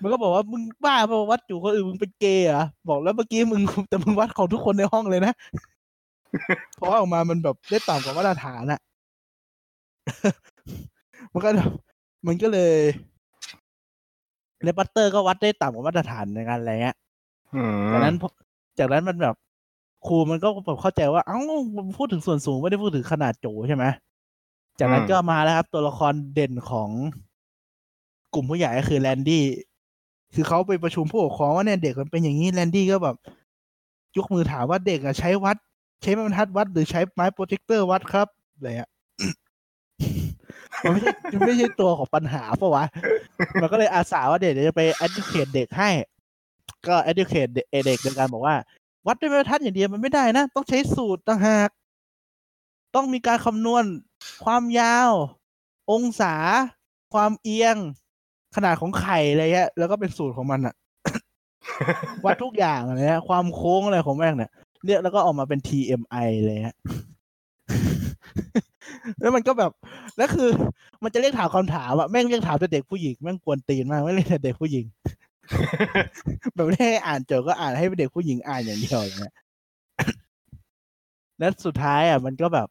มันก็บอกว่ามึงบ้าเปล่าวัดอยู่คนอื่นมึงเป็นเกย์เหรอบอกแล้วเมื่อกี้มึงแต่มึงวัดของทุกคนในห้องเลยนะเพราะว่าออกมามันแบบได้ต่ำกว่ามาตรฐานอะมันก็มันก็เลยเลบัตเตอร์ก็วัดได้ต่ำกว่ามาตรฐานในการอะไรเงี้ยอืมจากนั้นพอจากนั้นมันแบบครูมันก็แบบเข้าใจว่าเอ้าพูดถึงส่วนสูงไม่ได้พูดถึงขนาดจู๋ใช่ไหมจากนั้นก็มาแล้วครับ ตัวละครเด่นของ กลุ่มผู้ใหญ่ก็คือแรนดี้คือเขาไปประชุมผู้ปกครองว่าเนี่ยเด็กมันเป็นอย่างนี้แรนดี้ก็แบบยกมือถามว่าเด็กอะใช้วัด ใช้ไม้บรรทัดวัดหรือใช้ไม้ protractor วัดครับอะไรอะมันไม่ใช่มันไม่ใช่ตัวของปัญหาปะวะ มันก็เลยอาสาว่าเด็กจะไป educate เด็กให้ ก็ educate เด็กเด็กโดยการบอกว่า วัดด้วยไม้บรรทัดอย่างเดียวมันไม่ได้นะ ต้องใช้สูตรต่างหาก ต้องมีการคำนวณความยาว องศา ความเอียง ขนาดของไข่อะไรเงี้ยแล้วก็เป็นสูตรของมันอะวัดทุกอย่างอะไรเงี้ยความโค้งอะไรของแม่งเนี่ยเรียกแล้วก็ออกมาเป็น TMI เลยฮะแล้วมันก็แบบแล้วคือ มันจะเรียกถามคำถามอะแม่งเรียกถามแต่เด็กผู้หญิงแม่งกวนตีนมากไม่เรียกแต่เด็กผู้หญิง แบบไม่ให้อ่านโจทย์ก็อ่านให้เด็กผู้หญิงอ่านอย่างเดียวอย่างเงี้ยแล้วสุดท้ายอะ มันก็แบบ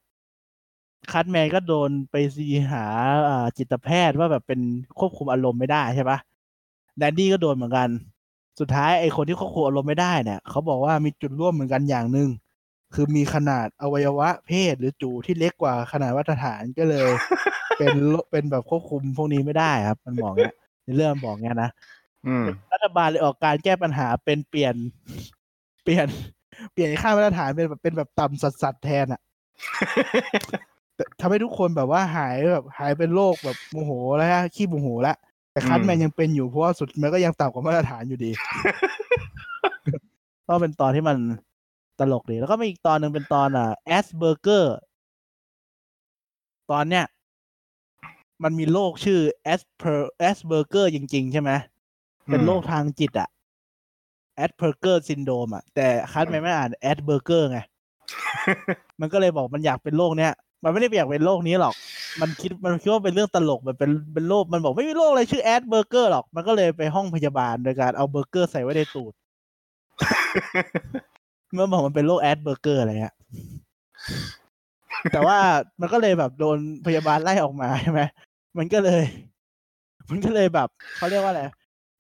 คัทแมนก็โดนไปซีหาอ่าจิตแพทย์ว่าแบบเป็นควบคุมอารมณ์ไม่ได้ใช่ปะแดนดี้ก็โดนเหมือนกัน สุดท้ายไอ้คนที่ควบคุมอารมณ์ไม่ได้เนี่ยเขาบอกว่ามีจุดร่วมเหมือนกันอย่างหนึ่งคือมีขนาดอวัยวะเพศหรือจูที่เล็กกว่าขนาดมาตรฐานก็เลย เป็นโรเป็นแบบควบคุมพวกนี้ไม่ได้ครับ มันบอกเนี้ยในเรื่องบอกเนี้ยนะอืมรัฐบาลเลยออกการแก้ปัญหาเป็นเปลี่ยน เปลี่ยน เปลี่ยนค่ามาตรฐานเป็นแบบเป็นแบบต่ำสัสสัสๆแทนอะแต่ ทำให้ทุกคนแบบว่าหายแบบหายเป็นโรคแบบโมโหแล้วฮะขี้โมโหแล้วแต่คัทแมนยังเป็นอยู่เพราะว่าสุดมันก็ยังต่ำกว่ามาตรฐานอยู่ดี ก็เป็นตอนที่มันตลกดี แล้วก็มีอีกตอนหนึ่งเป็นตอนอะ Assburgers ตอนเนี้ยมันมีโรคชื่อ Asper Asperger จริง ๆ ใช่ไหมเป็นโรคทางจิตอะ Asperger syndrome อะแต่คาร์ทแมนแม่งอ่าน Assburger ไง มันก็เลยบอกมันอยากเป็นโรคเนี้ย มันไม่ได้อยากเป็นโรคนี้หรอก มันคิดมันคิดว่าเป็นเรื่องตลกมันเป็นเป็นโรคมันบอกไม่มีโรคอะไรชื่อ Assburger หรอก มันก็เลยไปห้องพยาบาลโดยการเอาเบอร์เกอร์ใส่ไว้ในตูดมันบอกมันเป็นโรค Assburger อะไรเงี้ย แต่ว่ามันก็เลยแบบโดนพยาบาลไล่ออกมาใช่ไหม มันก็เลย มันก็เลยแบบเขาเรียกว่าอะไร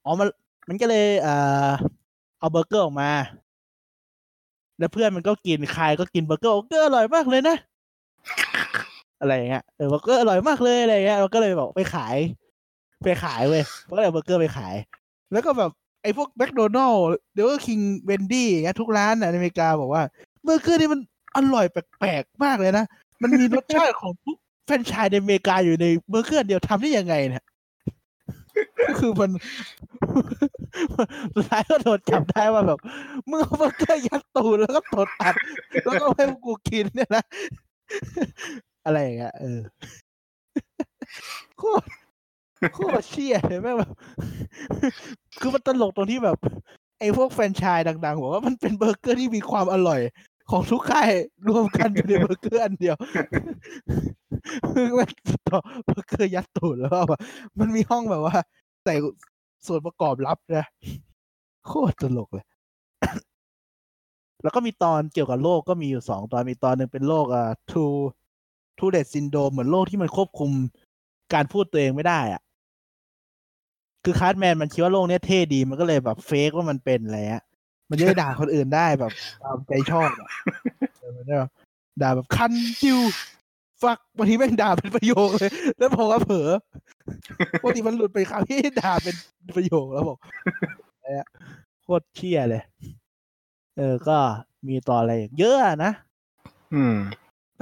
อ๋อ มัน มันก็เลยเอ่อเอาเบอร์เกอร์ออกมา แล้วเพื่อนมันก็กินใครก็กินเบอร์เกอร์เบอร์เกอร์อร่อยมากเลยนะ อะไรเงี้ยเออเบอร์เกอร์อร่อยมากเลยอะไรเงี้ยมันก็เลยบอกไปขาย ไปขายเว้ยมันก็เลยเบอร์เกอร์ไปขาย แล้วก็แบบไอ้พวกแมคโดนัลด์เบอร์เกอร์คิงเวนดี้เงี้ยทุกร้านน่ะในอเมริกาบอกว่าเบอร์เกอร์นี่มันอร่อยแปลกๆมากเลยนะ มันมีรสชาติของทุกแฟรนไชส์ในอเมริกาอยู่ในเบอร์เกอร์เดียวทำได้ยังไงเนี่ยก็คือมันสุดท้ายก็โดนจับได้ว่าแบบมึงเอาเบอร์เกอร์ยัดตูดแล้วก็ตดอัด แล้วก็ให้กูกินเนี่ยนะ อะไรอย่างเงี้ยเออโคตรโคตรเชี่ยเลยแม่งแบบคือมันตลกตรงที่แบบ ไอ้พวกแฟรนไชส์ดังๆบอกว่ามันเป็นเบอร์เกอร์ที่มีความอร่อย ของทุกค่ายรวมกันอยู่ในเบอร์เกอร์อันเดียวมันเอาเบอร์เกอร์ยัดตูดแล้วแบบมันมีห้องแบบว่า ใส่ส่วนประกอบลับนะโคตรตลกเลย แล้วก็มีตอนเกี่ยวกับโรคก็มีอยู่สองตอนมีตอนหนึ่งเป็นโรคอ่าทู Tourette syndrome เหมือนโรคที่มันควบคุมการพูดตัวเองไม่ได้อะคือคาร์ทแมนมันคิดว่าโรคเนี้ยเท่ดีมันก็เลยแบบ fake ว่ามันเป็นอะไรเงี้ยมันจะได้ด่าคนอื่นได้แบบตามใจชอบอะเออมันจะแบบด่าแบบ cunt Jew fuck บางทีแม่งด่าเป็นประโยคเลย แล้วพอว่าเผลอปกติมันหลุดไปคำที่ด่าเป็นประโยคแล้วบอกอะไรอะโคตรเชี่ยเลย เออก็มีตอนอะไรอีกเยอะอะนะอืม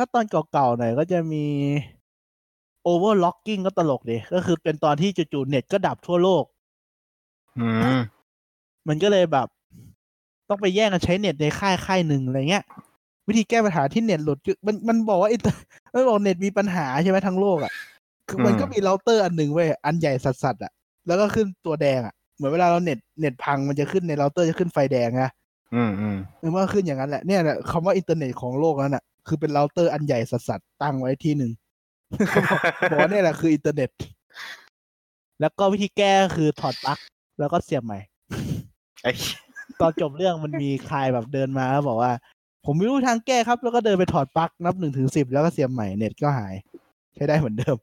ถ้าตอนเก่าๆหน่อยก็จะมี Over Logging ก็ตลกดีก็คือเป็นตอนที่จู่ๆเน็ตก็ดับทั่วโลก อืม มันก็เลยแบบ ต้องไปแย่งกันใช้เน็ตในค่ายค่ายหนึ่งอะไรเงี้ย วิธีแก้ปัญหาที่เน็ตหลุดคือมันมันบอกว่าอินเตอร์มันบอกเน็ตมีปัญหาใช่ไหมทั้งโลกอะ คือมันก็มีเราเตอร์อันหนึ่งเว้ยอันใหญ่สัสๆอะ แล้วก็ขึ้นตัวแดงอะ เหมือนเวลาเราเน็ตเน็ตพังมันจะขึ้นในเราเตอร์จะขึ้นไฟแดงนะอืมอืมมันก็ขึ้นอย่างนั้นแหละเนี่ยแหละคำว่าอินเทอร์เน็ตของโลกนั้นอะ คือเป็นเราเตอร์อันใหญ่สัสๆตั้งไว้ที่หนึ่งบอกว่าเนี่ยแหละคืออินเทอร์เน็ต แล้วก็วิธีแก้ก็คือถอดปลั๊กแล้วก็เสียบใหม่ไอ้ตอนจบเรื่องมันมีใครแบบเดินมาแล้วบอกว่า ผมไม่รู้ทางแก้ครับ แล้วก็เดินไปถอดปลั๊กนับหนึ่งถึงสิบแล้วก็เสียบใหม่เน็ตก็หาย ใช้ได้เหมือนเดิม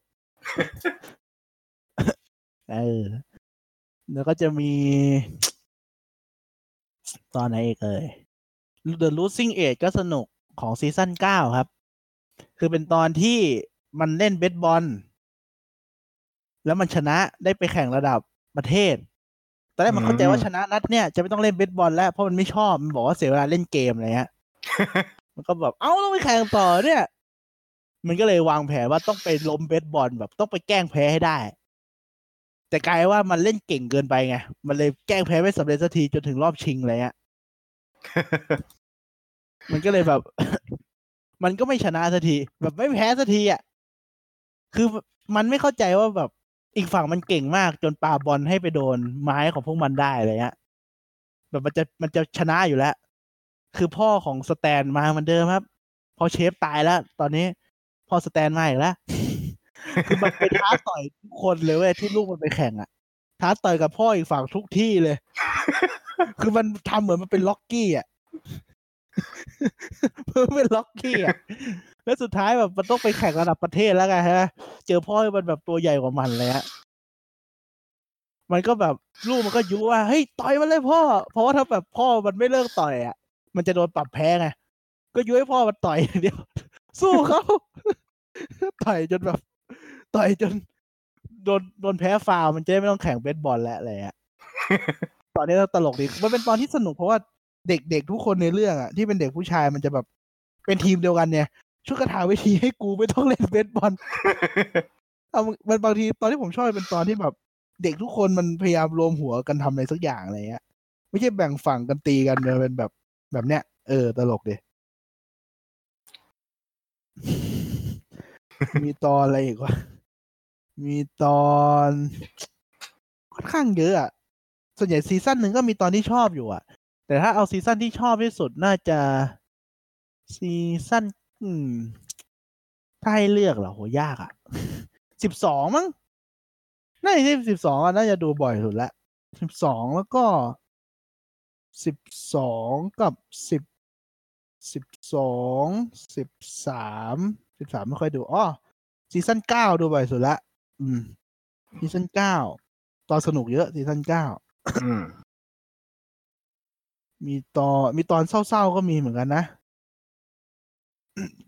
เออแล้วก็จะมี ตอนไหนอีกเอ่ย The Losing Age ก็สนุก ของซีซั่นเก้าครับ คือเป็นตอนที่มันเล่นเบสบอล แล้วมันชนะได้ไปแข่งระดับประเทศ ตอนแรกมันเข้าใจว่าชนะนัดเนี่ยจะไม่ต้องเล่นเบสบอลแล้วเพราะมันไม่ชอบ มันบอกว่าเสียเวลาเล่นเกมอะไรเงี้ย มันก็แบบ เอ้าต้องไปแข่งต่อเนี่ย มันก็เลยวางแผนว่าต้องไปล้มเบสบอลแบบต้องไปแกล้งแพ้ให้ได้ แต่กลายว่ามันเล่นเก่งเกินไปไง มันเลยแกล้งแพ้ไม่สำเร็จสักทีจนถึงรอบชิงเลยอะ มันก็เลยแบบ มันก็ไม่ชนะสักที แบบไม่แพ้สักทีอะ คือมันไม่เข้าใจว่าแบบอีกฝั่งมันเก่งมากจนปาบอลให้ไปโดนไม้ของพวกมันได้อะไรเงี้ยแบบมันจะมันจะชนะอยู่แล้ว คือพ่อของสแตนมาเหมือนเดิมครับ พอเชฟตายแล้ว ตอนนี้พ่อสแตนมาอีกแล้วคือมันไปท้าต่อยทุกคนเลยเว้ยที่ลูกมันไปแข่งอะท้าต่อยกับพ่ออีกฝั่งทุกที่เลย คือมันทำเหมือนมันเป็นล็อกกี้อะ มันเป็นล็อกกี้อะแล้วสุดท้ายแบบมันต้องไปแข่งระดับประเทศแล้วไงฮะ เจอพ่อที่มันแบบตัวใหญ่กว่ามันเลยฮะมันก็แบบลูกมันก็ยุว่าเฮ้ยต่อยมันเลยพ่อ เพราะว่าถ้าแบบพ่อมันไม่เลิกต่อยอะ มันจะโดนปรับแพ้ไงก็ยุให้พ่อมันต่อยอย่างเดียว สู้เขาต่อยจนแบบต่อยจนโดนโดนแพ้ฟาวล์มันจะได้ไม่ต้องแข่งเบสบอลแล้วอะไรอะตอนนี้ตลกดีมันเป็นตอนที่สนุกเพราะว่า เด็กๆทุกคนในเรื่องอะที่เป็นเด็กผู้ชายมันจะแบบเป็นทีมเดียวกันเนี่ยช่วยกระถาวิธีให้กูไม่ต้องเล่นเบสบอลเอามันบางทีตอนที่ผมชอบเป็นตอนที่แบบ เด็กทุกคนมันพยายามรวมหัวกันทำอะไรสักอย่างอะไรเงี้ย ไม่ใช่แบ่งฝั่งกันตีกันเลยเป็นแบบแบบเนี้ยเออตลกดิมีตอนอะไรอีกวะ มีตอนค่อนข้างเยอะอะส่วนใหญ่ซีซั่นหนึ่งก็มีตอนที่ชอบอยู่อะ แต่ถ้าเอาซีซั่นที่ชอบที่สุดน่าจะซีซั่นอืมถ้าให้เลือกเหรอโหยากอะสิบสองมั้งน่าจะสิบสองน่าจะดูบ่อยสุดละสิบสองแล้วก็สิบสองกับสิบสิบสองสิบสามสิบสามไม่ค่อยดูอ๋อซีซั่นเก้าดูบ่อยสุดละอืมซีซั่นเก้าตอนสนุกเยอะซีซั่นเก้า มีตอนมีตอนเศร้าๆก็มีเหมือนกันนะ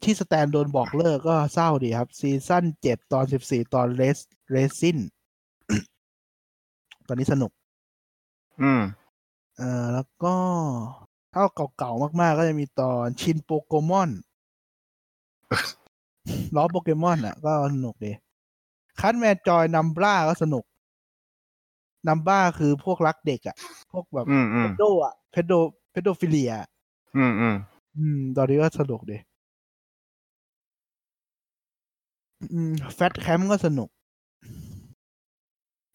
ที่สแตนโดนบอกเลิกก็เศร้าดีครับ ซีซั่นเจ็ดตอนสิบสี่ตอน Raisinsเรซินตอนนี้สนุก อืม เอ่อแล้วก็ถ้าเก่าๆมากๆ ก็จะมีตอนชินโปโกมอนล้อโปเกมอนอะ ก็สนุกดีคันแมนจอยนัมบ้าก็สนุกนัมบ้าคือพวกรักเด็กอะ พวกแบบอืมอืเพมโดอะ เพโดเพโดฟิเลีย อืมอืมอืม ตอนนี้ก็สนุกดีอืม Fat Camp ก็สนุก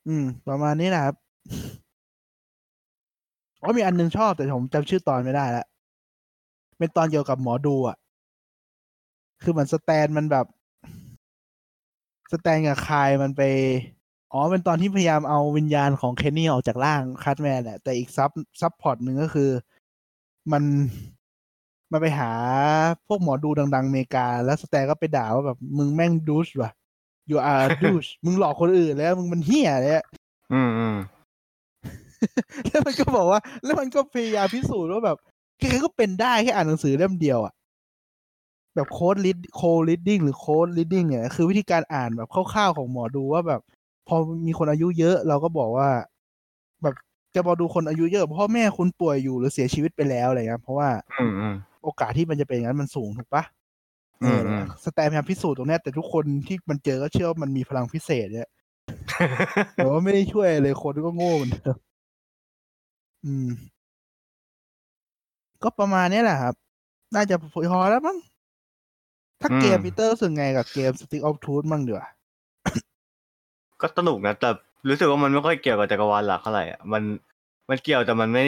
อืม ประมาณนี้นะครับอ๋อมีอันนึงชอบแต่ผมจำชื่อตอนไม่ได้แล้วเป็นตอนเกี่ยวกับหมอดูอะ คือเหมือนสแตนมันแบบ สแตนกับไคล์มันไป อ๋อเป็นตอนที่พยายามเอาวิญญาณของเคนนี่ออกจากร่างคาร์ทแมนแหละแต่อีก sub subplot หนึ่งก็คือ มันมันไปหาพวกหมอดูดังๆอเมริกา แล้วสแตนก็ไปด่าว่าแบบมึงแม่ง douche ว่ะ you are douche มึงหลอกคนอื่นแล้ว มึงมันเหี้ยเลยอะอืมอืมแล้วมันก็บอกว่า แล้วมันก็พยายามพิสูจน์ว่าแบบใครๆก็เป็นได้แค่อ่านหนังสือเล่มเดียวอะแบบ cold read cold reading หรือ cold reading เนี่ยคือวิธีการอ่านแบบคร่าวๆของหมอดูว่าแบบ พอมีคนอายุเยอะเราก็บอกว่า แบบจะบอกดูคนอายุเยอะพ่อแม่คุณป่วยอยู่หรือเสียชีวิตไปแล้วอะไรเงี้ยเพราะว่าอืมอืมโอกาสที่มันจะเป็นอย่างนั้นมันสูงถูกปะอืมเออือมสแตนพยายามพิสูจน์ตรงเนี้ยแต่ทุกคนที่มันเจอก็เชื่อว่ามันมีพลังพิเศษเนี่ยแต่ว่าไม่ได้ช่วยเลยคนก็โง่เหมือนเดิมอืม ก็ประมาณเนี้ยแหละครับ น่าจะพอแล้วมั้งถ้าเกมอืมปีเตอร์รู้สึกไงกับเกม Stick of Truth มั่งเดี๋ยวา ก็สนุกนะแต่รู้สึกว่ามันไม่ค่อยเกี่ยวกับจักรวาลหลักเท่าไหร่อะมันมันเกี่ยวแต่มันไม่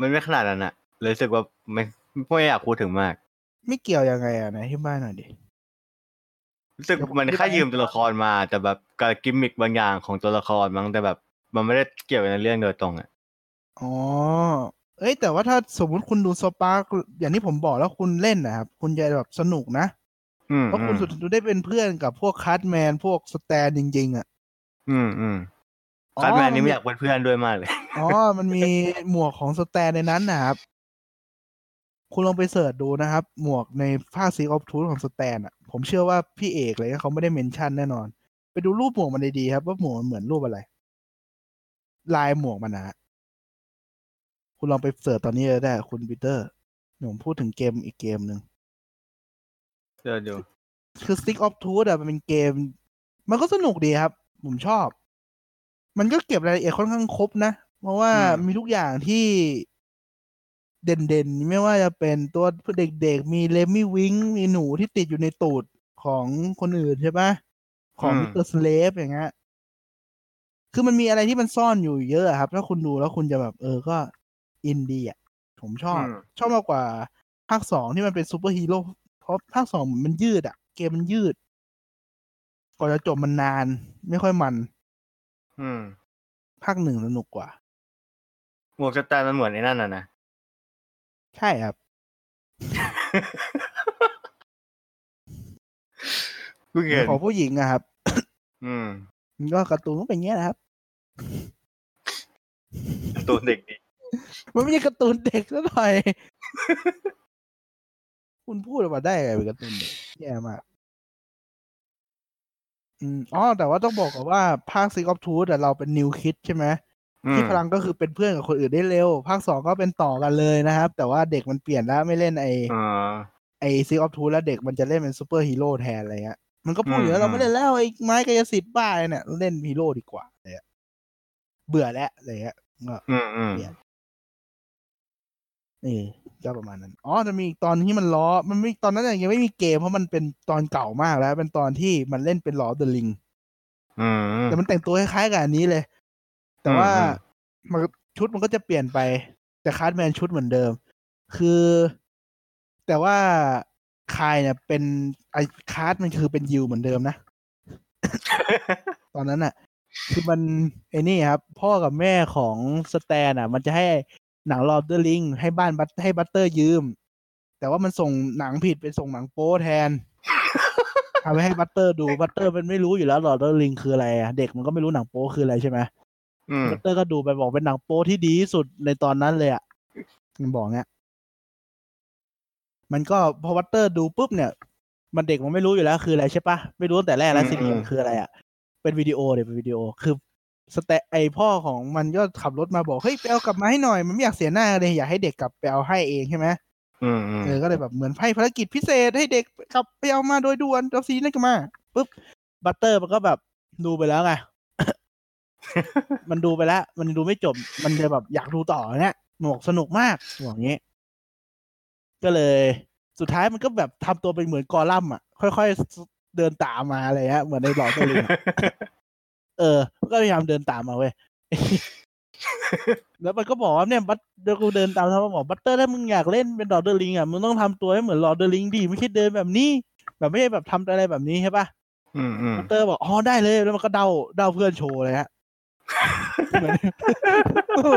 มันไม่ขนาดนั้นอะเลยรู้สึกว่าไม่ไม่อยากพูดถึงมาก ไม่เกี่ยวยังไงอะไหนที่บ้านหน่อยดิรู้สึกเดี๋ยวผมมันอธิบายแค่ยืมตัวละครมาแต่แบบกับกิมมิคบางอย่างของตัวละครมั้งแต่แบบ มันไม่ได้เกี่ยวกับในเรื่องโดยตรงอะอ๋อเอ้ยแต่ว่าถ้าสมมุติคุณดูสปาร์กอย่างที่ผมบอกแล้วคุณเล่นนะครับ คุณจะแบบสนุกนะอืมเพราะอืคุณมสุดท้ายได้เป็นเพื่อนกับพวก Cartman พวกสแตนจริงๆอะ อืมอืมอ๋อ Cartman นี่มันมีไม่อยากเป็นเพื่อนด้วยมากเลย อ๋อ มันมีหมวกของสแตนในนั้นนะครับ คุณลองไป search ดูนะครับ หมวกในภาค Stick of Truth ของสแตนอะ ผมเชื่อว่าพี่เอกเลยเขาไม่ได้ mention แน่นอน ไปดูรูปหมวกมันดีๆครับว่าหมวกมันเหมือนรูปอะไร ลายหมวกมันนะฮะคุณลองไป search ตอนนี้เลยได้คุณปีเตอร์เดี๋ยวผมพูดถึงเกมอีกเกมหนึ่งเดี๋ยวดูคือ Stick of Truth อะมันเป็นเกม มันก็สนุกดีครับ ผมชอบ มันก็เก็บรายละเอียดค่อนข้างครบนะ เพราะว่ามีทุกอย่างที่เด่นๆ ไม่ว่าจะเป็นตัวเด็กๆ มี Lemmiwinks มีหนูที่ติดอยู่ในตูดของคนอื่นใช่ปะของ Mr. Slave อย่างเงี้ยคือมันมีอะไรที่มันซ่อนอยู่เยอะอะครับ ถ้าคุณดูแล้วคุณจะแบบ เออก็อินดีอะ ผมชอบอืมชอบมากกว่าภาคสองที่มันเป็นซูเปอร์ฮีโร่เพราะภาคสองมันยืดอะ เกมมันยืด ก่อนจะจบมันนาน ไม่ค่อยมัน อืม ภาคหนึ่งสนุกกว่า หมวกสแตนมันเหมือนไอ้นั่นน่ะนะ ใช่ครับ เพิ่งเห็นของผู้หญิงอะครับ อืม มันก็การ์ตูนก็เป็นอย่างเงี้ยนะครับ ตัวเด็กดี มันไม่ใช่การ์ตูนเด็กซะหน่อย คุณพูดออกมาได้ไงเป็นการ์ตูนเด็กแย่มาก อืมอ๋อแต่ว่าต้องบอกก่อนว่าภาค Stick of Truth อะเราเป็น New Kid ใช่ไหมอืมที่พลังก็คือเป็นเพื่อนกับคนอื่นได้เร็ว ภาคสองก็เป็นต่อกันเลยนะครับ แต่ว่าเด็กมันเปลี่ยนแล้วไม่เล่นไออ่าไอ Stick of Truth แล้วเด็กมันจะเล่นเป็นซูเปอร์ฮีโร่แทนอะไรเงี้ยมันก็พูดอยู่อืแล้วเราไม่เล่นแล้วไอ้ไม้กายสิทธิ์บ้าอะไรเนี่ยเล่นฮีโร่ดีกว่าอะไรเงี้ยเบื่อแล้วอะไรเงี้ยก็อืมอืมนี่ ก็ประมาณนั้นอ๋อจะมีอีกตอนที่มันล้อมันไม่ตอนนั้นยังไม่มีเกมเพราะมันเป็นตอนเก่ามากแล้ว เป็นตอนที่มันเล่นเป็น Lord of the Rings อืมแต่มันแต่งตัวคล้ายๆกับอันนี้เลย แต่ว่าอืมมันชุดมันก็จะเปลี่ยนไป แต่ Cartman ชุดเหมือนเดิม คือ แต่ว่า Kyle เนี่ย เป็นไอคาร์ดมันคือเป็นยิวเหมือนเดิมนะ ตอนนั้นอะคือมันไอ้นี่ครับ พ่อกับแม่ของสแตนอะ มันจะให้ หนัง Lord of the Rings ให้บ้านบัตให้บัตเตอร์ยืม แต่ว่ามันส่งหนังผิดเป็นส่งหนังโป๊แทนทำให้บัตเตอร์ดูบัตเตอร์มันไม่รู้อยู่แล้ว Lord of the Rings คืออะไรอะเด็กมันก็ไม่รู้หนังโป๊คืออะไรใช่ไหมอืมบัตเตอร์ก็ดูไปบอกเป็นหนังโป๊ที่ดีที่สุดในตอนนั้นเลยอะมันบอกเนี้ยมันก็พอบัตเตอร์ดูปุ๊บเนี่ย มันเด็กมันไม่รู้อยู่แล้วคืออะไรใช่ปะไม่รู้ตั้งแต่แรกแล้วซีดีมันคืออะไรอะเป็นวิดีโอเดี๋ยวเป็นวิดีโอคือ สเตไอพ่อของมันก็ขับรถมาบอกเฮ้ยไปเอากลับมาให้หน่อยมันไม่อยากเสียหน้าเลยอยากให้เด็กกลับไปเอาให้เองใช่ไหมอืมอืมเออก็เลยแบบเหมือนให้ภารกิจพิเศษให้เด็กกลับไปเอามาโดยด่วนเอาซีนั่นกลับมาปุ๊บบัตเตอร์มันก็แบบดูไปแล้วไงมันดูไปแล้ว มันดูไม่จบ มันจะแบบอยากดูต่อเนี่ยหนวกสนุกมากบอกอย่างนี้ ก็เลย สุดท้ายมันก็แบบทำตัวเป็นเหมือน Gollum อะ ค่อยๆเดินตามมาอะไรเงี้ยเหมือนใน Lord of the Rings อะ เออมันก็พยายามเดินตามมาเว้ยแล้วมันก็บอกว่าเนี่ยบัตเดี๋ยวกูเดินตามทำมาบอกบัตเตอร์ถ้ามึงอยากเล่นเป็น Lord of the Rings อะมึงต้องทำตัวให้เหมือน Lord of the Rings ดิไม่ใช่เดินแบบนี้ แบบไม่ใช่แบบทำอะไรแบบนี้ใช่ปะอืมอืมบัตเตอร์บอกอ๋อได้เลยแล้วมันก็เดาเดาเพื่อนโชว์เลยฮะเหมือน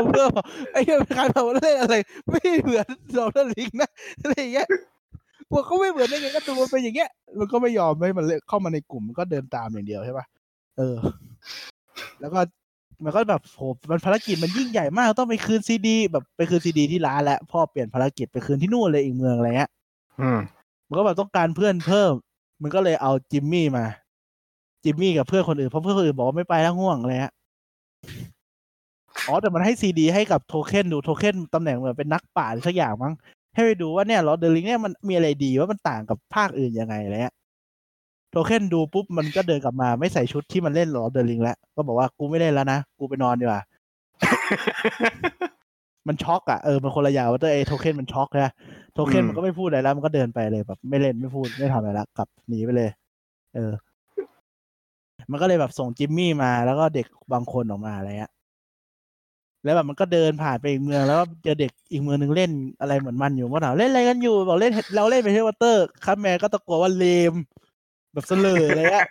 เพื่อนบอกไอ้เหี้ยใครแบบว่าเล่นอะไร ไม่เหมือน Lord of the Rings นะอะไรอย่างเงี้ยพวกเขาไม่เหมือนได้ไงก็ดูมันเป็นอย่างเงี้ยมันก็ไม่ยอมให้มันเล่นเข้ามาในกลุ่มมันก็เดินตามอย่างเดียวใช่ปะเออ แล้วก็มันก็แบบโหมันภารกิจมันยิ่งใหญ่มากต้องไปคืนซีดี แบบไปคืนซีดีที่ร้านแล้วพ่อเปลี่ยนภารกิจไปคืนที่นู่นเลยอีกเมืองอะไรเงี้ยอืมมันก็แบบต้องการเพื่อนเพิ่ม มันก็เลยเอาจิมมี่มา จิมมี่กับเพื่อนคนอื่นเพราะเพื่อนคนอื่นบอกว่าไม่ไปแล้วง่วงอะไรเงี้ยอ๋อแต่มันให้ซีดี ให้กับโทเค็นดูโทเค็นตำแหน่งเหมือนเป็นนักป่าหรือสักอย่างมั้งให้ไปดูว่าเนี่ย Lord of the Rings เนี่ยมันมีอะไรดีว่ามันต่างกับภาคอื่นยังไงอะไรเงี้ยโท เค็นดูปุ๊บมันก็เดินกลับมาไม่ใส่ชุดที่มันเล่น Lord of the Rings แล้วก็บอกว่ากูไม่เล่นแล้วนะ กูไปนอนดีกว่า มันช็อกอะเออมันคนละอย่างว่าตัวไอ้โทเค็นมันช็อกนะโทเค็นอืมมันก็ไม่พูดอะไรแล้ว มันก็เดินไปเลยแบบ ไม่เล่นไม่พูดไม่ทำอะไรละกลับหนีไปเลย เออ มันก็เลยแบบส่งจิมมี่มาแล้วก็เด็กบางคนออกมาอะไรเงี้ยแล้วแบบมันก็เดินผ่านไปอีกเมืองแล้วก็เจอเด็กอีกเมืองหนึ่งเล่นอะไรเหมือนมันอยู่ว่าถามเล่นอะไรกันอยู่บอกเล่นเราเล่นไปเทวอเตอร์ครับแม่ก็ตะโกนว่าเลม แบบเสลออะไรเงี้ย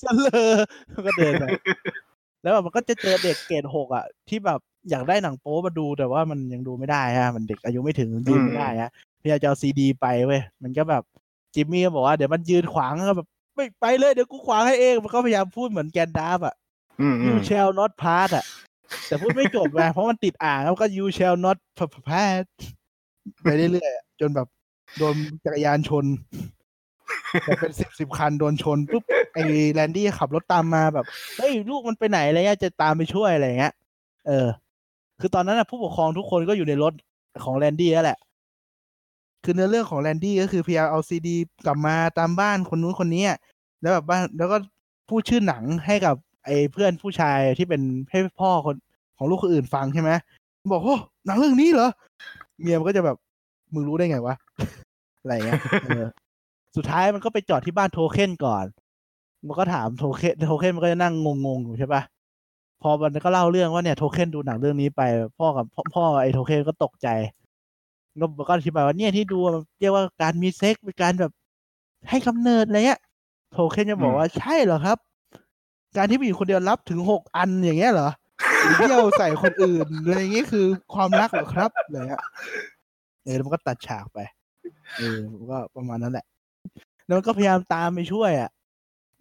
เสลอมันก็เดินไปแล้วแบบมันก็จะเจอเด็กเกรดหกอะ ที่แบบอยากได้หนังโป๊มาดูแต่ว่ามันยังดูไม่ได้ฮะมันเด็กอายุไม่ถึงยืนไม่ได้ฮะพยายามจะเอาซีดีไปเว้ยมันก็แบบจิมมี่ก็บอกว่าเดี๋ยวมันยืนขวางก็แบบไม่ไปเลยเดี๋ยวกูขวางให้เองมันก็พยายามพูดเหมือนแกนดาฟอะอืมอื you ม shall not pass อะ แต่พูดไม่จบไงเพราะมันติดอ่างแล้วก็ you shall not pass ไปเรื่อยๆอะจนแบบโดนจักรยานชน แบบเป็นสิบสิบคันโดนชนปุ๊บไอ้แลนดี้ขับรถตามมาแบบเฮ้ยลูกมันไปไหนอะไรเงี้ยจะตามไปช่วยอะไรเงี้ยเออ คือตอนนั้นนะผู้ปกครองทุกคนก็อยู่ในรถของ Randy แล้วแหละ คือเนื้อเรื่องของ Randy ก็คือพยายามเอาซีดีกลับมาตามบ้านคนนู้นคนนี้แล้วแบบบ้านแล้วก็พูดชื่อหนังให้กับไอ้เพื่อนผู้ชายที่เป็นให้พ่อคนของลูกคนอื่นฟังใช่ไหมบอกโอ้หนังเรื่องนี้เหรอเมียมันก็จะแบบมึงรู้ได้ไงวะอะไรเงี้ย สุดท้ายมันก็ไปจอดที่บ้านโทเค็นก่อน มันก็ถามโทเค็นโทเค็นมันก็จะนั่งงงๆอยู่ใช่ปะพอมันก็เล่าเรื่องว่าเนี่ยโทเค็นดูหนังเรื่องนี้ไป พ่อกับพ่อพ่อไอ้โทเค็นก็ตกใจก็มันก็อธิบายว่าเนี่ยที่ดูเรียกว่าการมีเซ็กเป็นการแบบให้กำเนิดอะไรเงี้ยโทเค็นจะบอกว่าใช่เหรอครับ การที่ผู้หญิงคนเดียวรับถึงหกอันอย่างเงี้ยเหรอเที่ยวใส่คนอื่นอะไรอย่างเงี้ยคือความรักเหรอครับอะไรเงี้ยเออแล้วมันก็ตัดฉากไปเออมันก็ประมาณนั้นแหละ แล้วมันก็พยายามตามไปช่วยอะ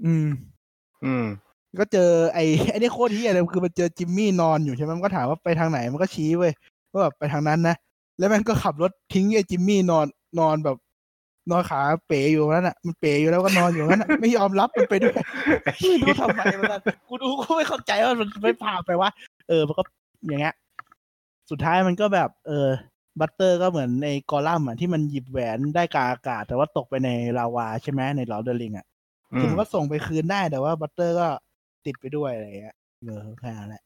อืม อืม ก็เจอไอ้ไอ้นี่โคตรที่อะไรคือมันเจอจิมมี่นอนอยู่ใช่ไหมมันก็ถามว่าไปทางไหนมันก็ชี้เว้ยว่าแบบไปทางนั้นนะแล้วมันก็ขับรถทิ้งไอ้จิมมี่นอนนอนแบบ นอนขาเป๋อยู่นั่นอะมันเป๋อยู่แล้วก็นอนอยู่นั่นอะไม่ยอมรับมันไปด้วยไม่รู้ทำไมมันนั่นกูดูก็ไม่เข้าใจว่ามันไม่พาไปวะเออมันก็อย่างเงี้ยสุดท้ายมันก็แบบ เออ บัตเตอร์ก็เหมือนใน Gollum อะที่มันหยิบแหวนได้กลางอากาศ แต่ว่าตกไปในลาวาใช่ไหมใน Lord of the Rings อะอืมคือมันก็ส่งไปคืนได้แต่ว่าบัตเตอร์ก็ติดไปด้วยอะไรอย่างเงี้ยเออแค่นั้นแหละ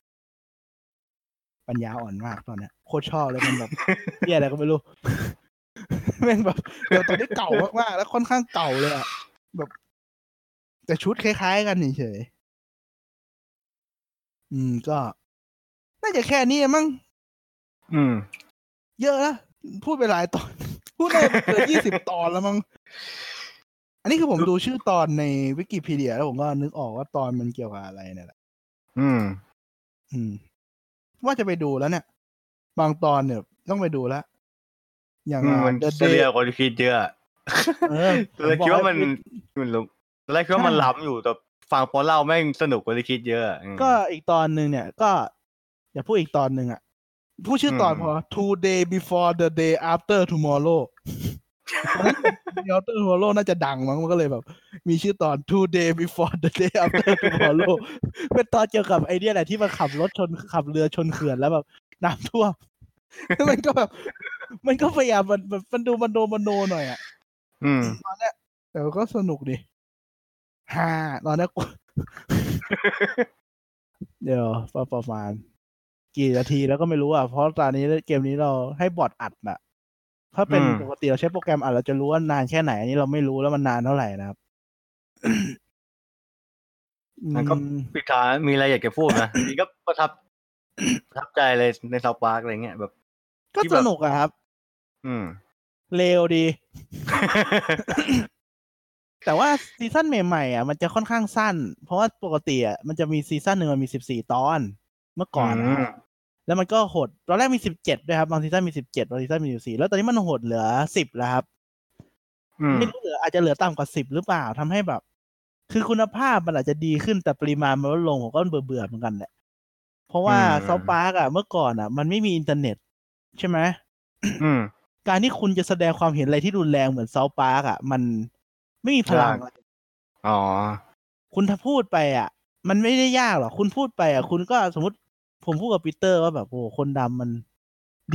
ปัญญาอ่อนมากตอนเนี้ยโคตรชอบเลยมันแบบเหี้ยอะไรก็ไม่รู้แม่งแบบเดี๋ยวตอนนี้เก่ามากๆแล้วค่อนข้างเก่าเลยอะแบบ แต่ชุดคล้ายๆกันเฉยๆอืมก็ น่าจะแค่นี้มั้งอืม เยอะนะพูดไปหลายตอน พูดได้เกินยี่สิบตอนแล้วมั้งอันนี้คือผมดูชื่อตอนในวิกิพีเดีย แล้วผมก็นึกออกว่าตอนมันเกี่ยวกับอะไรเนี่ยแหละ อืม อืม ว่าจะไปดูแล้วเนี่ย บางตอนเนี่ย ต้องไปดูแล้ว อย่างอืมมัน The เสี Day ยคนคิดเยอะเออตอนแรกคิดว่ามันผมบอกให้มันรู้ตอนแรกคิดว่ามันใช่ล้ำอยู่แต่ฟังพอเล่าแม่งสนุกกว่าที่คิดเยอะอืมก็อีกตอนหนึ่งเนี่ย ก็ อย่าพูดอีกตอนหนึ่งอะ พูดชื่อตอนอืมพอ two day before the day after tomorrow day after tomorrow น่าจะดังมั้งมันก็เลยแบบ มีชื่อตอน two day before the day after tomorrow เป็นตอนเกี่ยวกับไอเดียแหละที่มันขับรถชนขับเรือชนเขื่อนแล้วแบบน้ำท่วมมันก็แบบ มันก็พยายามมันมันมันดูมันโดมันโนหน่อยอะอืมตอนเนี้ยแต่ก็สนุกดิฮ่าตอนเนี้ยกูเดี๋ยวประมาณ กี่นาทีแล้วก็ไม่รู้อะเพราะตอนนี้เกมนี้เราให้บอทอัดน่ะ ถ้าเป็นอืมปกติเราใช้โปรแกรมอัดเราจะรู้ว่านานแค่ไหนอันนี้เราไม่รู้แล้วมันนานเท่าไหร่นะครับแล้วก็อืมปิดท้ายมีอะไรอยากจะพูดนะนี่ก็ประทับประทับใจเลยใน South Park อะไรเงี้ยแบบ ก็ที่แบสบนุกอะครับ อืมเร็วดี แต่ว่าซีซั่นใหม่ๆอะมันจะค่อนข้างสั้น เพราะว่าปกติอะมันจะมีซีซั่นหนึ่งมันมีสิบสี่ตอน เมื่อก่อนอืนะม แล้วมันก็หด ตอนแรกมีสิบเจ็ดด้วยครับบางซีซั่นมีสิบเจ็ดบางซีซั่นมีสิบสี่แล้วตอนนี้มันหดเหลือสิบแล้วครับอืมไม่รู้เหลืออาจจะเหลือต่ำกว่าสิบหรือเปล่าทำให้แบบ คือคุณภาพมันอาจจะดีขึ้นแต่ปริมาณมันลดลงผมก็เบื่อเบื่อๆเหมือนกันแหละเพราะว่า South Park อะเมื่อก่อนอะมันไม่มีอินเทอร์เน็ต ใช่ไหมอืมการที่คุณจะแสดงความเห็นอะไรที่รุนแรงเหมือน South Park อะมันไม่มีพลังยากอ๋อ คุณถ้าพูดไปอะ มันไม่ได้ยากหรอกคุณพูดไปอะ คุณก็สมมติ ผมพูดกับปีเตอร์ว่าแบบโอ้โหคนดำมัน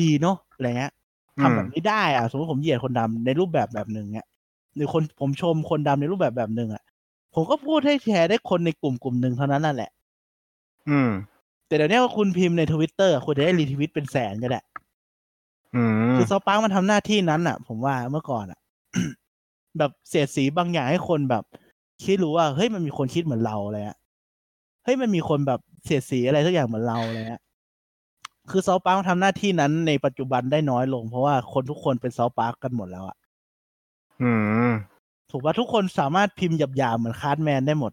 ดีเนาะอะไรเงี้ยอืมทำแบบนี้ได้อะสมมติผมเหยียดคนดำในรูปแบบแบบหนึ่งเนี่ยหรือคนผมชมคนดำในรูปแบบแบบหนึ่งอะผมก็พูดให้แชร์ได้คนในกลุ่มกลุ่มหนึ่งเท่านั้นนั่นแหละ อืม แต่เดี๋ยวนี้ว่าคุณพิมพ์ในทวิตเตอร์คุณจะได้ retweet เป็นแสนก็ได้อืมคือ South Park มันทำหน้าที่นั้นอะ ผมว่าเมื่อก่อนอะ แบบเสียดสีบางอย่างให้คนแบบ คิดรู้ว่าเฮ้ยมันมีคนคิดเหมือนเราอะไรเงี้ยเฮ้ยมันมีคนแบบเสียดสีอะไรสักอย่างเหมือนเราอะไรเงี้ยคือ South Park ทำหน้าที่นั้นในปัจจุบันได้น้อยลง เพราะว่าคนทุกคนเป็น South Park กันหมดแล้วอะอืม ถูกว่าทุกคนสามารถพิมพ์หยาบๆเหมือน Cartman ได้หมด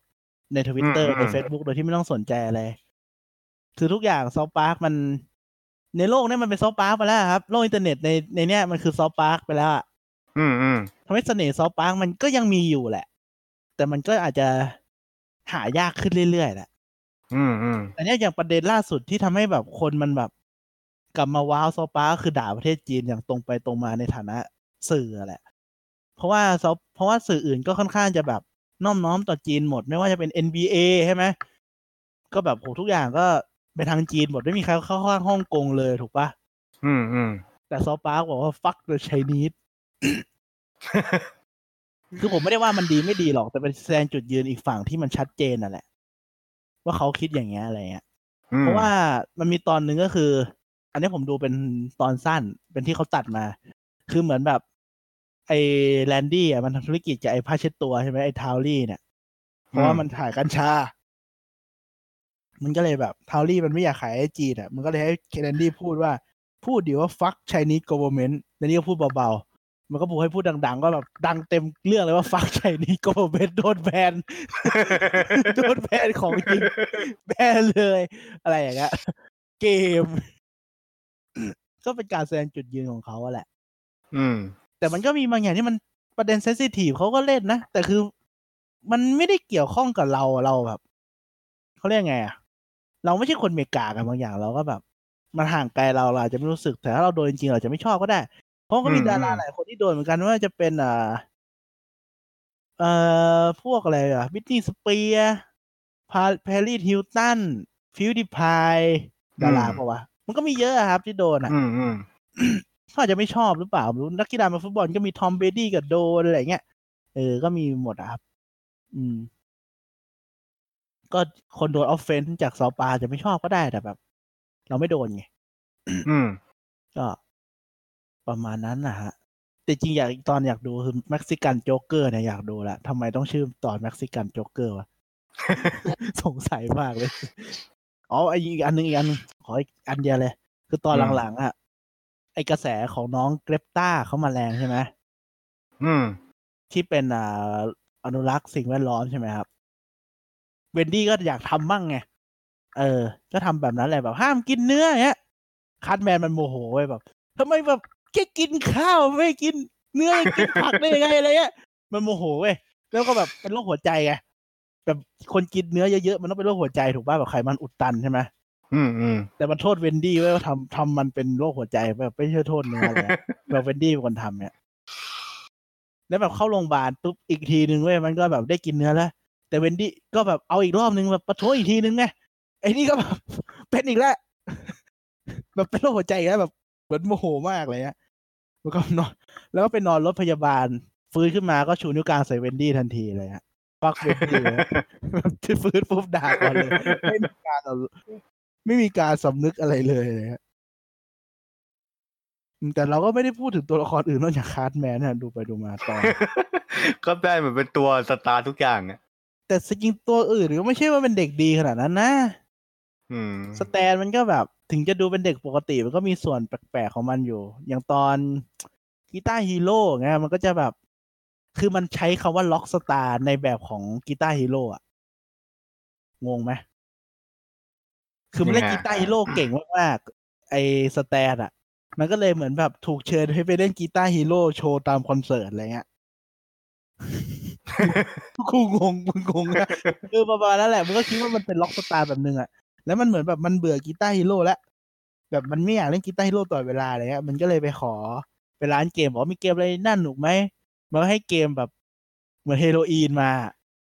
ในทวิตเตอร์อืมใน Facebook โดยที่ไม่ต้องสนใจอะไรคือทุกอย่าง South Park มัน ในโลกเนี้ยมันเป็น South Park ไปแล้วครับ โลกอินเทอร์เน็ตในในเนี้ยมันคือ South Park ไปแล้วอะอืมอืมทำให้เสน่ห์ South Park มันก็ยังมีอยู่แหละ แต่มันก็อาจจะหายากขึ้นเรื่อยๆแหละ อืมอืมอันเนี้ยอย่างประเด็นล่าสุดที่ทำให้แบบคนมันแบบ กลับมาว้าว South Park คือด่าประเทศจีนอย่างตรงไปตรงมาในฐานะสื่อแหละ เพราะว่าซอฟเพราะว่าสื่ออื่นก็ค่อนข้างจะแบบน้อมน้อมต่อจีนหมดไม่ว่าจะเป็น NBA ใช่ไหมก็แบบโหทุกอย่างก็ไปทางจีนหมดไม่มีใครเข้าข้างฮ่องกงเลยถูกปะอืมอืมแต่ซอฟปาร์กบอกว่า fuck the Chinese คือผมไม่ได้ว่ามันดีไม่ดีหรอกแต่เป็นแสดงจุดยืนอีกฝั่งที่มันชัดเจนน่ะแหละ ว่าเขาคิดอย่างเงี้ยอะไรเงี้ยอืมเพราะว่ามันมีตอนหนึ่งก็คือ อันนี้ผมดูเป็นตอนสั้นเป็นที่เขาตัดมา คือเหมือนแบบ ไอ้ Randy อะมันทำธุรกิจกับไอ้ผ้าเช็ดตัวใช่ไหมไอ้ Towelie เนี่ย เพราะว่ามันขายกัญชา มันก็เลยแบบ Towelie มันไม่อยากขายไอ้จีนอะมันก็เลยให้ Randy พูดว่า พูดดีว่า fuck Chinese government Randy ก็พูดเบาๆ มันก็พูดให้พูดดัง ๆ ก็แบบดังเต็มเรื่องเลยว่า fuck Chinese government โดนแบนโดนแบนของจริงแบนเลย อะไรอย่างเงี้ยเกม ก็เป็นการแสดงจุดยืนของเขาอะแหละ อืม แต่มันก็มีบางอย่างที่มันประเด็นเซนซิทีฟเขาก็เล่นนะ แต่คือมันไม่ได้เกี่ยวข้องกับเราอะเราแบบเขาเรียกไงอะเราไม่ใช่คนเมกากันบางอย่างเราก็แบบ มันห่างไกลเราเราอาจจะไม่รู้สึกแต่ถ้าเราโดนจริงๆเราจะไม่ชอบก็ได้ เพราะก็มีอืมดาราอืมหลายคนที่โดนเหมือนกันไม่ว่าจะเป็นอ่า เอ่อพวกอะไรอะ Britney Spears พา Paris Hilton PewDiePie ดาราปะวะมันก็มีเยอะอะครับที่โดนอะอืมอืมเขาอาจจะไม่ชอบหรือเปล่าไม่รู้นักกีฬามาฟุตบอลก็มี Tom Brady กับโดนอะไรเงี้ยเออ ก็มีหมดอะครับ อืม ก็คนโดน offend จาก South Park จะไม่ชอบก็ได้แต่แบบ เราไม่โดนไง อืม ก็ ประมาณนั้นนะฮะแต่จริงอยากอีกตอนอยากดูคือ Mexican Joker เนี่ยอยากดูแหละทำไมต้องชื่อตอน Mexican Joker วะสงสัยมากเลย อ๋อไออีกอันหนึ่งอีกอันหนึ่งขออีกอันเดียวเลย คือตอนอืมหลังๆอะไอกระแสของน้อง Greta เขามาแรงใช่ไหมอืม ที่เป็นอ่าอนุรักษ์สิ่งแวดล้อมใช่ไหมครับ Wendy ก็อยากทำบ้างไง เออ ก็ทำแบบนั้นแหละแบบห้ามกินเนื้ออย่างเงี้ย Cartman มันโมโหเว้ยแบบทำไมแบบ แค่กินข้าวไม่กินเนื้อกินผักได้ยังไงอะไรเงี้ยมันโมโหเว้ยแล้วก็แบบเป็นโรคหัวใจไงแบบคนกินเนื้อเยอะๆมันต้องเป็นโรคหัวใจถูกป่ะแบบไขมันอุดตันใช่ไหมอืมอืมแต่มันโทษ Wendy ไว้ว่าทำทำมันเป็นโรคหัวใจแบบไม่ใช่โทษเนื้อเลยแบบ Wendy เป็นคนทำเนี่ยแล้วแบบเข้าโรงพยาบาลปุ๊บอีกทีนึงเว้ยมันก็แบบได้กินเนื้อแล้วแต่ Wendy ก็แบบเอาอีกรอบนึงแบบประท้วงอีกทีนึงไงไอ้นี่ก็แบบเป็นอีกแล้วแบบเป็นโรคหัวใจอีกแล้วแบบเหมือนโมโหมากเลยฮะ แล้วก็นอนแล้วก็ไปนอนรถพยาบาล ฟื้นขึ้นมาก็ชูนิ้วกลางใส่ Wendy ทันทีเลยฮะ fuck Wendy เลยแบบที่ฟื้นปุ๊บด่าก่อนเลย ไม่มีการเอาไม่มีการสำนึกอะไรเลยเลยฮะอืมแต่เราก็ไม่ได้พูดถึงตัวละครอื่นนอกจาก Cartman นะดูไปดูมาตอนก็ได้เหมือนเป็นตัวสตาร์ทุกอย่างอะแต่จริงๆตัวอื่นก็ไม่ใช่ว่าเป็นเด็กดีขนาดนั้นนะอืม Stan มันก็แบบถึงจะดูเป็นเด็กปกติมันก็มีส่วนแปลกๆของมันอยู่ อย่างตอน Guitar Hero ไงมันก็จะแบบ คือมันใช้คำว่า rock star ในแบบของ Guitar Hero อะงงไหมคือมันเล่น Guitar Hero เก่งมากๆไอ Stan อะมันก็เลยเหมือนแบบถูกเชิญให้ไปเล่น Guitar Hero โชว์ตามคอนเสิร์ตอะไรเงี้ยกูงงมึงงงนะเออประมาณนั้นแหละ มึงก็คิดว่ามันเป็น rock star แบบนึงอะ แล้วมันเหมือนแบบมันเบื่อ Guitar Hero แล้วแบบมันไม่อยากเล่น Guitar Hero ตลอดเวลาอะไรเงี้ยมันก็เลยไปขอไปร้านเกมบอกว่ามีเกมอะไรน่าหนุกไหมมันก็ให้เกมแบบเหมือนเฮโรอีนมา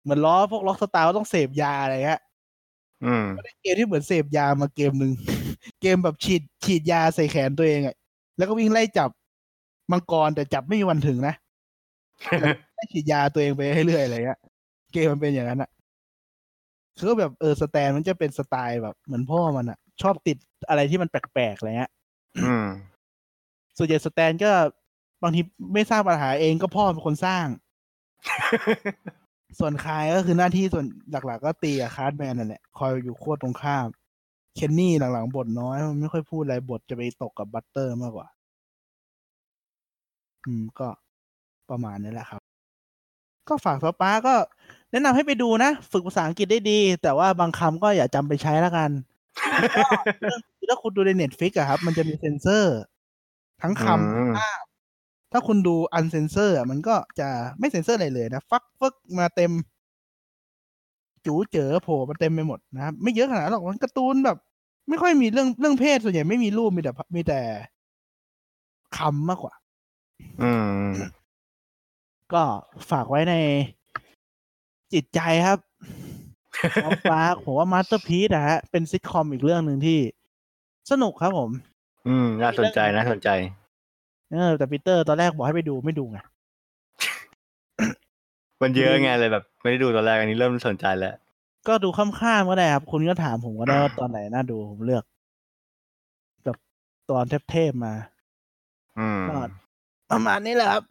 เหมือนล้อพวก rock star ว่าต้องเสพยาอะไรเงี้ยอืมก็ได้เกมที่เหมือนเสพยามาเกมหนึ่งเกมแบบฉีดฉีดยาใส่แขนตัวเองอะแล้วก็วิ่งไล่จับมังกรแต่จับไม่มีวันถึงนะให้ฉีดยาตัวเองไปเรื่อยๆอะไรเงี้ยเกมมันเป็นอย่างนั้นอะ คือแบบเออ Stan มันจะเป็นสไตล์แบบเหมือนพ่อมันอะชอบติดอะไรที่มันแปลกๆอะไรเงี้ยอืมส่วนใหญ่ Stan ก็บางทีไม่สร้างปัญหาเองก็พ่อเป็นคนสร้าง ส่วน Kyle ก็คือหน้าที่ส่วนหลัก ๆ ก็ตีกับ Cartman นั่นแหละคอยอยู่ขั้วตรงข้าม Kenny หลังๆบทน้อยมันไม่ค่อยพูดอะไรบทจะไปตกกับ Butters มากกว่า อืมก็ประมาณนี้แหละครับ ก็ฝาก South Park ก็ แนะนำให้ไปดูนะ ฝึกภาษาอังกฤษได้ดี แต่ว่าบางคำก็อย่าจำไปใช้แล้วกันถ้าคุณดูใน Netflix อะครับ มันจะมีเซนเซอร์ ทั้งคอืม ภาพถ้าคุณดู uncensored อะมันก็จะไม่เซนเซอร์อะไรเลยนะ fuck fuck มาเต็ม จู๋เจี๋ยวโผล่มาเต็มไปหมดนะครับ ไม่เยอะขนาดนั้นหรอกมันการ์ตูนแบบ ไม่ค่อยมีเรื่องเรื่องเพศส่วนใหญ่ไม่มีรูปมีแต่มีแต่คำมากกว่า อืม ก็ฝากไว้ใน จิตใจครับน้องฟ้าผมว่ามาสเตอร์พี e นะฮะ เป็นซิทคอมอีกเรื่องหนึ่งที่ สนุกครับผม อืม น่าสนใจน่าสนใจ เออ แต่ปีเตอร์ตอนแรกบอกให้ไปดูไม่ดูไงมันเยอะไงเลยแบบ ไม่ได้ดูตอนแรกอันนี้เริ่มสนใจแล้ว ก็ดูข้ามๆก็ได้ครับ คุณก็ถามผมก็ได้ว่าตอนไหนน่าดูผมเลือกแบบตอนเทพๆมา อืมก็ประมาณนี้แหละครับ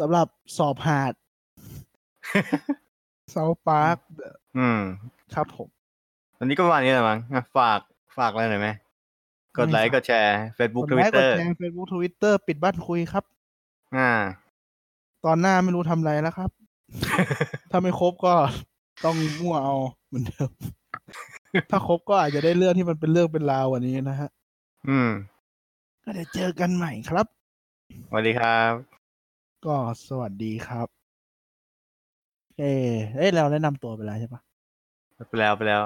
สำหรับ South Park South Park อืม ครับผม วันนี้ก็ประมาณนี้แหละมั้งอะฝากฝากอะไรหน่อยไหมกดไลค์กดแชร์ Facebook กดไลค์กด Twitter แชร์เฟซบุ๊กทวิตเตอร์ปิดบ้านคุยครับ อ่า ตอนหน้าไม่รู้ทำอะไรแล้วครับ ถ้าไม่ครบก็ต้องมั่วเอาเหมือนเดิมถ้าครบก็อาจจะได้เรื่องที่มันเป็นเรื่องเป็นราวกว่านี้นะฮะ อืม ก็เดี๋ยวเจอกันใหม่ครับ สวัสดีครับ ก็สวัสดีครับ เอเอ้ยเราแนะนำตัวไปแล้วใช่ปะไปแล้วไปแล้ว